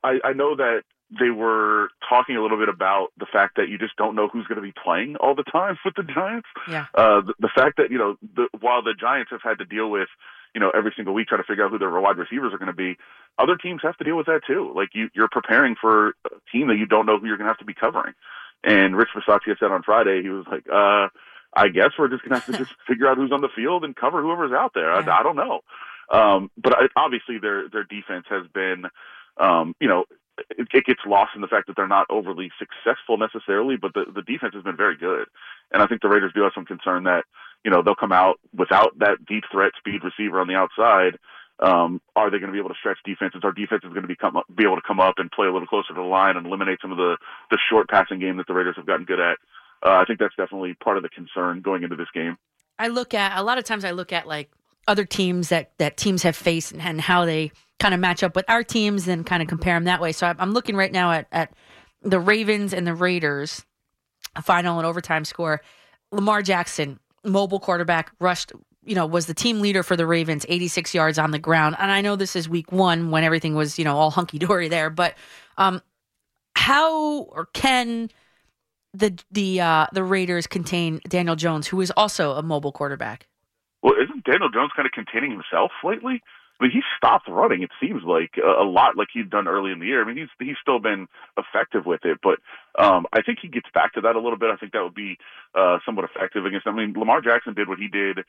I, I know that they were talking a little bit about the fact that you just don't know who's going to be playing all the time with the Giants. Yeah. Uh, the, the fact that you know, the, while the Giants have had to deal with, you know, every single week trying to figure out who their wide receivers are going to be, other teams have to deal with that too. Like you, you're preparing for a team that you don't know who you're going to have to be covering. And Rich Bisaccia said on Friday, he was like, uh, I guess we're just going to have to (laughs) just figure out who's on the field and cover whoever's out there. I, I don't know. Um, but I, obviously their, their defense has been, um, you know, it, it gets lost in the fact that they're not overly successful necessarily, but the, the defense has been very good. And I think the Raiders do have some concern that, you know, they'll come out without that deep threat speed receiver on the outside. Um, are they going to be able to stretch defenses? Are defenses going to become be able to come up and play a little closer to the line and eliminate some of the the short passing game that the Raiders have gotten good at. Uh, I think that's definitely part of the concern going into this game. I look at a lot of times I look at like other teams that that teams have faced and, and how they kind of match up with our teams and kind of compare them that way. So I'm looking right now at at the Ravens and the Raiders final and overtime score. Lamar Jackson, mobile quarterback, rushed you know, was the team leader for the Ravens, 86 yards on the ground. And I know this is week one when everything was, you know, all hunky dory there, but um, how or can the the uh, the Raiders contain Daniel Jones, who is also a mobile quarterback? Well, isn't Daniel Jones kind of containing himself lately? Mean, he stopped running. It seems like a, a lot like he'd done early in the year. I mean, he's he's still been effective with it, but um, I think he gets back to that a little bit. I think that would be uh, somewhat effective against. I mean, Lamar Jackson did what he did,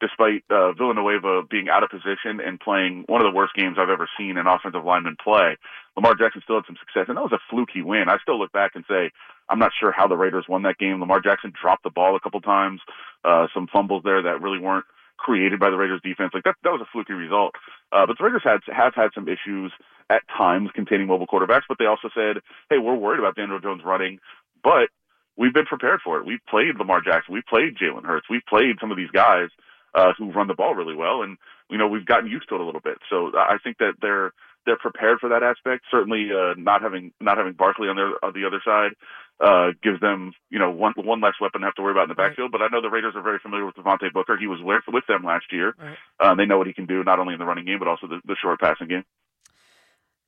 despite uh, Villanueva being out of position and playing one of the worst games I've ever seen an offensive lineman play. Lamar Jackson still had some success, and that was a fluky win. I still look back and say I'm not sure how the Raiders won that game. Lamar Jackson dropped the ball a couple times, uh, some fumbles there that really weren't created by the Raiders defense. Like that, that was a fluky result. Uh, but the Raiders had have had some issues at times containing mobile quarterbacks. But they also said, "Hey, we're worried about Daniel Jones running, but we've been prepared for it. We've played Lamar Jackson, we've played Jalen Hurts, we've played some of these guys uh, who run the ball really well, and you know we've gotten used to it a little bit. So I think that they're they're prepared for that aspect. Certainly, uh, not having not having Barkley on their on the other side uh, gives them you know one one less weapon to have to worry about in the backfield. But I know the Raiders are very familiar with Devontae Booker. He was with with them last year. Right. Uh, they know what he can do not only in the running game but also the, the short passing game.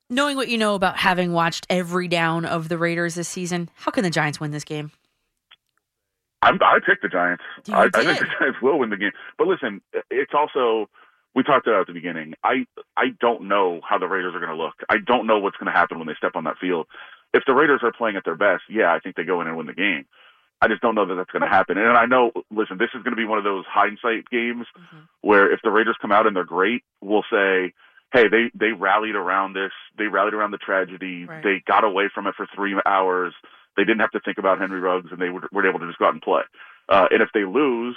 Knowing what you know about having watched every down of the Raiders this season, how can the Giants win this game? I'm, I picked the Giants. I, I think the Giants will win the game. But listen, it's also we talked about at the beginning. I I don't know how the Raiders are going to look. I don't know what's going to happen when they step on that field. If the Raiders are playing at their best, yeah, I think they go in and win the game. I just don't know that that's going to happen. And I know, listen, this is going to be one of those hindsight games where if the Raiders come out and they're great, we'll say, hey, they they rallied around this. They rallied around the tragedy. They got away from it for three hours. They didn't have to think about Henry Ruggs, and they were, were able to just go out and play. Uh, and if they lose,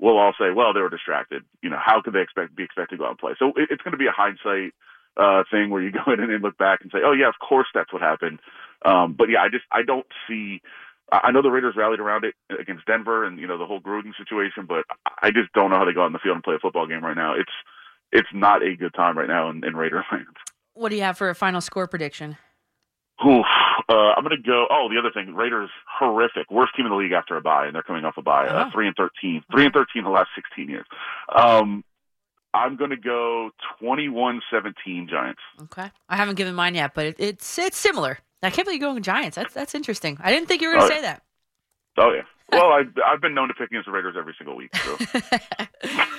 we'll all say, well, they were distracted. You know, how could they expect be expected to go out and play? So it, it's going to be a hindsight uh, thing where you (laughs) go in and then look back and say, oh yeah, of course that's what happened. Um, but yeah, I just I don't see I know the Raiders rallied around it against Denver and you know the whole Gruden situation, but I just don't know how they go out in the field and play a football game right now. It's it's not a good time right now in, in Raider (laughs) land. What do you have for a final score prediction? Oof. Uh, I'm going to go. Oh, the other thing, Raiders horrific, worst team in the league after a bye, and they're coming off a bye. Uh, Oh. three and thirteen, three and thirteen the last 16 years. Um, I'm going to go 21-17 Giants. Okay. I haven't given mine yet, but it, it's it's similar. I can't believe you're going Giants. That's that's interesting. I didn't think you were going to Oh, say that. Oh yeah. Well, I've I've been known to pick against the Raiders every single week. So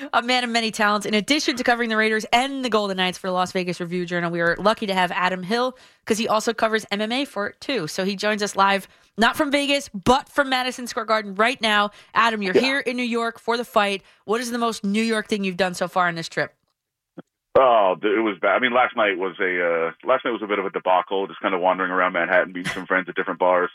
(laughs) A man of many talents. In addition to covering the Raiders and the Golden Knights for the Las Vegas Review Journal, we are lucky to have Adam Hill because he also covers MMA for it too. So he joins us live, not from Vegas, but from Madison Square Garden right now. Adam, you're here in New York for the fight. What is the most New York thing you've done so far on this trip? Oh, it was bad. I mean, last night was a uh, last night was a bit of a debacle. Just kind of wandering around Manhattan, meeting some friends at different bars.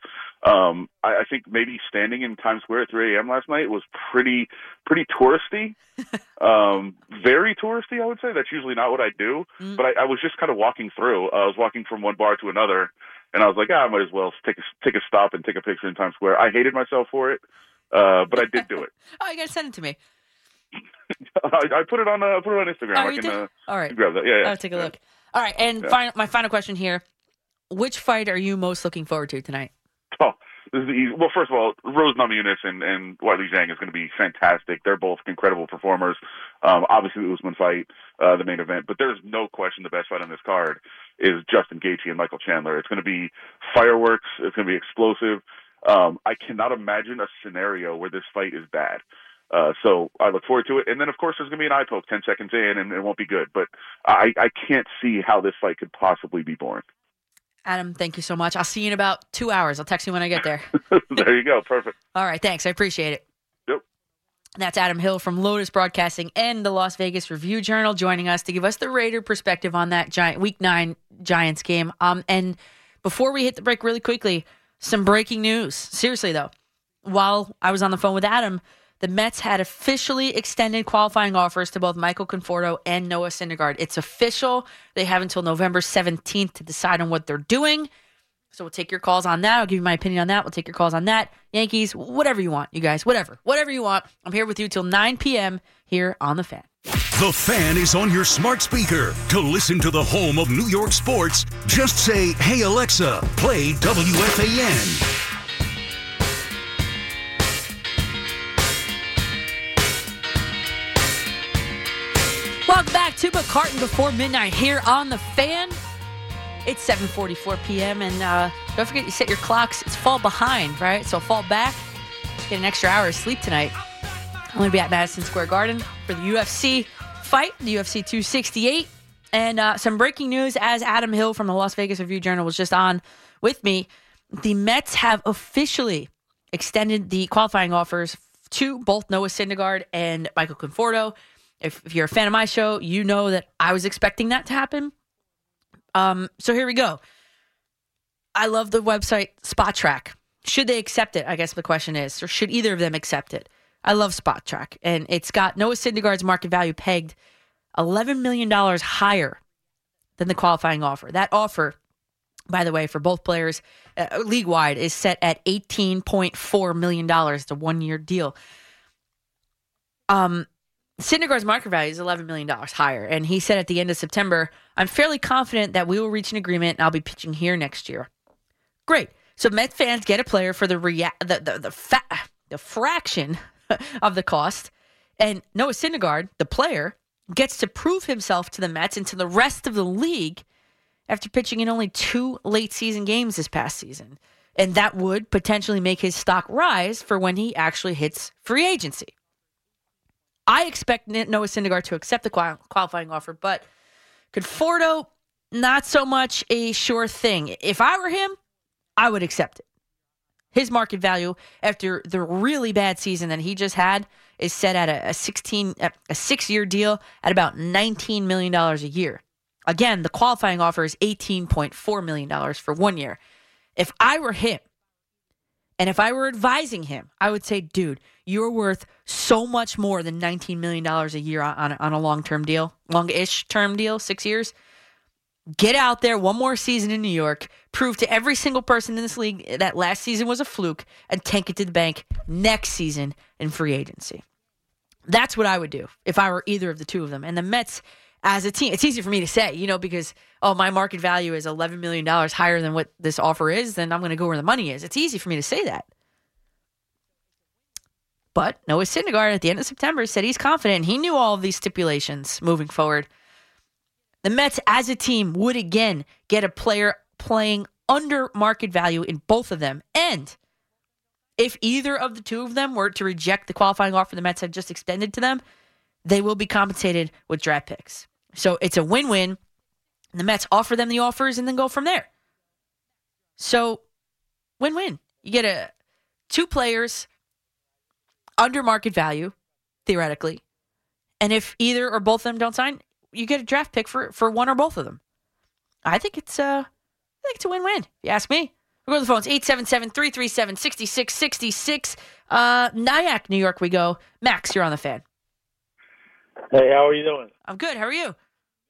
Um, I, I think maybe standing in Times Square at 3 a.m. last night was pretty pretty touristy, (laughs) um, very touristy. I would say that's usually not what I do. But I, I was just kind of walking through. I was walking from one bar to another, and I was like, ah, I might as well take a take a stop and take a picture in Times Square. I hated myself for it, uh, but I did do it. (laughs) Oh, you got to send it to me. (laughs) I, I put it on uh, put it on Instagram. Oh, I can uh, All right. grab that. Yeah, yeah. I'll take a look. All right. And Yeah. final, my final question here Which fight are you most looking forward to tonight? Oh, this is the easy. Well, first of all, Rose Namajunas and, and Weili Zhang is going to be fantastic. They're both incredible performers. Um, obviously, the Usman fight, uh, the main event, but there's no question the best fight on this card is Justin Gaethje and Michael Chandler. It's going to be fireworks. It's going to be explosive. Um, I cannot imagine a scenario where this fight is bad. Uh, so I look forward to it. And then, of course, there's going to be an eye poke 10 seconds in, and it won't be good. But I, I can't see how this fight could possibly be boring. Adam, thank you so much. I'll see you in about two hours. I'll text you when I get there. (laughs) (laughs) there you go. Perfect. All right. Thanks. I appreciate it. Yep. That's Adam Hill from Lotus Broadcasting and the Las Vegas Review Journal joining us to give us the Raider perspective on that giant week nine Giants game. Um, and before we hit the break really quickly, some breaking news. Seriously though, while I was on the phone with Adam, the Mets had officially extended qualifying offers to both Michael Conforto and Noah Syndergaard. It's official. They have until November 17th to decide on what they're doing. So we'll take your calls on that. I'll give you my opinion on that. We'll take your calls on that. Yankees, whatever you want, you guys, whatever, whatever you want. I'm here with you till 9 p.m. here on the Fan. The fan is on your smart speaker. To listen to the home of New York sports, just say, Hey Alexa, play WFAN. Welcome back to McCartan before midnight here on the Fan. It's 7:44 p.m. and uh, don't forget you set your clocks. It's fall behind, right? So fall back. Get an extra hour of sleep tonight. I'm going to be at Madison Square Garden for the UFC fight, the UFC 268, and uh, some breaking news. As Adam Hill from the Las Vegas Review Journal was just on with me, the Mets have officially extended the qualifying offers to both Noah Syndergaard and Michael Conforto. If, if you're a fan of my show, you know that I was expecting that to happen. Um, so here we go. I love the website Spotrac. Should they accept it? I guess the question is, or should either of them accept it? I love Spotrac, and it's got Noah Syndergaard's market value pegged $11 million higher than the qualifying offer. That offer, by the way, for both players uh, league wide, is set at $18.4 million. It's a one year deal. Um, Syndergaard's market value is $11 million higher. And he said at the end of September, I'm fairly confident that we will reach an agreement and I'll be pitching here next year. Great. So Met fans get a player for the rea- the the the, fa- the fraction (laughs) of the cost, and Noah Syndergaard, the player, gets to prove himself to the Mets and to the rest of the league after pitching in only two late season games this past season, and that would potentially make his stock rise for when he actually hits free agency. I expect Noah Syndergaard to accept the qual- qualifying offer, but Conforto, not so much a sure thing. If I were him, I would accept it. His market value after the really bad season that he just had is set at a, a 16 a 6-year deal at about 19 million dollars a year. Again, the qualifying offer is 18.4 million dollars for 1 year. If I were him and if I were advising him, I would say, dude, you're worth so much more than $19 million a year on, on, a long term deal, long ish term deal, six years. Get out there one more season in New York, prove to every single person in this league that last season was a fluke, and tank it to the bank next season in free agency. That's what I would do if I were either of the two of them. And the Mets, as a team, it's easy for me to say, you know, because, oh, my market value is $11 million higher than what this offer is, then I'm going to go where the money is. It's easy for me to say that. But Noah Syndergaard at the end of September said he's confident. He knew all of these stipulations moving forward. The Mets, as a team, would again get a player playing under market value in both of them. And if either of the two of them were to reject the qualifying offer the Mets had just extended to them, they will be compensated with draft picks. So it's a win win. The Mets offer them the offers and then go from there. So win win. You get a two players under market value, theoretically. And if either or both of them don't sign, you get a draft pick for, for one or both of them. I think it's uh I think it's a win-win. If you ask me. We'll go to the phones. 877-337-6666. Uh Nyack, New York we go. Max, you're on the fan. Hey, how are you doing? I'm good. How are you?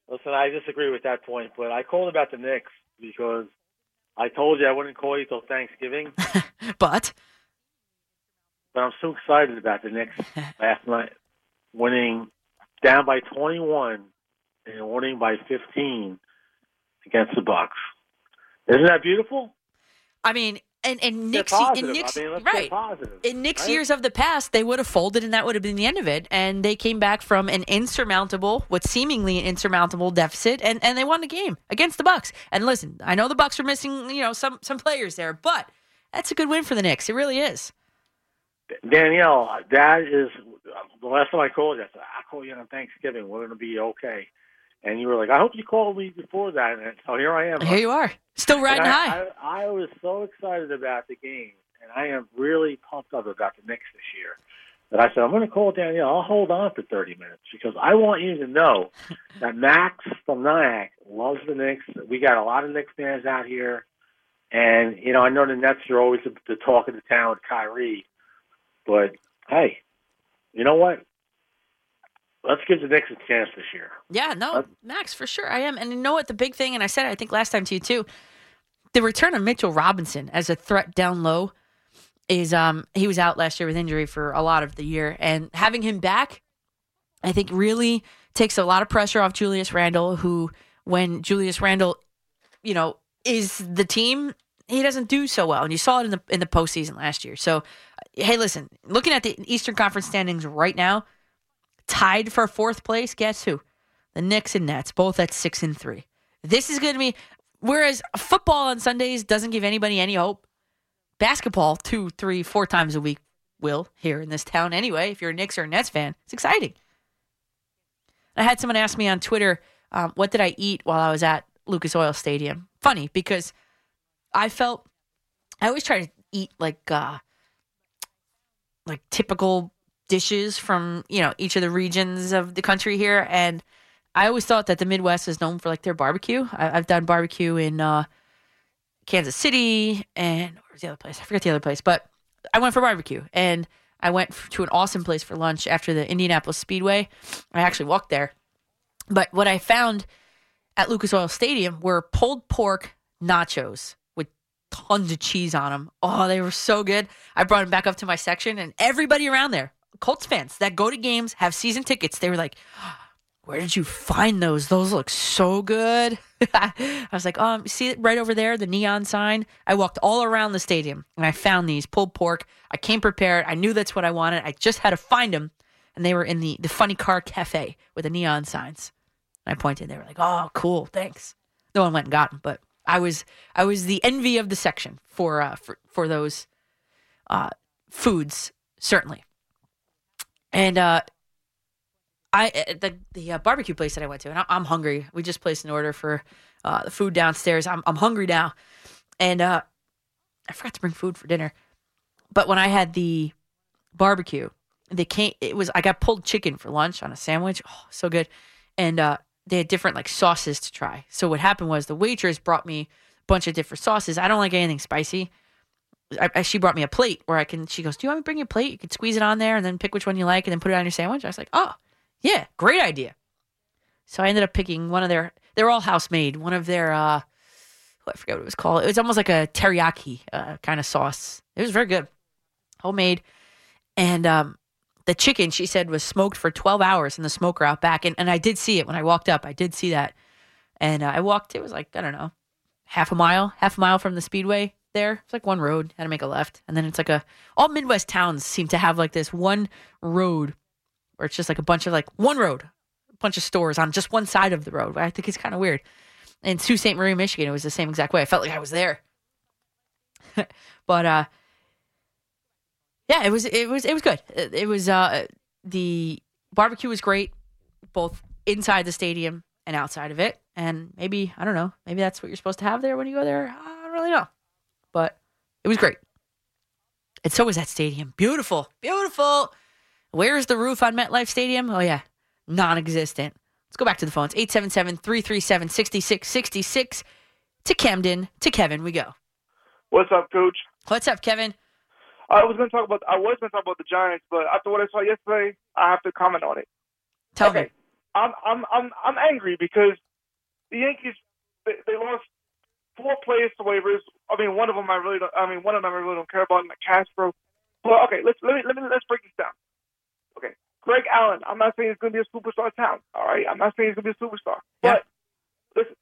Listen, I disagree with that point, but I called about the Knicks because I told you I wouldn't call you till Thanksgiving. (laughs) but but I'm so excited about the Knicks (laughs) last night winning down by 21 and winning by 15 against the Bucks. Isn't that beautiful? I mean, and and Nick's in Nick's I mean, right positive, in Nick's right? years of the past, they would have folded, and that would have been the end of it. And they came back from an insurmountable, what seemingly an insurmountable deficit, and and they won the game against the Bucks. And listen, I know the Bucks are missing, you know, some some players there, but that's a good win for the Knicks. It really is. Danielle, that is the last time I called you. I said, I'll call you on Thanksgiving. We're going to be okay. And you were like, I hope you called me before that. And so here I am. Here you are, still riding I, high. I, I was so excited about the game, and I am really pumped up about the Knicks this year. That I said, I'm going to call Danielle. I'll hold on for 30 minutes because I want you to know that Max from Nyack loves the Knicks. We got a lot of Knicks fans out here. And, you know, I know the Nets are always the, the talk of the town with Kyrie. But, hey, you know what? Let's give the Knicks a chance this year. Yeah, no, Max, for sure. I am. And you know what? The big thing, and I said it, I think last time to you too, the return of Mitchell Robinson as a threat down low is um he was out last year with injury for a lot of the year. And having him back, I think really takes a lot of pressure off Julius Randle, who when Julius Randle, you know, is the team, he doesn't do so well. And you saw it in the in the postseason last year. So hey, listen, looking at the Eastern Conference standings right now, tied for fourth place. Guess who? The Knicks and Nets, both at six and three. This is going to be. Whereas football on Sundays doesn't give anybody any hope. Basketball, two, three, four times a week will here in this town anyway. If you're a Knicks or a Nets fan, it's exciting. I had someone ask me on Twitter, um, "What did I eat while I was at Lucas Oil Stadium?" Funny because I felt I always try to eat like uh, like typical dishes from you know each of the regions of the country here. And i always thought that the midwest is known for like their barbecue. I, i've done barbecue in uh, kansas city and where's the other place? I forget the other place but i went for barbecue. And i went to an awesome place for lunch after the indianapolis speedway. I actually walked there. But what i found at lucas oil stadium were pulled pork nachos with tons of cheese on them. Oh, they were so good. I brought them back up to my section, and everybody around there, Colts fans that go to games, have season tickets, they were like, where did you find those? Those look so good. (laughs) I was like, um, see it right over there, the neon sign. I walked all around the stadium and I found these pulled pork. I came prepared. I knew that's what I wanted. I just had to find them, and they were in the the funny car cafe with the neon signs. And I pointed. They were like, "Oh, cool, thanks." No one went and got them, but I was I was the envy of the section for uh, for for those uh, foods certainly. And uh, I uh, the the uh, barbecue place that I went to, and I, I'm hungry. We just placed an order for uh, the food downstairs. I'm I'm hungry now, and uh, I forgot to bring food for dinner. But when I had the barbecue, they came. It was I got pulled chicken for lunch on a sandwich. Oh, so good, and uh, they had different like sauces to try. So what happened was the waitress brought me a bunch of different sauces. I don't like anything spicy. I, I- she brought me a plate where I can. She goes, "Do you want me to bring you a plate? You can squeeze it on there and then pick which one you like and then put it on your sandwich." I was like, "Oh, yeah, great idea." So I ended up picking one of their They're all house made. One of their uh, oh, I forget what it was called. It was almost like a teriyaki uh, kind of sauce. It was very good, homemade, and um, the chicken she said was smoked for 12 hours in the smoker out back, and and I did see it when I walked up. I did see that, and uh, I walked. It was like I don't know, half a mile, half a mile from the speedway. There, it's like one road. Had to make a left, and then it's like a. All Midwest towns seem to have like this one road, where it's just like a bunch of like one road, a bunch of stores on just one side of the road. I think it's kind of weird. In Sault Ste. Marie, Michigan, it was the same exact way. I felt like I was there. (laughs) but uh yeah, it was it was it was good. It, it was uh the barbecue was great, both inside the stadium and outside of it. And maybe I don't know, maybe that's what you're supposed to have there when you go there. I don't really know, but it was great. And so was that stadium. Beautiful, beautiful. Where's the roof on MetLife Stadium? Oh yeah, non-existent. Let's go back to the phones. 877-337-6666. To Camden, to Kevin, we go. What's up, Coach? What's up, Kevin? I was going to talk about. I was going to talk about the Giants, but after what I saw yesterday, I have to comment on it. Tell okay. me. I'm I'm I'm I'm angry because the Yankees they, they lost four players to waivers. I mean, one of them I really don't. I mean, one of them I really don't care about, Castro. But okay, let's let me let me let's break this down. Okay, Greg Allen. I'm not saying he's going to be a superstar talent. All right, I'm not saying he's going to be a superstar. But listen,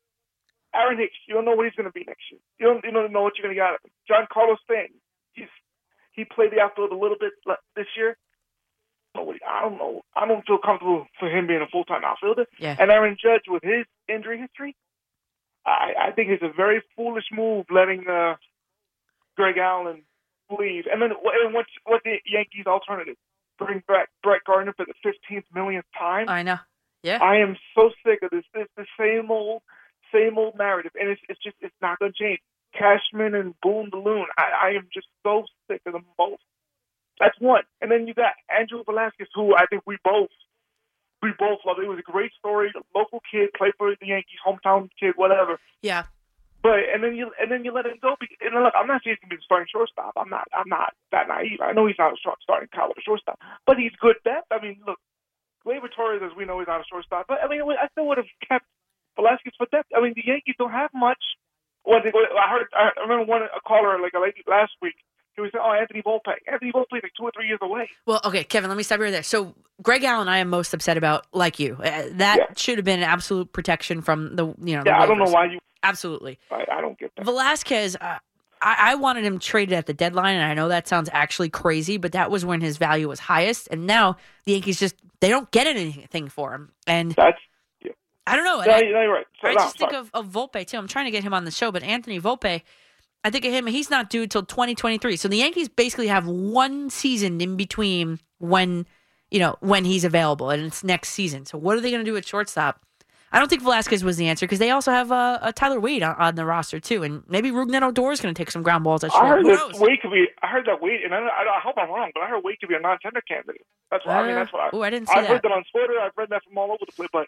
Aaron Hicks, you don't know what he's going to be next year. You don't you don't know what you're going to get out of him. Giancarlo Stanton, he's he played the outfield a little bit this year. Nobody, I don't know. I don't feel comfortable for him being a full time outfielder. Yeah. And Aaron Judge with his injury history, I, I think it's a very foolish move letting uh, Greg Allen leave. And then and what's what the Yankees' alternative? Bring back Brett Gardner for the fifteenth millionth time. I know. Yeah. I am so sick of this. This the same old, same old narrative, and it's it's just it's not going to change. Cashman and Boone Balloon. I, I am just so sick of them both. That's one. And then you got Andrew Velazquez, who I think we both we both love. It It was a great story. Local kid, played for the Yankees, hometown kid, whatever. Yeah. But and then you and then you let him go. be- And look, I'm not saying he's gonna be the starting shortstop. I'm not. I'm not that naive. I know he's not a short, starting caliber shortstop, but he's good depth. I mean, look, Gleyber Torres, as we know, he's not a shortstop. But I mean, I still would have kept Velazquez for depth. I mean, the Yankees don't have much. What they, I heard, I remember one a caller like a lady last week. He was "Oh, Anthony Volpe. Anthony Volpe is like two or three years away." Well, okay, Kevin, let me stop you right there. So, Greg Allen, I am most upset about, like you. Uh, that should have been an absolute protection from the, you know, Yeah, I don't know why you. Absolutely. I, I don't get that. Velazquez, uh, I, I wanted him traded at the deadline, and I know that sounds actually crazy, but that was when his value was highest. And now the Yankees just they don't get anything for him, and that's I don't know. No, I, you're right. So, I no, just think of, of Volpe too. I'm trying to get him on the show, but Anthony Volpe, I think of him. He's not due till 2023. So the Yankees basically have one season in between when you know when he's available, and it's next season. So what are they going to do at shortstop? I don't think Velazquez was the answer because they also have uh, a Tyler Wade on, on the roster too, and maybe Rougned Odor is going to take some ground balls at short. I heard Who that knows? Wade could be. I heard that Wade, and I, I, I hope I'm wrong, but I heard Wade could be a non-tender candidate. That's what I mean. Uh, That's what I. ooh, I didn't see I've that. heard that on Twitter. I've read that from all over the place. But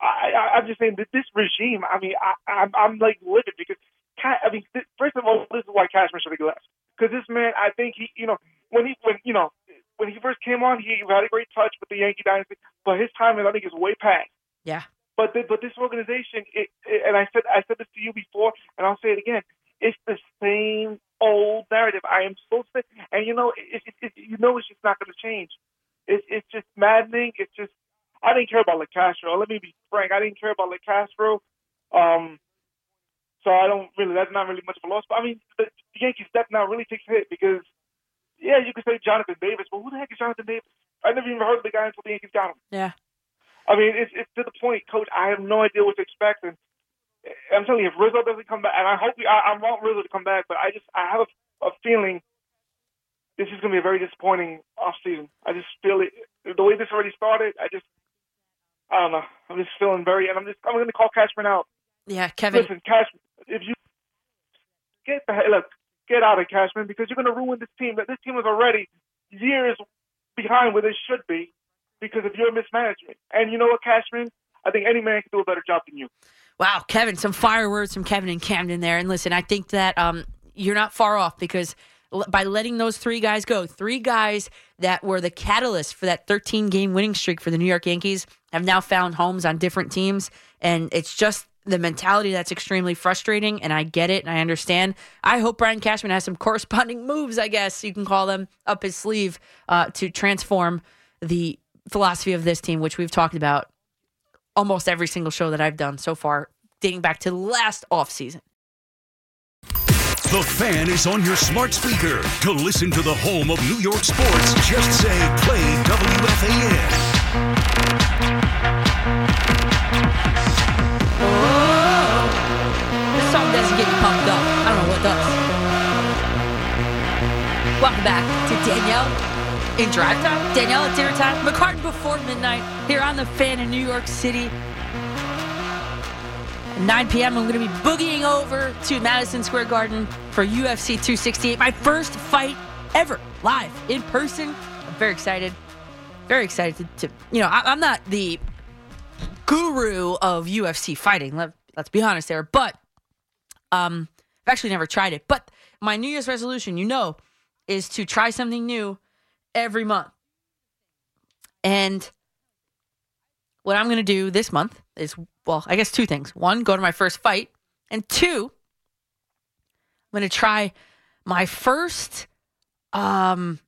I, I, I'm just saying that this regime. I mean, I, I'm, I'm like livid because. I mean, first of all, this is why Cashman should have left. Because this man, I think he, you know, when he, when you know, when he first came on, he had a great touch with the Yankee dynasty, but his time, I think, is way past. Yeah. But the, but this organization, it, it, and I said I said this to you before, and I'll say it again. It's the same old narrative. I am so sick, and you know, it, it, it, you know, it's just not going to change. It's it's just maddening. It's just I didn't care about Locastro. Let me be frank. I didn't care about Locastro. Um, so I don't really. That's not really much of a loss. But I mean, the, the Yankees depth now really takes a hit because, yeah, you could say Jonathan Davis, but who the heck is Jonathan Davis? I never even heard of the guy until the Yankees got him. Yeah. I mean, it's it's to the point, Coach. I have no idea what to expect, and I'm telling you, if Rizzo doesn't come back, and I hope we, I, I want Rizzo to come back, but I just I have a, a feeling this is going to be a very disappointing off season. I just feel it the way this already started. I just I don't know. I'm just feeling very, and I'm just I'm going to call Cashman out. Yeah, Kevin. Listen, Cashman, if you get the hell look, get out of Cashman because you're going to ruin this team. This team is already years behind where they should be because of your mismanagement. And you know what, Cashman? I think any man can do a better job than you. Wow, Kevin, some fire words from Kevin and Camden there. And listen, I think that um, you're not far off because by letting those three guys go, three guys that were the catalyst for that 13 game winning streak for the New York Yankees have now found homes on different teams. And it's just the mentality that's extremely frustrating, and I get it and I understand. I hope Brian Cashman has some (laughs) corresponding moves, I guess you can call them, up his sleeve uh, to transform the philosophy of this team, which we've talked about almost every single show that I've done so far, dating back to last offseason. The fan is on your smart speaker. To listen to the home of New York sports, just say play WFAN. Pumped up. I don't know what does. Welcome back to Danielle in drive time. Danielle at dinner time. McCartan before midnight here on the fan in New York City. At 9 p.m. I'm going to be boogieing over to Madison Square Garden for UFC 268, my first fight ever live in person. I'm very excited. Very excited to, to you know, I, I'm not the guru of UFC fighting. Let, let's be honest there, but um, I've actually never tried it. But my New Year's resolution, you know, is to try something new every month. And what I'm going to do this month is, well, I guess two things. One, go to my first fight. And two, I'm going to try my first um,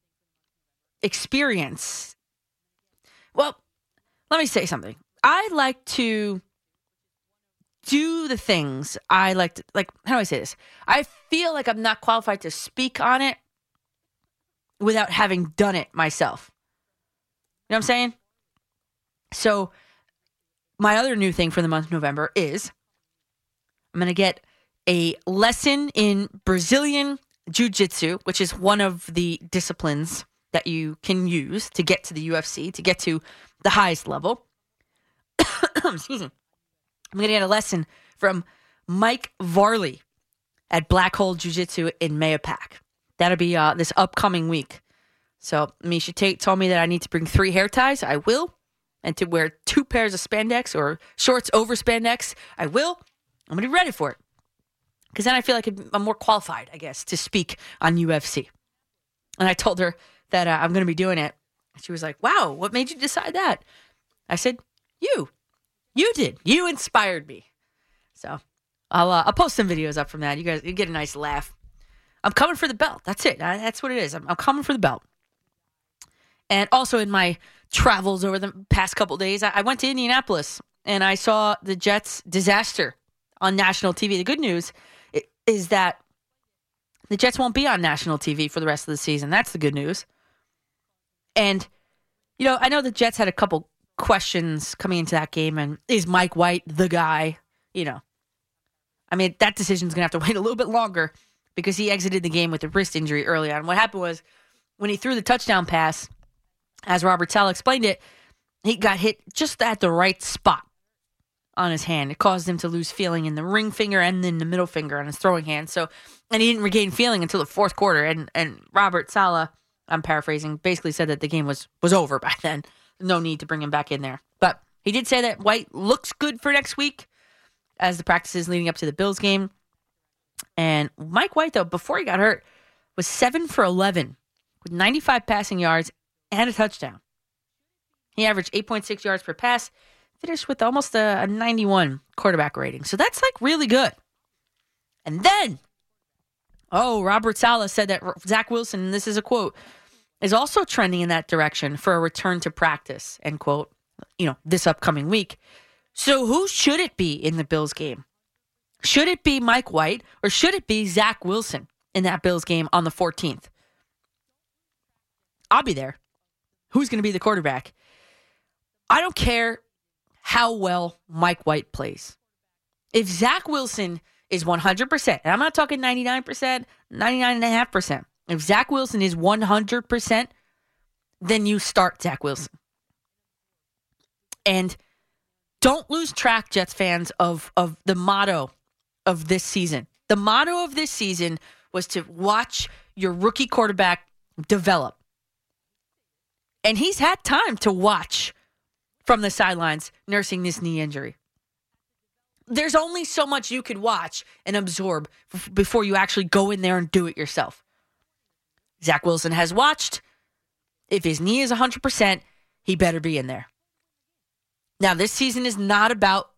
experience. Well, let me say something. I like to do the things I like to, like, how do I say this? I feel like I'm not qualified to speak on it without having done it myself. You know what I'm saying? So, my other new thing for the month of November is I'm going to get a lesson in Brazilian Jiu Jitsu, which is one of the disciplines that you can use to get to the UFC, to get to the highest level. (coughs) Excuse me. I'm going to get a lesson from Mike Varley at Black Hole Jiu Jitsu in Mayapack. That'll be uh, this upcoming week. So Miesha Tate told me that I need to bring three hair ties. I will. And to wear two pairs of spandex or shorts over spandex. I will. I'm going to be ready for it. Because then I feel like I'm more qualified, I guess, to speak on UFC. And I told her that uh, I'm going to be doing it. She was like, wow, what made you decide that? I said, you. You did. You inspired me. So I'll uh, I'll post some videos up from that. You guys you get a nice laugh. I'm coming for the belt. That's it. I, that's what it is. I'm, I'm coming for the belt. And also in my travels over the past couple days, I, I went to Indianapolis and I saw the Jets disaster on national TV. The good news is that the Jets won't be on national TV for the rest of the season. That's the good news. And you know, I know the Jets had a couple questions coming into that game, and is Mike White the guy? You know, I mean, that decision's going to have to (laughs) wait a little bit longer because he exited the game with a wrist injury early on. What happened was when he threw the touchdown pass, as Robert Saleh explained it, he got hit just at the right spot on his hand. It caused him to lose feeling in the ring finger and then the middle finger on his throwing hand. So, and he didn't regain feeling until the fourth quarter. And and Robert Saleh, I'm paraphrasing, basically said that the game was was over by then. No need to bring him back in there. But he did say that White looks good for next week as the practices leading up to the Bills game. And Mike White, though, before he got hurt, was seven for 11 with 95 passing yards and a touchdown. He averaged 8.6 yards per pass, finished with almost a, a 91 quarterback rating. So that's like really good. And then, oh, Robert Saleh said that Zach Wilson, and this is a quote, is also trending in that direction for a return to practice, end quote, you know, this upcoming week. So who should it be in the Bills game? Should it be Mike White or should it be Zach Wilson in that Bills game on the 14th? I'll be there. Who's going to be the quarterback? I don't care how well Mike White plays. If Zach Wilson is 100%, and I'm not talking 99%, 99.5%, if Zach Wilson is 100%, then you start Zach Wilson. And don't lose track, Jets fans, of, of the motto of this season. The motto of this season was to watch your rookie quarterback develop. And he's had time to watch from the sidelines nursing this knee injury. There's only so much you could watch and absorb before you actually go in there and do it yourself. Zach Wilson has watched. If his knee is 100%, he better be in there. Now, this season is not about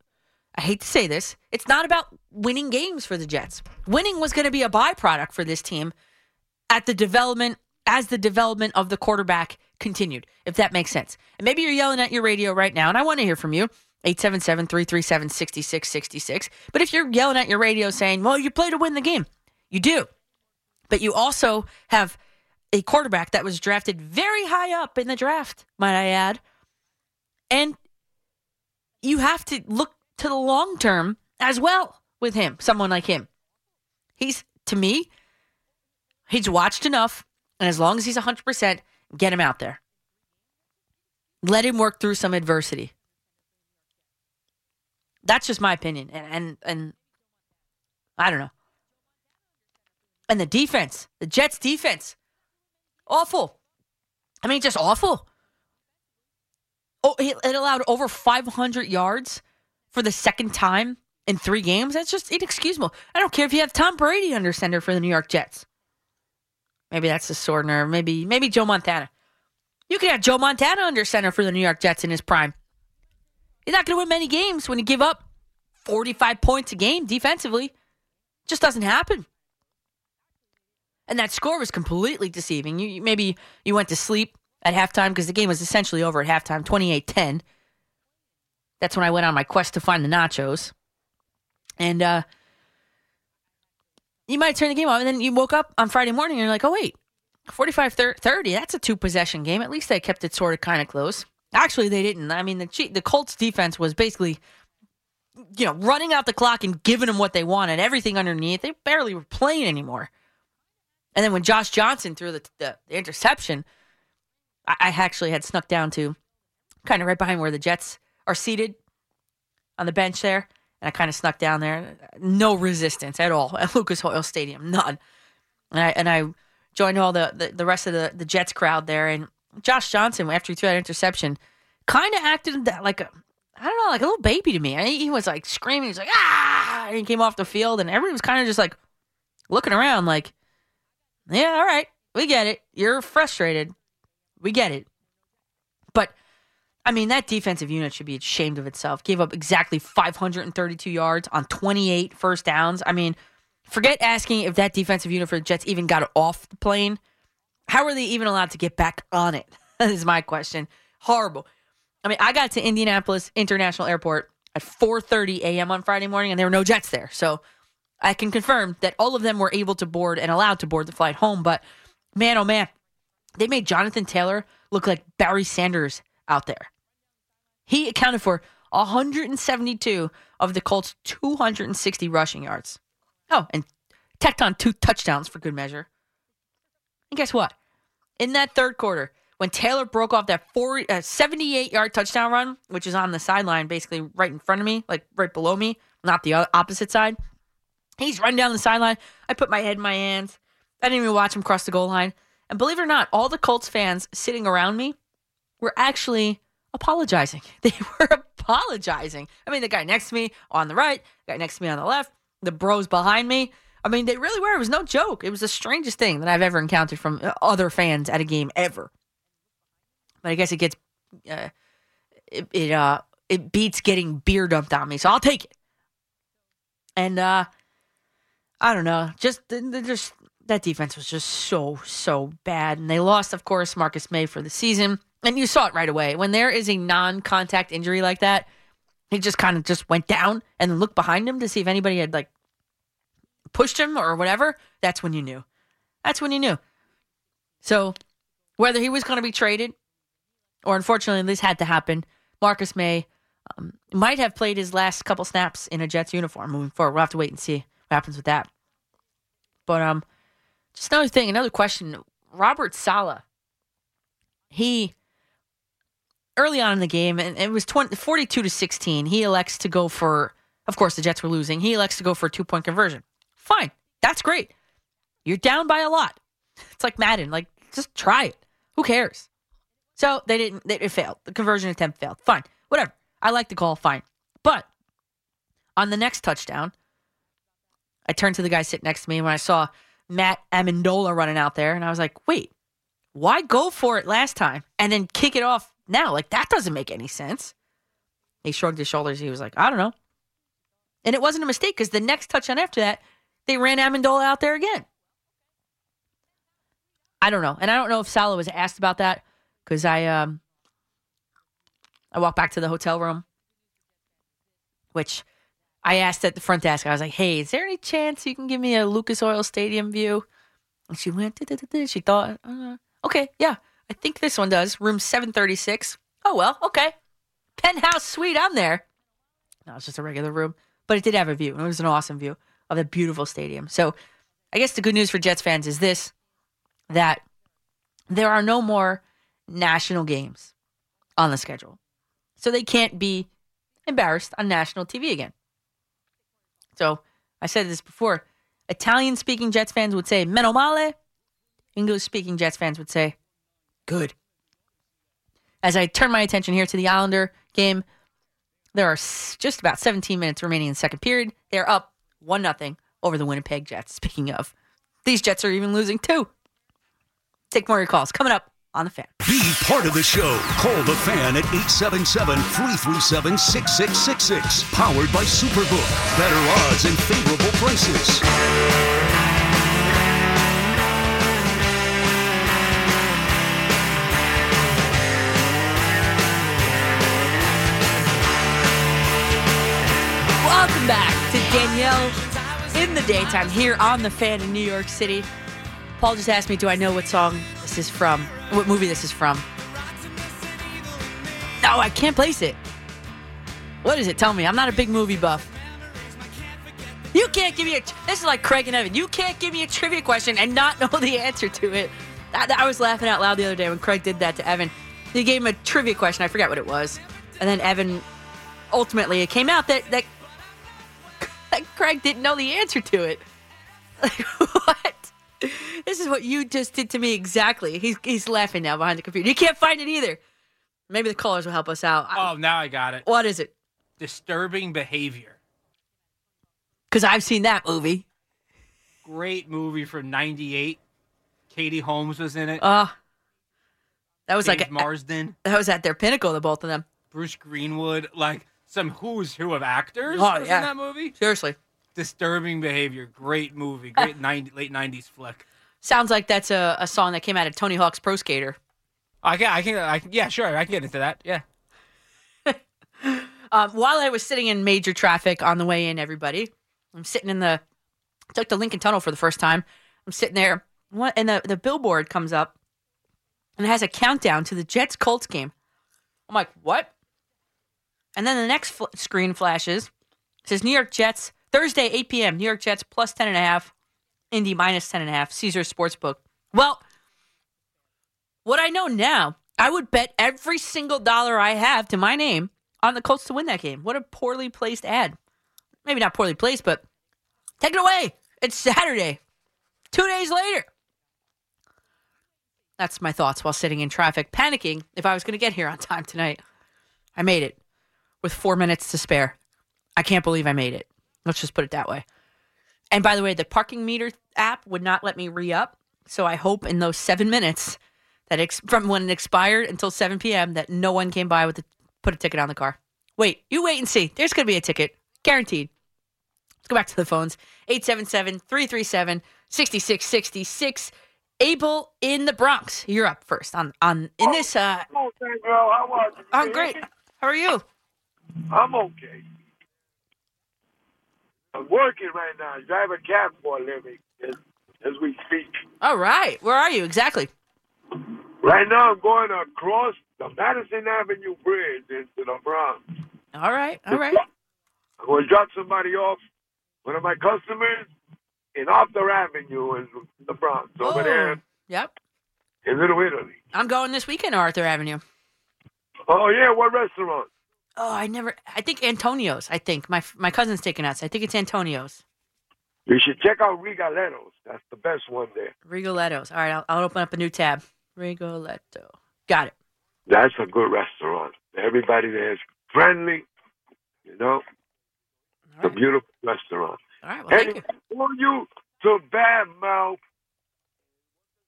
I hate to say this, it's not about winning games for the Jets. Winning was going to be a byproduct for this team at the development as the development of the quarterback continued, if that makes sense. And maybe you're yelling at your radio right now, and I want to hear from you. 877 337 6666. But if you're yelling at your radio saying, well, you play to win the game, you do. But you also have a quarterback that was drafted very high up in the draft, might I add. And you have to look to the long term as well with him, someone like him. He's, to me, he's watched enough. And as long as he's 100%, get him out there. Let him work through some adversity. That's just my opinion. And, and, and I don't know. And the defense, the Jets defense, awful. I mean, just awful. Oh, it allowed over 500 yards for the second time in three games. That's just inexcusable. I don't care if you have Tom Brady under center for the New York Jets. Maybe that's the sword nerve. Maybe maybe Joe Montana. You could have Joe Montana under center for the New York Jets in his prime. You're not going to win many games when you give up 45 points a game defensively. Just doesn't happen. And that score was completely deceiving. You you- maybe you went to sleep at halftime because the game was essentially over at halftime, 28-10. That's when I went on my quest to find the nachos. And uh you might turn the game off and then you woke up on Friday morning and you're like, "Oh wait, 45 30, that's a two possession game. At least they kept it sort of kind of close." Actually, they didn't. I mean, the the Colts defense was basically you know, running out the clock and giving them what they wanted, everything underneath. They barely were playing anymore. And then when Josh Johnson threw the, the, the interception, I, I actually had snuck down to kind of right behind where the Jets are seated on the bench there. And I kind of snuck down there. No resistance at all at (laughs) Lucas Oil Stadium. None. And I, and I joined all the, the, the rest of the, the Jets crowd there. And Josh Johnson, after he threw that interception, kind of acted like a, I don't know, like a little baby to me. I, he was like screaming. He's like, ah! And he came off the field, and everybody was kind of just like looking around, like, yeah, all right, we get it. You're frustrated. We get it. But, I mean, that defensive unit should be ashamed of itself. Gave up exactly 532 yards on 28 first downs. I mean, forget asking if that defensive unit for the Jets even got off the plane. How are they even allowed to get back on it? (laughs) That is my question. Horrible. I mean, I got to Indianapolis International Airport at 4:30 a.m. on Friday morning, and there were no jets there. So I can confirm that all of them were able to board and allowed to board the flight home. But man, oh man, they made Jonathan Taylor look like Barry Sanders out there. He accounted for 172 of the Colts' 260 rushing yards. Oh, and tacked on two touchdowns for good measure. And guess what? In that third quarter, when Taylor broke off that 40, uh, 78 yard touchdown run, which is on the sideline, basically right in front of me, like right below me, not the opposite side. He's run down the sideline. I put my head in my hands. I didn't even watch him cross the goal line. And believe it or not, all the Colts fans sitting around me were actually apologizing. (laughs) They were apologizing. I mean, the guy next to me on the right, the guy next to me on the left, the bros behind me. I mean, they really were. It was no joke. It was the strangest thing that I've ever encountered from uh, other fans at a game ever. But I guess it gets uh, it, it uh it beats getting beer dumped on me, so I'll take it. And uh I don't know, just just that defense was just so so bad, and they lost, of course, Marcus Maye for the season, and you saw it right away when there is a non-contact injury like that. He just kind of just went down and looked behind him to see if anybody had like pushed him or whatever. That's when you knew. That's when you knew. So whether he was going to be traded or unfortunately this had to happen, Marcus Maye um, might have played his last couple snaps in a Jets uniform moving forward. We'll have to wait and see what happens with that. But um, just another thing, another question. Robert Saleh, he early on in the game, and it was 20, 42 to 16. He elects to go for, of course, the Jets were losing. He elects to go for a two point conversion. Fine, that's great. You're down by a lot. (laughs) It's like Madden. Like, just try it. Who cares? So they didn't. They, it failed. The conversion attempt failed. Fine, whatever. I like the call. Fine, but on the next touchdown, I turned to the guy sitting next to me when I saw Matt Ammendola running out there, and I was like, "Wait, why go for it last time and then kick it off now? Like that doesn't make any sense." He shrugged his shoulders. He was like, "I don't know. And it wasn't a mistake because the next touchdown after that, they ran Ammendola out there again. I don't know. And I don't know if Saleh was asked about that because I um I walked back to the hotel room, which I asked at the front desk. I was like, "Hey, is there any chance you can give me a Lucas Oil Stadium view?" And she went. She thought, uh, "Okay, yeah, I think this one does. Room seven thirty six. Oh well, okay. Penthouse suite. I'm there. No, it's just a regular room, but it did have a view. and It was an awesome view of the beautiful stadium. So, I guess the good news for Jets fans is this: that there are no more national games on the schedule. So they can't be embarrassed on national TV again. So I said this before Italian speaking Jets fans would say meno male, English speaking Jets fans would say good. As I turn my attention here to the Islander game, there are just about 17 minutes remaining in the second period. They're up 1 0 over the Winnipeg Jets. (laughs) Speaking of, these Jets are even losing too. Take more of your calls coming up on the fan. Be part of the show. Call the fan at 877 337 6666. Powered by Superbook. Better odds and favorable prices. Welcome back to Danielle in the daytime here on the fan in New York City. Paul just asked me, do I know what song this is from? What movie this is from? No, I can't place it. What is it? Tell me. I'm not a big movie buff. You can't give me a. This is like Craig and Evan. You can't give me a trivia question and not know the answer to it. I, I was laughing out loud the other day when Craig did that to Evan. He gave him a trivia question. I forgot what it was, and then Evan. Ultimately, it came out that that, (laughs) that Craig didn't know the answer to it. (laughs) Like what? This is what you just did to me exactly. He's he's laughing now behind the computer. You can't find it either. Maybe the callers will help us out. Oh, now I got it. What is it? Disturbing behavior. Because I've seen that movie. Great movie from '98. Katie Holmes was in it. Uh that was James like a, Marsden, that was at their pinnacle, the both of them. Bruce Greenwood, like some who's who of actors Oh, was yeah. in that movie. Seriously. Disturbing behavior. Great movie. Great 90, late '90s flick. Sounds like that's a, a song that came out of Tony Hawk's Pro Skater. I can, I can, I can, yeah, sure, I can get into that. Yeah. (laughs) Um, while I was sitting in major traffic on the way in, everybody, I'm sitting in the took the Lincoln Tunnel for the first time. I'm sitting there, and the the billboard comes up, and it has a countdown to the Jets Colts game. I'm like, what? And then the next fl- screen flashes. It says New York Jets Thursday 8 p.m. New York Jets plus ten and a half, Indy minus ten and a half. Caesar Sportsbook. Well, what I know now, I would bet every single dollar I have to my name on the Colts to win that game. What a poorly placed ad. Maybe not poorly placed, but take it away. It's Saturday. Two days later. That's my thoughts while sitting in traffic, panicking if I was going to get here on time tonight. I made it with four minutes to spare. I can't believe I made it. Let's just put it that way. And by the way, the parking meter app would not let me re up. So I hope in those seven minutes that ex- from when it expired until 7 p.m. that no one came by with a, put a ticket on the car. Wait, you wait and see. There's going to be a ticket. Guaranteed. Let's go back to the phones. 877 337 6666. Abel in the Bronx. You're up first on on in this uh Oh, thank you. How are you? I'm great. How are you? I'm okay. I'm working right now. I drive a cab for a living as, as we speak. All right. Where are you exactly? Right now, I'm going across the Madison Avenue Bridge into the Bronx. All right. All right. I'm going to drop somebody off, one of my customers, in Arthur Avenue in the Bronx, over Oh, there Yep. in Little Italy. I'm going this weekend to Arthur Avenue. Oh, yeah, what restaurant? Oh, I never. I think Antonio's. I think my my cousin's taking us. I think it's Antonio's. You should check out Rigoletto's. That's the best one there. Rigoletto's. All right, I'll, I'll open up a new tab. Rigoletto. Got it. That's a good restaurant. Everybody there is friendly, you know. It's a beautiful restaurant. All right. Well, thank and I want you to badmouth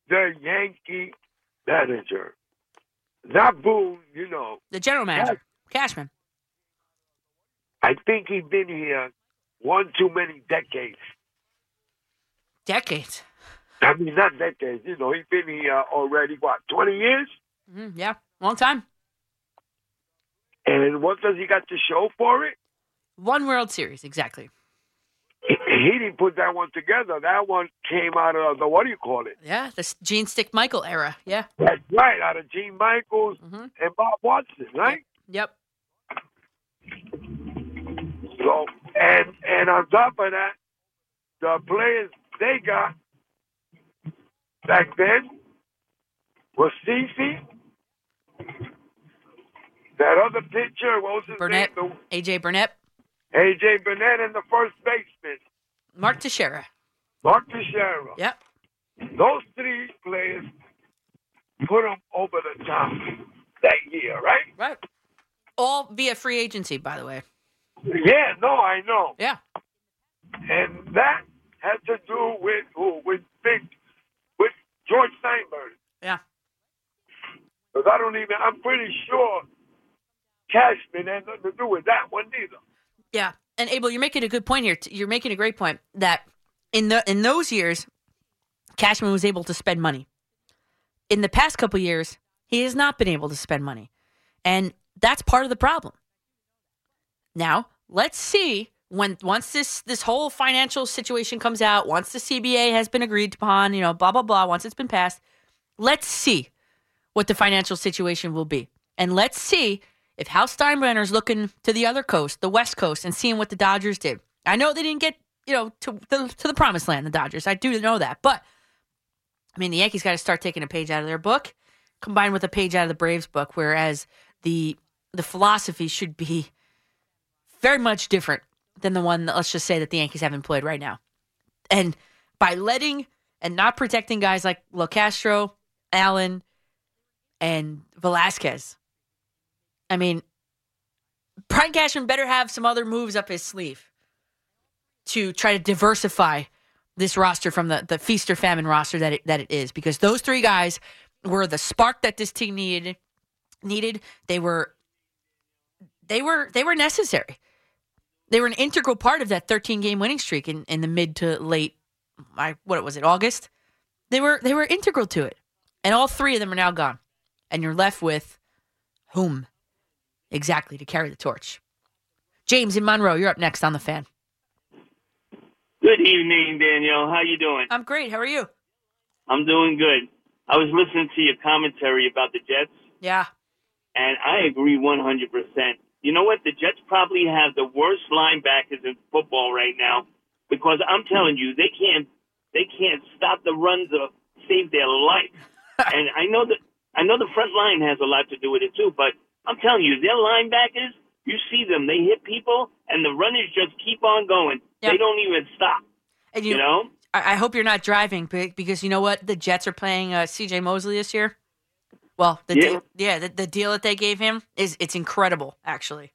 the Yankee manager. Not Boone, you know. The general manager, Cashman. I think he's been here one too many decades. Decades. I mean, not decades. You know, he's been here already, what, 20 years? Mhm, yeah, long time. And what does he got to show for it? One World Series, exactly. He, (clears throat) he didn't put that one together. That one came out of the, what do you call it? Yeah, the Gene Stick Michael era. Yeah. That's right, out of Gene Michaels and Bob Watson, right? Yep. So, and and on top of that, the players they got back then was CC, that other pitcher, what was his Burnett. name? AJ Burnett. AJ Burnett and the first baseman, Mark Teixeira. Mark Teixeira. Yep. Those three players put them over the top that year, right? Right. All via free agency, by the way. Yeah, no, I know. Yeah. And that had to do with who? With Big, with George Steinberg. Yeah. Because I don't even, I'm pretty sure Cashman had nothing to do with that one either. Yeah, and Abel, you're making a good point here. You're making a great point that in the in those years, Cashman was able to spend money. In the past couple years, he has not been able to spend money, and that's part of the problem. Now, let's see when once this this whole financial situation comes out, once the CBA has been agreed upon, you know, blah blah blah, once it's been passed, let's see what the financial situation will be. And let's see if Hal Steinbrenner's looking to the other coast, the West Coast, and seeing what the Dodgers did. I know they didn't get, you know, to the, to the promised land, the Dodgers. I do know that. But, I mean, the Yankees got to start taking a page out of their book, combined with a page out of the Braves book, whereas the the philosophy should be very much different than the one that, let's just say, that the Yankees have employed right now. And by letting and not protecting guys like Locastro, Allen, and Velazquez, I mean, Brian Cashman better have some other moves up his sleeve to try to diversify this roster from the, the feast or famine roster that it, that it is because those three guys were the spark that this team needed needed they were they were they were necessary they were an integral part of that 13 game winning streak in, in the mid to late I, what was it august? They were they were integral to it. And all three of them are now gone. And you're left with whom exactly to carry the torch? James in monroe you're up next on the fan. Good evening, Danielle. How you doing? i'm great. How are you? I'm doing good. I was listening to your commentary about the Jets, yeah. And I agree 100%. You know what? The Jets probably have the worst linebackers in football right now because I'm telling you, they can't they can't stop the runs or save their life. (laughs) and I know that I know the front line has a lot to do with it too, but I'm telling you, their linebackers, you see them, they hit people, and the runners just keep on going. They don't even stop. And you, know? I, I hope you're not driving because you know what? The Jets are playing uh, C.J. Mosley this year. Well, the Yeah. deal, yeah, the, the deal that they gave him is it's incredible, actually.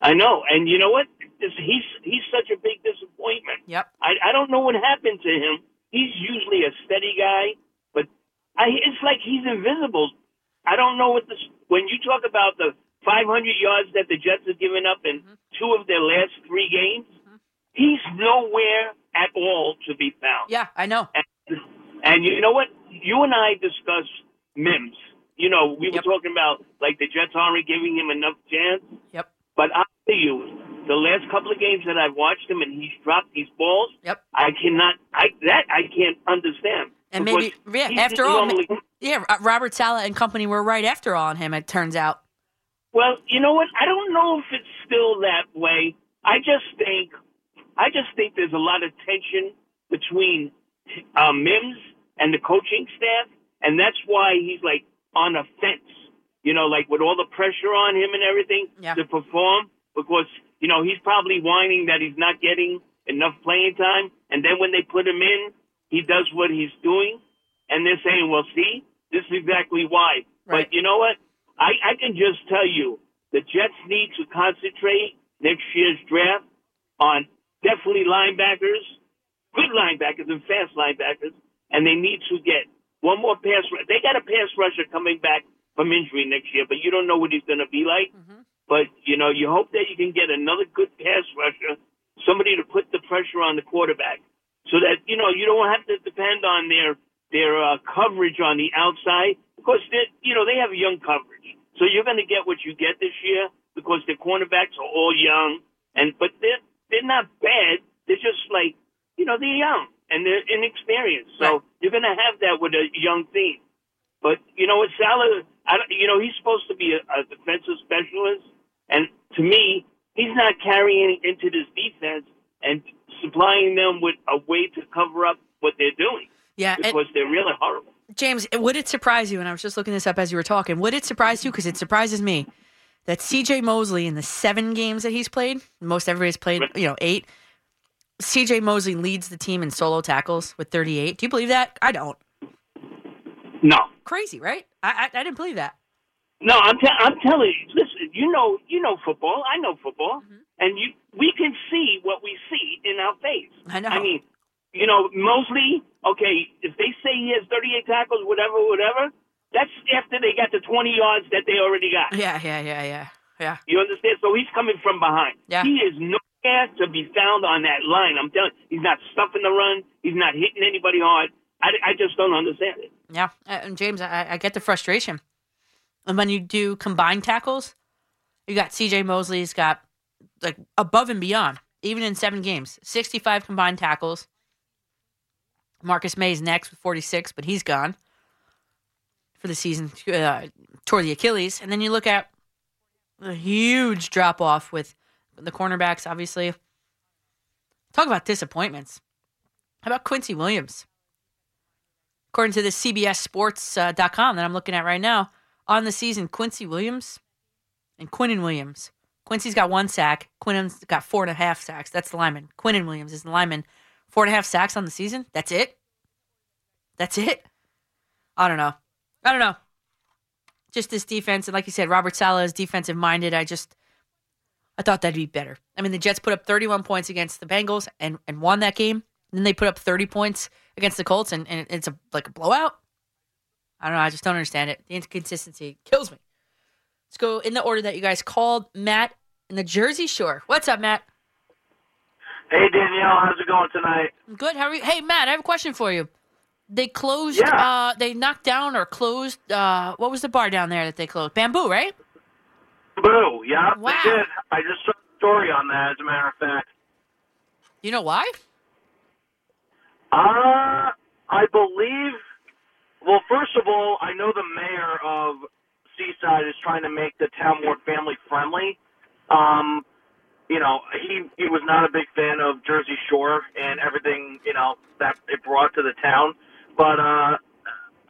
I know, and you know what? He's he's such a big disappointment. Yep. I I don't know what happened to him. He's usually a steady guy, but I it's like he's invisible. I don't know what this. When you talk about the 500 yards that the Jets have given up in mm-hmm. two of their last three games, mm-hmm. he's nowhere at all to be found. Yeah, I know. And, and you know what? You and I discussed Mims. You know, we were talking about like the Jets aren't giving him enough chance. Yep. But I'll tell you, the last couple of games that I've watched him and he's dropped these balls. Yep. I cannot. I that I can't understand. And maybe, yeah, after all, normally- yeah, Robert Saleh and company were right after all on him, it turns out. Well, you know what? I don't know if it's still that way. I just think, I just think there's a lot of tension between uh, Mims and the coaching staff, and that's why he's like on a fence. You know, like with all the pressure on him and everything Yeah. to perform, because you know he's probably whining that he's not getting enough playing time, and then when they put him in, he does what he's doing, and they're saying, "Well, see, this is exactly why." But you know what? I, I can just tell you the Jets need to concentrate next year's draft on definitely linebackers, good linebackers and fast linebackers, and they need to get one more pass. They got a pass rusher coming back from injury next year, but you don't know what he's going to be like. But you know, you hope that you can get another good pass rusher, somebody to put the pressure on the quarterback, so that you know you don't have to depend on their their uh, coverage on the outside. Because they, you know they have young coverage, so you're going to get what you get this year because their cornerbacks are all young, and but they're they're not bad. They're just like you know they're young and they're inexperienced. So you're going to have that with a young team. But you know, with Saleh, I don't, you know, he's supposed to be a, a defensive specialist, and to me, he's not carrying into this defense and supplying them with a way to cover up what they're doing. Yeah, because they're really horrible. James, would it surprise you? And I was just looking this up as you were talking. Would it surprise you? Because it surprises me that C.J. Mosley in the seven games that he's played, most everybody's played, you know, eight. C.J. Mosley leads the team in solo tackles with 38. Do you believe that? I don't. No, Crazy, right? I I, I didn't believe that. no, I'm te- I'm telling you. Listen, you know, you know football. I know football, Mm-hmm. and you we can see what we see in our face. I know. I mean, you know, Mosley. Okay, if they say he has 38 tackles, whatever, whatever, that's after they got the 20 yards that they already got. Yeah, yeah, yeah, yeah, yeah. You understand? So he's coming from behind. Yeah. He is nowhere to be found on that line. I'm telling you, he's not stuffing the run. He's not hitting anybody hard. I, I just don't understand it. Yeah, Uh, and James, I, I get the frustration. And when you do combined tackles, you got C.J. Mosley's got like above and beyond, even in seven games, sixty-five combined tackles. Marcus Maye's next with forty-six, but he's gone for the season, uh, the Achilles. And then you look at a huge drop off with the cornerbacks. Obviously, talk about disappointments. How about Quincy Williams? According to the CBSSports.com uh, that I'm looking at right now, on the season, Quincy Williams and Quinnen Williams. Quincy's got one sack. Quinnen's got four and a half sacks. That's the lineman. Quinnen Williams is the lineman. Four and a half sacks on the season. That's it. That's it. I don't know. I don't know. Just this defense, and like you said, Robert Saleh is defensive minded. I just, I thought that'd be better. I mean, the Jets put up 31 points against the Bengals and and won that game. And then they put up 30 points against the Colts, and, and it's a like a blowout. I don't know. I just don't understand it. The inconsistency kills me. Let's go in the order that you guys called. Matt in the Jersey Shore. What's up, Matt? Hey Danielle, how's it going tonight? Good. How are you? Hey, Matt, I have a question for you. They closed. Uh, they knocked down or closed. Uh, what was the bar down there that they closed? Bamboo, right? Boo, yeah, Wow. they did. I just saw a story on that, as a matter of fact. You know why? Uh, I believe. Well, first of all, I know the mayor of Seaside is trying to make the town more family friendly. Um, you know, he he was not a big fan of Jersey Shore and everything you know that it brought to the town. But uh,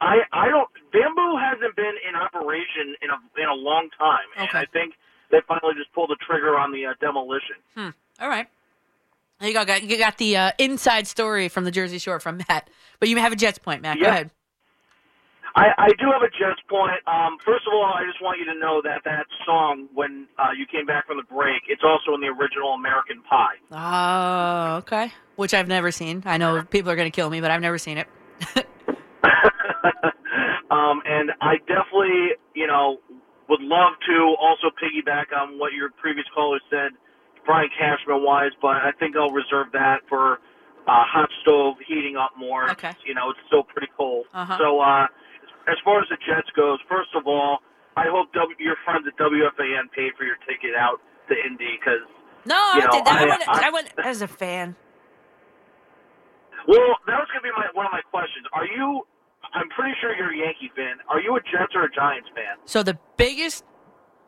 I I don't. Bamboo hasn't been in operation in a in a long time, and I think they finally just pulled the trigger on the uh, demolition. Hmm. All right. You got, got you got the uh, inside story from the Jersey Shore from Matt, but you have a Jets point, Matt. Go Yeah. ahead. I, I do have a Jets point. Um, first of all, I just want you to know that that song, when uh, you came back from the break, it's also in the original American Pie. Oh, okay. Which I've never seen. I know people are going to kill me, but I've never seen it. (laughs) (laughs) Um, and I definitely, you know, would love to also piggyback on what your previous caller said, Brian Cashman wise, but I think I'll reserve that for uh, hot stove heating up more. Okay. You know, it's still pretty cold. Uh-huh. So, uh, as far as the Jets goes, first of all, I hope w- your friends at WFAN paid for your ticket out to Indy because No, You I did that. I, I- went, I- I went as a fan. Well, that was going to be my, one of my questions. Are you? I'm pretty sure you're a Yankee fan. Are you a Jets or a Giants fan? So the biggest,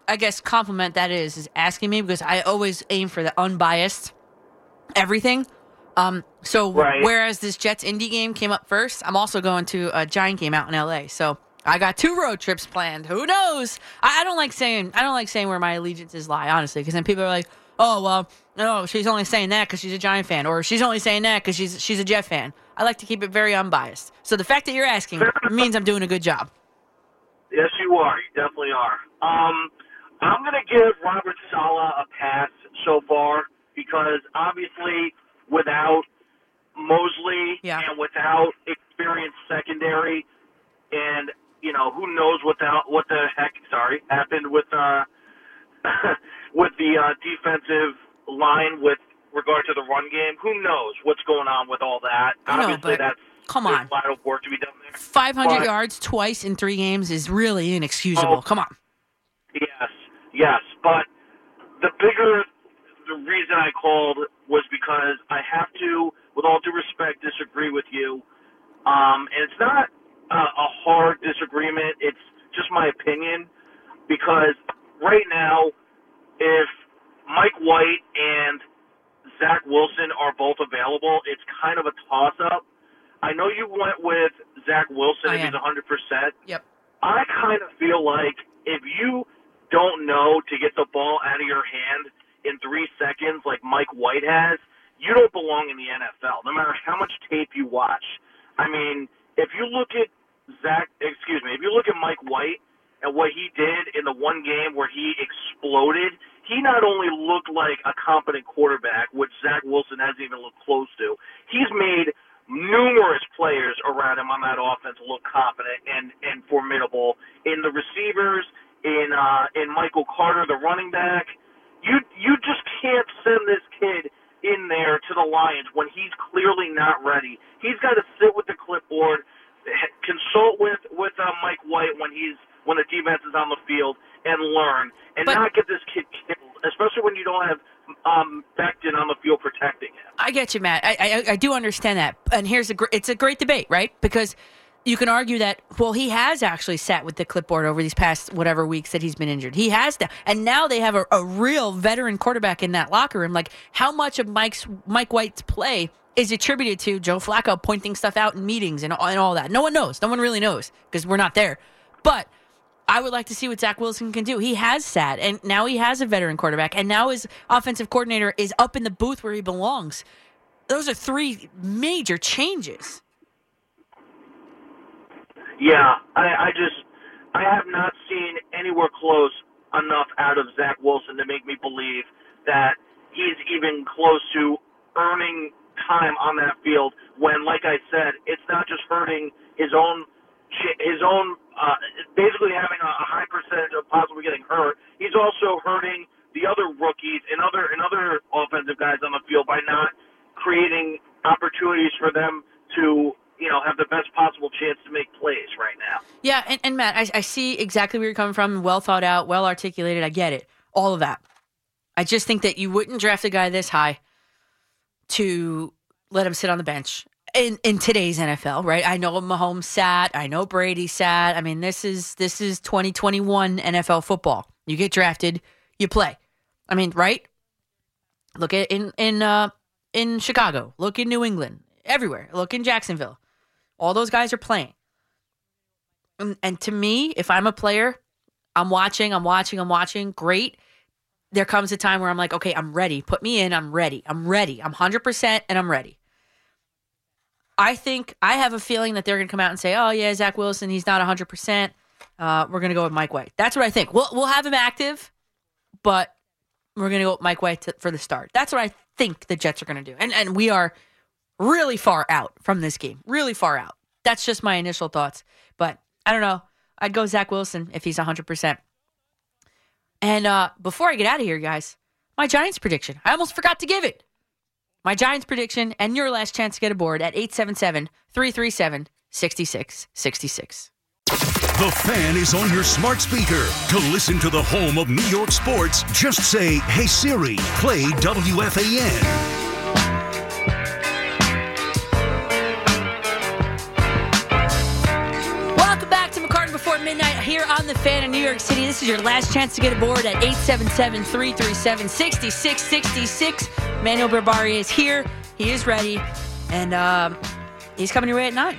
I guess, compliment that is is asking me because I always aim for the unbiased everything. Um, so Right. whereas this Jets indie game came up first, I'm also going to a Giant game out in LA. So I got two road trips planned. Who knows? I, I don't like saying I don't like saying where my allegiances lie, honestly, because then people are like, "Oh well, no, she's only saying that because she's a Giant fan, or she's only saying that because she's she's a Jet fan." I like to keep it very unbiased. So the fact that you're asking means I'm doing a good job. Yes, you are. You definitely are. Um, I'm going to give Robert Saleh a pass so far because obviously without Mosley and without experienced secondary, and you know who knows what the what the heck sorry happened with uh (laughs) with the uh, defensive line with regard to the run game, who knows what's going on with all that? I know, Obviously, but that's come on. a lot of work to be done there. 500 But- yards twice in three games is really inexcusable. Oh. Come on. Yes, yes. But the bigger the reason I called was because I have to, with all due respect, disagree with you. Um, and it's not a, a hard disagreement. It's just my opinion. Because right now, if Mike White and Zach Wilson are both available, it's kind of a toss up. I know you went with Zach Wilson oh, I if he's 100%. Yep. I kind of feel like if you don't know to get the ball out of your hand in three seconds like Mike White has, you don't belong in the NFL, no matter how much tape you watch. I mean, if you look at Zach, excuse me, if you look at Mike White and what he did in the one game where he exploded, he not only looked like a competent quarterback, which Zach Wilson hasn't even looked close to, he's made numerous players around him on that offense look competent and, and formidable in the receivers, in uh, in Michael Carter, the running back. You you just can't send this kid in there to the Lions when he's clearly not ready. He's got to sit with the clipboard, consult with with uh, Mike White when he's when the defense is on the field, and learn, and But- not get this kid killed, especially when you don't have um, Becton on the field protecting him. I get you, Matt. I, I I do understand that, and here's a gr- it's a great debate, right? Because you can argue that well, he has actually sat with the clipboard over these past whatever weeks that he's been injured. He has that, and now they have a, a real veteran quarterback in that locker room. Like how much of Mike's Mike White's play is attributed to Joe Flacco pointing stuff out in meetings and and all that? No one knows. No one really knows because we're not there. But I would like to see what Zach Wilson can do. He has sat, and now he has a veteran quarterback, and now his offensive coordinator is up in the booth where he belongs. Those are three major changes. Yeah, I, I just I have not seen anywhere close enough out of Zach Wilson to make me believe that he's even close to earning time on that field. When, like I said, it's not just hurting his own his own uh, basically having a, a high percentage of possibly getting hurt. He's also hurting the other rookies and other and other offensive guys on the field by not creating opportunities for them to you know have the best possible chance to make plays right now. Yeah, and, and Matt, I, I see exactly where you're coming from. Well thought out, well articulated. I get it. All of that. I just think that you wouldn't draft a guy this high to let him sit on the bench in, in today's NFL, right? I know Mahomes sat. I know Brady sat. I mean, this is this is 2021 NFL football. You get drafted, you play. I mean, right? Look at in in uh, in Chicago. Look in New England. Everywhere. Look in Jacksonville. All those guys are playing. And, and to me, if I'm a player, I'm watching, I'm watching, I'm watching. Great. There comes a time where I'm like, okay, I'm ready. Put me in. I'm ready. I'm ready. I'm 100% and I'm ready. I think I have a feeling that they're going to come out and say, oh, yeah, Zach Wilson, he's not 100%. Uh, we're going to go with Mike White. That's what I think. We'll, we'll have him active, but we're going to go with Mike White to, for the start. That's what I think the Jets are going to do. And, and we are really far out from this game. Really far out. That's just my initial thoughts. But I don't know. I'd go Zach Wilson if he's 100%. And uh, before I get out of here, guys, my Giants prediction. I almost forgot to give it. My Giants prediction and your last chance to get aboard at 877 337 6666. The fan is on your smart speaker. To listen to the home of New York sports, just say, Hey Siri, play WFAN. Here on The Fan in New York City. This is your last chance to get aboard at 877 337 6666. Manuel Berbari is here. He is ready. And um, he's coming your way at 9.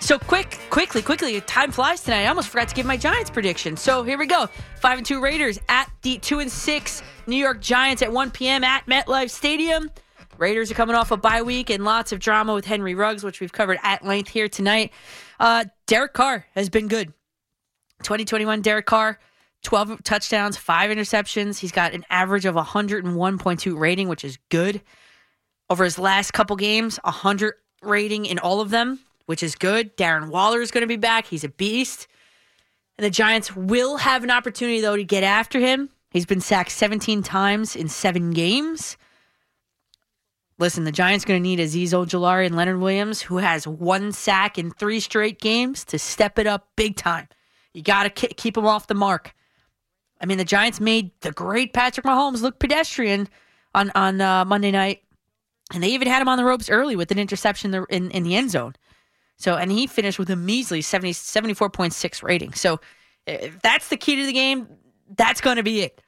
So quick, quickly, quickly, time flies tonight. I almost forgot to give my Giants prediction. So here we go. Five and two Raiders at the two and six New York Giants at 1 p.m. at MetLife Stadium. Raiders are coming off a bye week and lots of drama with Henry Ruggs, which we've covered at length here tonight. Uh, Derek Carr has been good. 2021 Derek Carr, 12 touchdowns, five interceptions. He's got an average of 101.2 rating, which is good. Over his last couple games, 100 rating in all of them, which is good. Darren Waller is going to be back. He's a beast. And the Giants will have an opportunity, though, to get after him. He's been sacked 17 times in seven games. Listen, the Giants going to need Azeez Ojulari and Leonard Williams, who has one sack in three straight games, to step it up big time. You got to keep him off the mark. I mean, the Giants made the great Patrick Mahomes look pedestrian on on uh, Monday night, and they even had him on the ropes early with an interception in, in the end zone. So, and he finished with a measly 70, 74.6 rating. So, if that's the key to the game, that's going to be it.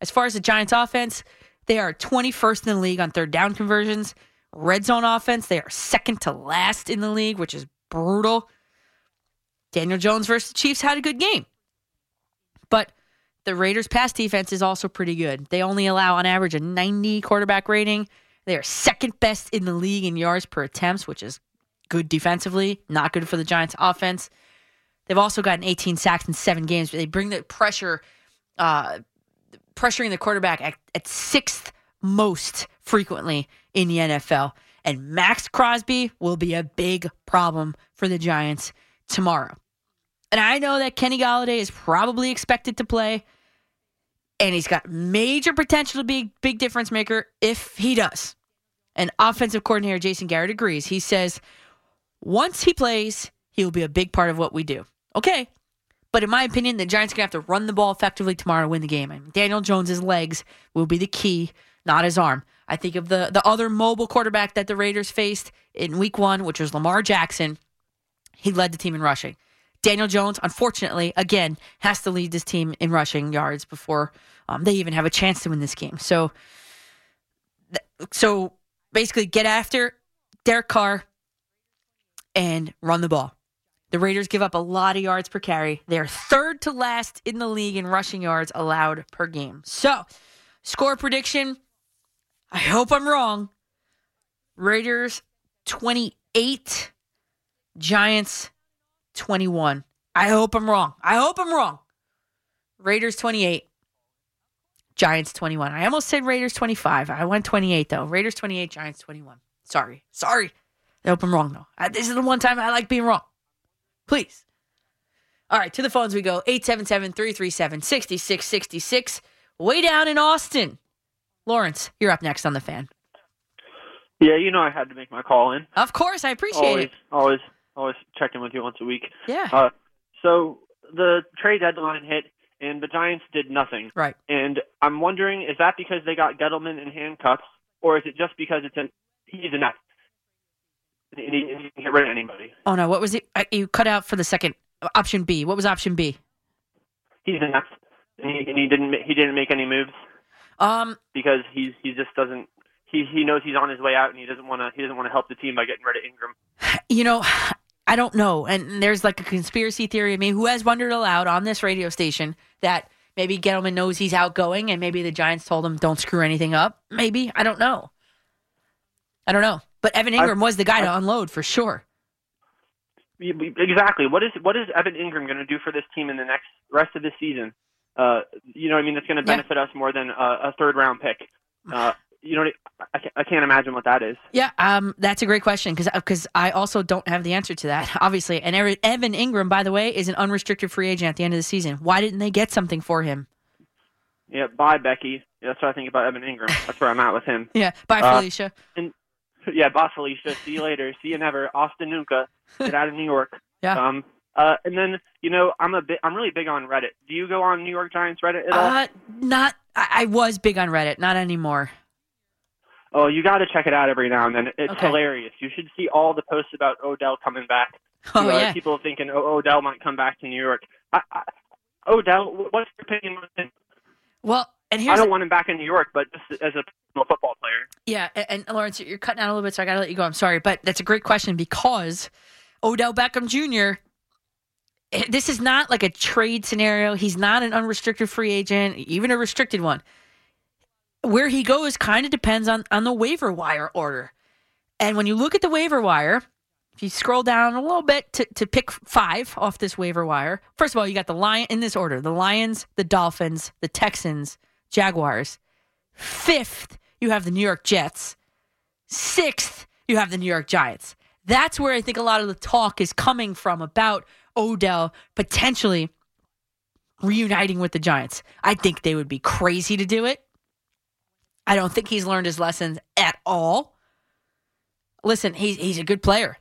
As far as the Giants offense, they are 21st in the league on third down conversions. Red zone offense, they are second to last in the league, which is brutal. Daniel Jones versus the Chiefs had a good game. But the Raiders' pass defense is also pretty good. They only allow, on average, a 90 quarterback rating. They are second best in the league in yards per attempts, which is good defensively, not good for the Giants' offense. They've also gotten 18 sacks in seven games. They bring the pressure, uh, pressuring the quarterback at, at sixth most frequently in the NFL. And Maxx Crosby will be a big problem for the Giants tomorrow. And I know that Kenny Golladay is probably expected to play, and he's got major potential to be a big difference maker if he does. And offensive coordinator Jason Garrett agrees. He says once he plays, he will be a big part of what we do. Okay. But in my opinion, the Giants are going to have to run the ball effectively tomorrow to win the game. Mean, Daniel Jones's legs will be the key, not his arm. I think of the, the other mobile quarterback that the Raiders faced in week one, which was Lamar Jackson. He led the team in rushing. Daniel Jones, unfortunately, again, has to lead this team in rushing yards before um, they even have a chance to win this game. So, so basically, get after Derek Carr and run the ball. The Raiders give up a lot of yards per carry. They're third to last in the league in rushing yards allowed per game. So, score prediction. I hope I'm wrong. Raiders 28, Giants 21. I hope I'm wrong. I hope I'm wrong. Raiders 28, Giants 21. I almost said Raiders 25. I went 28 though. Raiders 28, Giants 21. Sorry. Sorry. I hope I'm wrong though. I, this is the one time I like being wrong. Please. All right, to the phones we go. 877 337 6666. Way down in Austin. Lawrence, you're up next on the fan. Yeah, you know I had to make my call in. Of course, I appreciate always, it. Always, always checking with you once a week. Yeah. Uh, so the trade deadline hit, and the Giants did nothing. Right. And I'm wondering, is that because they got Gettleman in handcuffs, or is it just because it's an he's a nut? And he, he can get rid of anybody. Oh no, what was it? You cut out for the second. Option B. What was option B? He's a nut, and he, and he didn't he didn't make any moves Um, because he's he just doesn't. He, he knows he's on his way out, and he doesn't want to. He doesn't want to help the team by getting rid of Engram. (sighs) you know, I don't know. And there's like a conspiracy theory. I mean, who has wondered aloud on this radio station that maybe Gettleman knows he's outgoing and maybe the Giants told him don't screw anything up? Maybe. I don't know. I don't know. But Evan Engram was the guy to unload for sure. Exactly. What is what is Evan Engram going to do for this team in the next rest of the season? Uh, you know, what I mean, that's going to benefit us more than a, a third round pick. Uh, you know, I, can't- I can't imagine what that is. Yeah, um, that's a great question because because I also don't have the answer to that, (laughs) obviously. And Evan- Evan Engram, by the way, is an unrestricted free agent at the end of the season. Why didn't they get something for him? Yeah. Bye, Becky. That's what I think about Evan Engram. That's where I'm at with him. (laughs) Yeah, bye, Uh, Felicia. And yeah, bye, Felicia. See you later. See you never. Austin Nuka. (laughs) Get out of New York. Yeah. Um. Uh. And then you know, I'm a bit. I'm really big on Reddit. Do you go on New York Giants Reddit at all? Uh, not. I, I was big on Reddit, not anymore. Oh, you got to check it out every now and then. It's Okay. hilarious. You should see all the posts about Odell coming back. Oh, yeah. People thinking oh, Odell might come back to New York. I, I, Odell, what's your opinion on him? Well, and I don't want him back in New York, but just as a football player. Yeah, a- and, Lawrence, you're cutting out a little bit, so I got to let you go. I'm sorry, but that's a great question because Odell Beckham Jr. eh, This is not like a trade scenario. He's not an unrestricted free agent, even a restricted one. Where he goes kind of depends on on the waiver wire order. And when you look at the waiver wire, if you scroll down a little bit to, to pick five off this waiver wire, first of all, you got the Lion in this order: the Lions, the Dolphins, the Texans, Jaguars. Fifth, you have the New York Jets. Sixth, you have the New York Giants. That's where I think a lot of the talk is coming from about Odell potentially reuniting with the Giants. I think they would be crazy to do it. I don't think he's learned his lessons at all listen, he's he's a good player.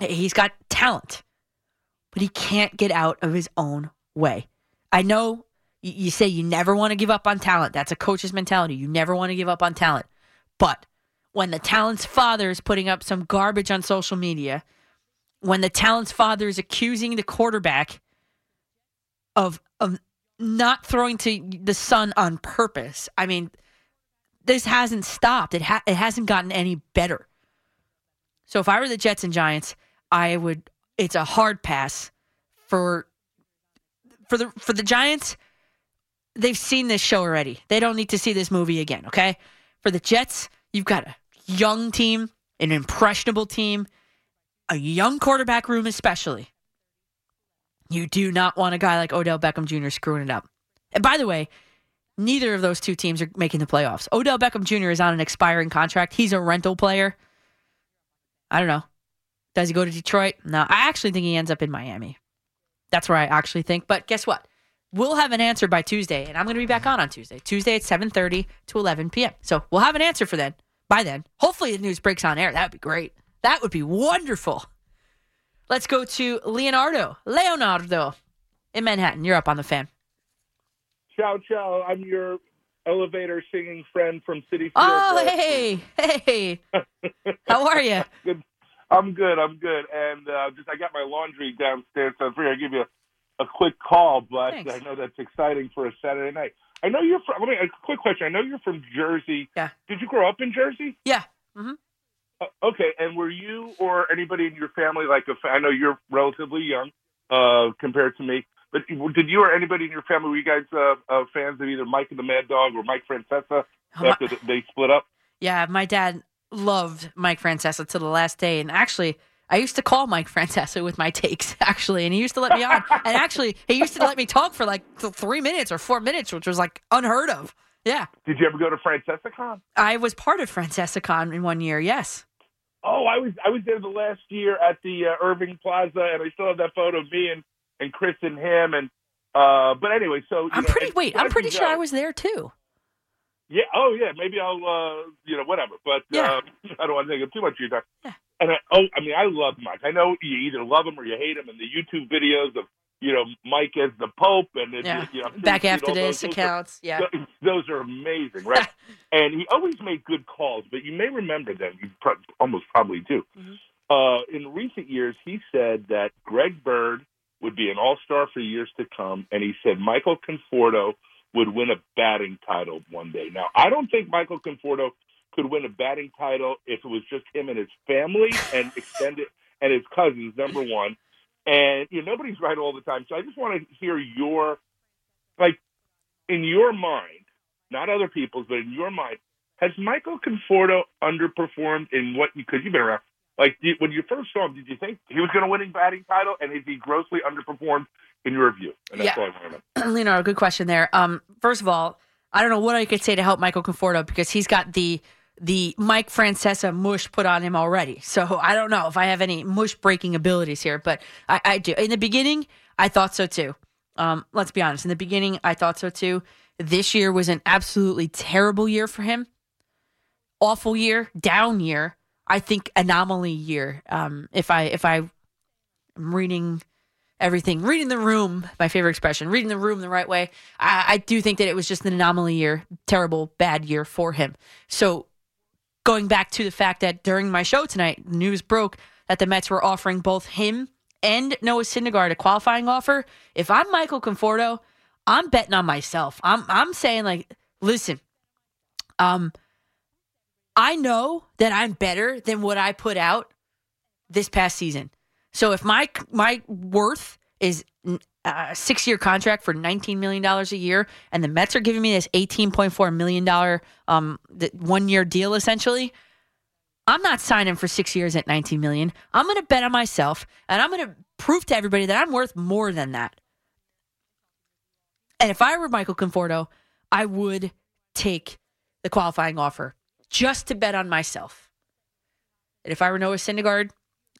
He's got talent, but he can't get out of his own way. I know you, say you never want to give up on talent. That's a coach's mentality. You never want to give up on talent. But when the talent's father is putting up some garbage on social media, when the talent's father is accusing the quarterback of of not throwing to the son on purpose, I mean, this hasn't stopped. It ha- it hasn't gotten any better. So if I were the Jets and Giants, I would. It's a hard pass for for the for the Giants. They've seen this show already. They don't need to see this movie again. Okay. For the Jets, you've got a young team, an impressionable team, a young quarterback room, especially. You do not want a guy like Odell Beckham Jr. screwing it up. And by the way, neither of those two teams are making the playoffs. Odell Beckham Jr. is on an expiring contract. He's a rental player. I don't know. Does he go to Detroit? No, I actually think he ends up in Miami. That's where I actually think. But guess what? We'll have an answer by Tuesday, and I'm going to be back on on Tuesday. Tuesday at 7:30 to 11 p.m. So we'll have an answer for then. By then, hopefully the news breaks on air. That would be great. That would be wonderful. Let's go to Leonardo. Leonardo in Manhattan. You're up on the fan. Ciao, ciao. I'm your elevator singing friend from Citi Field. Oh, hey, hey. How are you? (laughs) Good. I'm good. I'm good. And uh, just I got my laundry downstairs, so I figured I'd give you a, a quick call. But Thanks. I know that's exciting for a Saturday night. I know you're from. Let me a quick question. I know you're from Jersey. Yeah. Did you grow up in Jersey? Yeah. Mm-hmm. Uh, okay. And were you or anybody in your family like a? fa- I know you're relatively young uh, compared to me. But did you or anybody in your family were you guys uh, uh, fans of either Mike and the Mad Dog or Mike Francesa my- after they split up? Yeah, my dad loved Mike Francesa to the last day. And actually, I used to call Mike (laughs) Francesa with my takes, actually, and he used to let me on. and actually, he used to let me talk for like three minutes or four minutes, which was like unheard of. Yeah. Did you ever go to FrancesaCon? I was part of FrancesaCon in one year, yes. Oh, I was I was there the last year at the uh, Irving Plaza, and I still have that photo of me and and Chris and him. And uh, but anyway, so I'm know, pretty, wait, I'm pretty sure I was there too. Yeah. Oh, yeah. Maybe I'll, uh, you know, whatever. But Yeah. uh, (laughs) I don't want to take up too much of your time. And I, oh, I mean, I love Mike. I know you either love him or you hate him. And the YouTube videos of, you know, Mike as the Pope and it, Yeah. you know, (laughs) Back after those- this those are- accounts. Yeah. those, those are amazing, right? (laughs) and he always made good calls, but you may remember them. You pro- almost probably do. Mm-hmm. Uh, in recent years, he said that Greg Bird would be an all-star for years to come, and he said Michael Conforto would win a batting title one day. Now, I don't think Michael Conforto could win a batting title if it was just him and his family and (laughs) extended and his cousins. Number one, and you know nobody's right all the time. So I just want to hear your like in your mind, not other people's, but in your mind, has Michael Conforto underperformed in what? Because you've been around. Like when you first saw him, did you think he was going to win a batting title, and has he grossly underperformed in your view? And that's Yeah. all I want to know. (clears throat) Leonardo, good question there. Um, first of all, I don't know what I could say to help Michael Conforto because he's got the the Mike Francesa mush put on him already. So I don't know if I have any mush breaking abilities here, but I, I do. In the beginning, I thought so too. Um, let's be honest. In the beginning, I thought so too. This year was an absolutely terrible year for him. Awful year, down year. I think anomaly year. Um, if I if I am reading everything, reading the room, my favorite expression, reading the room the right way. I, I do think that it was just an anomaly year, terrible, bad year for him. So going back to the fact that during my show tonight, news broke that the Mets were offering both him and Noah Syndergaard a qualifying offer. If I'm Michael Conforto, I'm betting on myself. I'm I'm saying like, listen, um, I know that I'm better than what I put out this past season. So if my my worth is a six year contract for nineteen million dollars a year, and the Mets are giving me this eighteen point four million dollar um one year deal essentially, I'm not signing for six years at nineteen million. I'm going to bet on myself, and I'm going to prove to everybody that I'm worth more than that. And if I were Michael Conforto, I would take the qualifying offer just to bet on myself. And if I were Noah Syndergaard,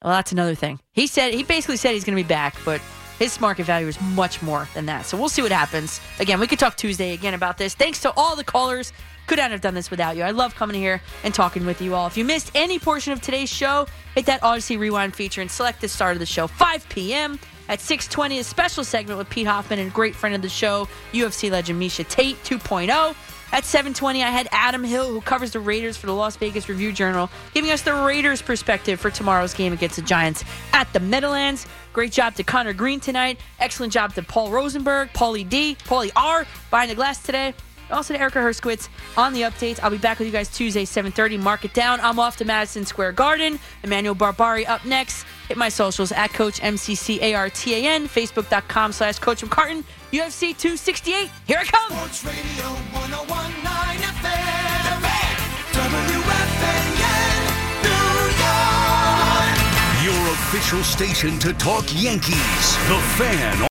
well, that's another thing. He said he basically said he's going to be back, but His market value is much more than that. So we'll see what happens. Again, we could talk Tuesday again about this. Thanks to all the callers. Could not have done this without you. I love coming here and talking with you all. If you missed any portion of today's show, hit that Audacy Rewind feature and select the start of the show, 5 p.m. At 620, a special segment with Pete Hoffman and great friend of the show, UFC legend Miesha Tate 2.0. At 7:20, I had Adam Hill, who covers the Raiders for the Las Vegas Review Journal, giving us the Raiders' perspective for tomorrow's game against the Giants at the Meadowlands. Great job to Connor Green tonight. Excellent job to Paul Rosenberg, Paulie D, Paulie R behind the glass today. Also to Erica Herskowitz on the updates. I'll be back with you guys Tuesday, 7:30. Mark it down. I'm off to Madison Square Garden. Emmanuel Berbari up next. Hit my socials at Coach MCCARTAN, Facebook.com slash Coach McCartan, UFC 268. Here it comes. Sports Radio 1019 FM. WFAN, New York. Your official station to talk Yankees. The Fan